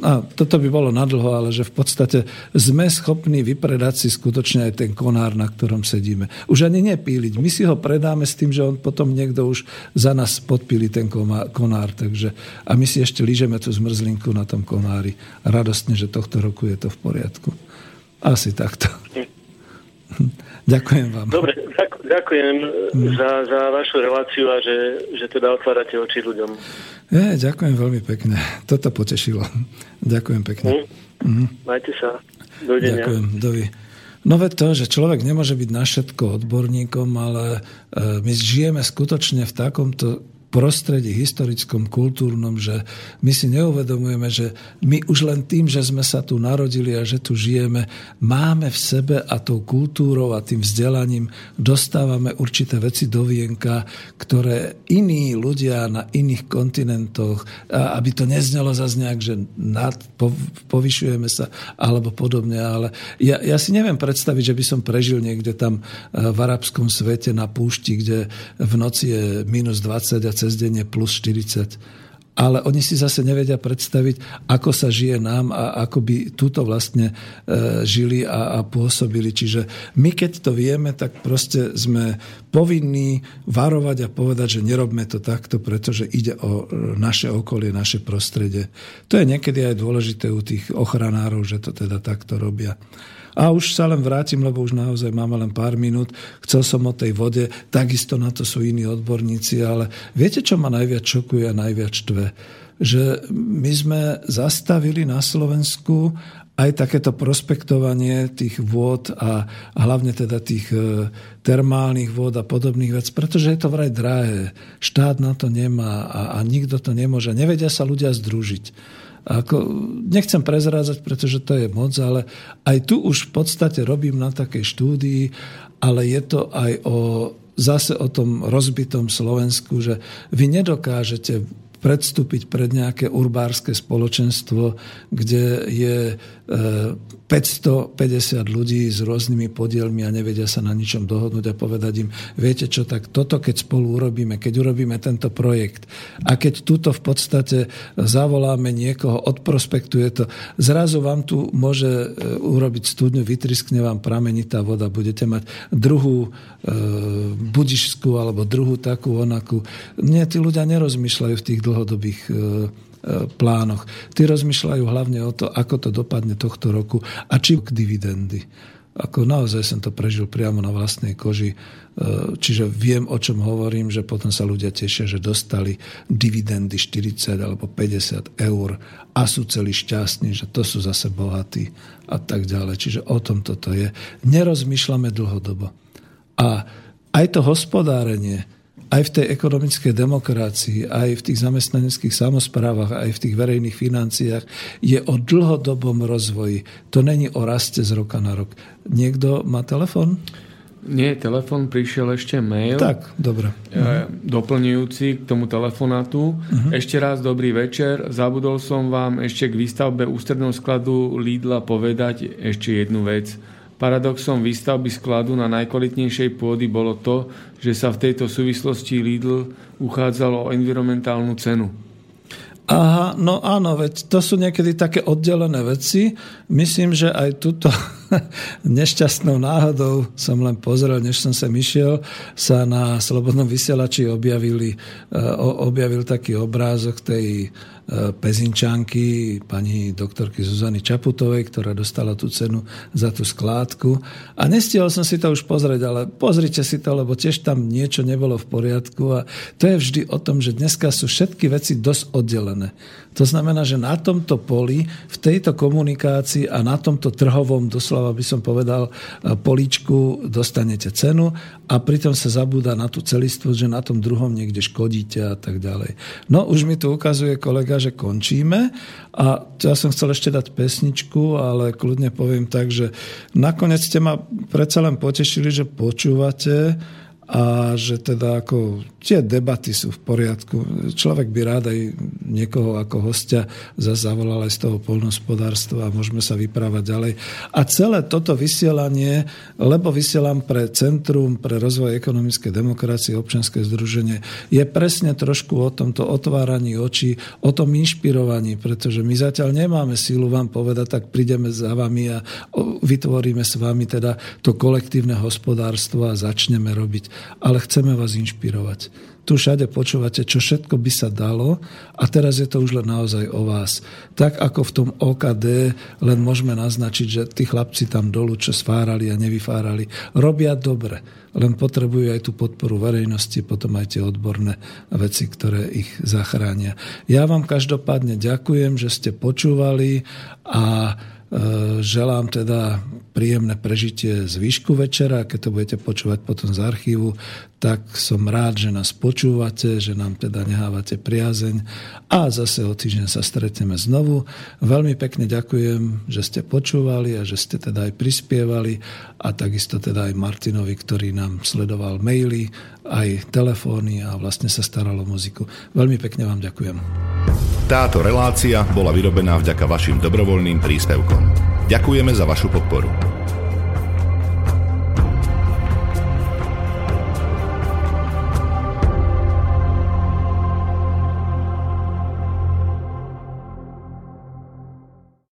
a toto by bolo nadlho, ale že v podstate sme schopní vypredať si skutočne aj ten konár, na ktorom sedíme. Už ani nepíliť. My si ho predáme s tým, že on potom niekto už za nás podpíli ten konár. Takže, a my si ešte lížeme tú zmrzlinku na tom konári. Radostne, že tohto roku je to v poriadku. Asi takto. Ďakujem vám. Dobre, ďak- ďakujem Mm. za, za vašu reláciu a že, že teda otvárate oči ľuďom. Je, ďakujem veľmi pekne. Toto potešilo. Ďakujem pekne. Hm? Majte sa. Dovidenia. Ďakujem, Dovi. No veď to, že človek nemôže byť na všetko odborníkom, ale e, my žijeme skutočne v takomto prostredí historickom, kultúrnom, že my si neuvedomujeme, že my už len tým, že sme sa tu narodili a že tu žijeme, máme v sebe a tou kultúrou a tým vzdelaním dostávame určité veci do vienka, ktoré iní ľudia na iných kontinentoch, aby to neznelo zase nejak, že nad, po, povyšujeme sa alebo podobne, ale ja, ja si neviem predstaviť, že by som prežil niekde tam e, v arabskom svete na púšti, kde v noci je minus 20 a cez deň je plus 40 ale oni si zase nevedia predstaviť, ako sa žije nám a ako by túto vlastne e, žili a, a pôsobili. Čiže my keď to vieme, tak proste sme povinní varovať a povedať, že nerobme to takto, pretože ide o e, naše okolie, naše prostredie. To je niekedy aj dôležité u tých ochranárov, že to teda takto robia. A už sa len vrátim, lebo už naozaj máme len pár minút. Chcel som o tej vode, takisto na to sú iní odborníci, ale viete, čo ma najviac šokuje a najviac štve? Že my sme zastavili na Slovensku aj takéto prospektovanie tých vôd a, hlavne teda tých e, termálnych vôd a podobných vec, pretože je to vraj drahé. Štát na to nemá a, a nikto to nemôže. Nevedia sa ľudia združiť. Ako, nechcem prezrádzať, pretože to je moc, ale aj tu už v podstate robím na takej štúdii, ale je to aj o, zase o tom rozbitom Slovensku, že vy nedokážete predstúpiť pred nejaké urbárske spoločenstvo, kde je e, 550 ľudí s rôznymi podielmi a nevedia sa na ničom dohodnúť a povedať im, viete čo, tak toto keď spolu urobíme, keď urobíme tento projekt a keď tuto v podstate zavoláme niekoho, odprospektuje to, zrazu vám tu môže e, urobiť studňu, vytriskne vám pramenitá voda, budete mať druhú e, budišskú alebo druhú takú onakú. Nie, tí ľudia nerozmýšľajú v tých dlhodobých e, plánoch. Tí rozmýšľajú hlavne o to, ako to dopadne tohto roku a či k dividendy. Ako naozaj som to prežil priamo na vlastnej koži, čiže viem, o čom hovorím, že potom sa ľudia tešia, že dostali dividendy 40 alebo 50 eur a sú celí šťastní, že to sú zase bohatí a tak ďalej. Čiže o tom toto je. Nerozmýšľame dlhodobo. A aj to hospodárenie, aj v tej ekonomickej demokracii, aj v tých zamestnaneckých samozprávach, aj v tých verejných financiách je o dlhodobom rozvoji. To není o raste z roka na rok. Niekto má telefon? Nie, telefon prišiel ešte mail. Tak, dobre. E, doplňujúci k tomu telefonátu. Uh-huh. Ešte raz dobrý večer. Zabudol som vám ešte k výstavbe ústredného skladu Lidla povedať ešte jednu vec. Paradoxom výstavby skladu na najkvalitnejšej pôdy bolo to, že sa v tejto súvislosti Lidl uchádzalo o environmentálnu cenu. Aha, no áno, veď to sú niekedy také oddelené veci. Myslím, že aj túto [laughs] nešťastnou náhodou som len pozrel, než som sem išiel, sa na Slobodnom vysielači objavili, objavil taký obrázok tej pezinčanky pani doktorky Zuzany Čaputovej, ktorá dostala tú cenu za tú skládku. A nestihol som si to už pozrieť, ale pozrite si to, lebo tiež tam niečo nebolo v poriadku a to je vždy o tom, že dneska sú všetky veci dosť oddelené. To znamená, že na tomto poli, v tejto komunikácii a na tomto trhovom doslova by som povedal, e, políčku dostanete cenu a pritom sa zabúda na tú celistvo, že na tom druhom niekde škodíte a tak ďalej. No už mi tu ukazuje kolega, že končíme a ja som chcel ešte dať pesničku, ale kľudne poviem tak, že nakoniec ste ma predsa len potešili, že počúvate a že teda ako tie debaty sú v poriadku. Človek by rád aj niekoho ako hostia zase zavolal aj z toho polnospodárstva a môžeme sa vyprávať ďalej. A celé toto vysielanie, lebo vysielam pre Centrum pre rozvoj ekonomickej demokracie, občianske združenie, je presne trošku o tomto otváraní očí, o tom inšpirovaní, pretože my zatiaľ nemáme sílu vám povedať, tak prídeme za vami a vytvoríme s vami teda to kolektívne hospodárstvo a začneme robiť. Ale chceme vás inšpirovať tu všade počúvate, čo všetko by sa dalo a teraz je to už len naozaj o vás. Tak ako v tom OKD len môžeme naznačiť, že tí chlapci tam dolu, čo sfárali a nevyfárali, robia dobre, len potrebujú aj tú podporu verejnosti, potom aj tie odborné veci, ktoré ich zachránia. Ja vám každopádne ďakujem, že ste počúvali a E, želám teda príjemné prežitie z výšku večera. Keď to budete počúvať potom z archívu, tak som rád, že nás počúvate, že nám teda nehávate priazeň a zase o týždeň sa stretneme znovu. Veľmi pekne ďakujem, že ste počúvali a že ste teda aj prispievali a takisto teda aj Martinovi, ktorý nám sledoval maily, aj telefóny a vlastne sa staral o muziku. Veľmi pekne vám ďakujem. Táto relácia bola vyrobená vďaka vašim dobrovoľným príspevkom. Ďakujeme za vašu podporu.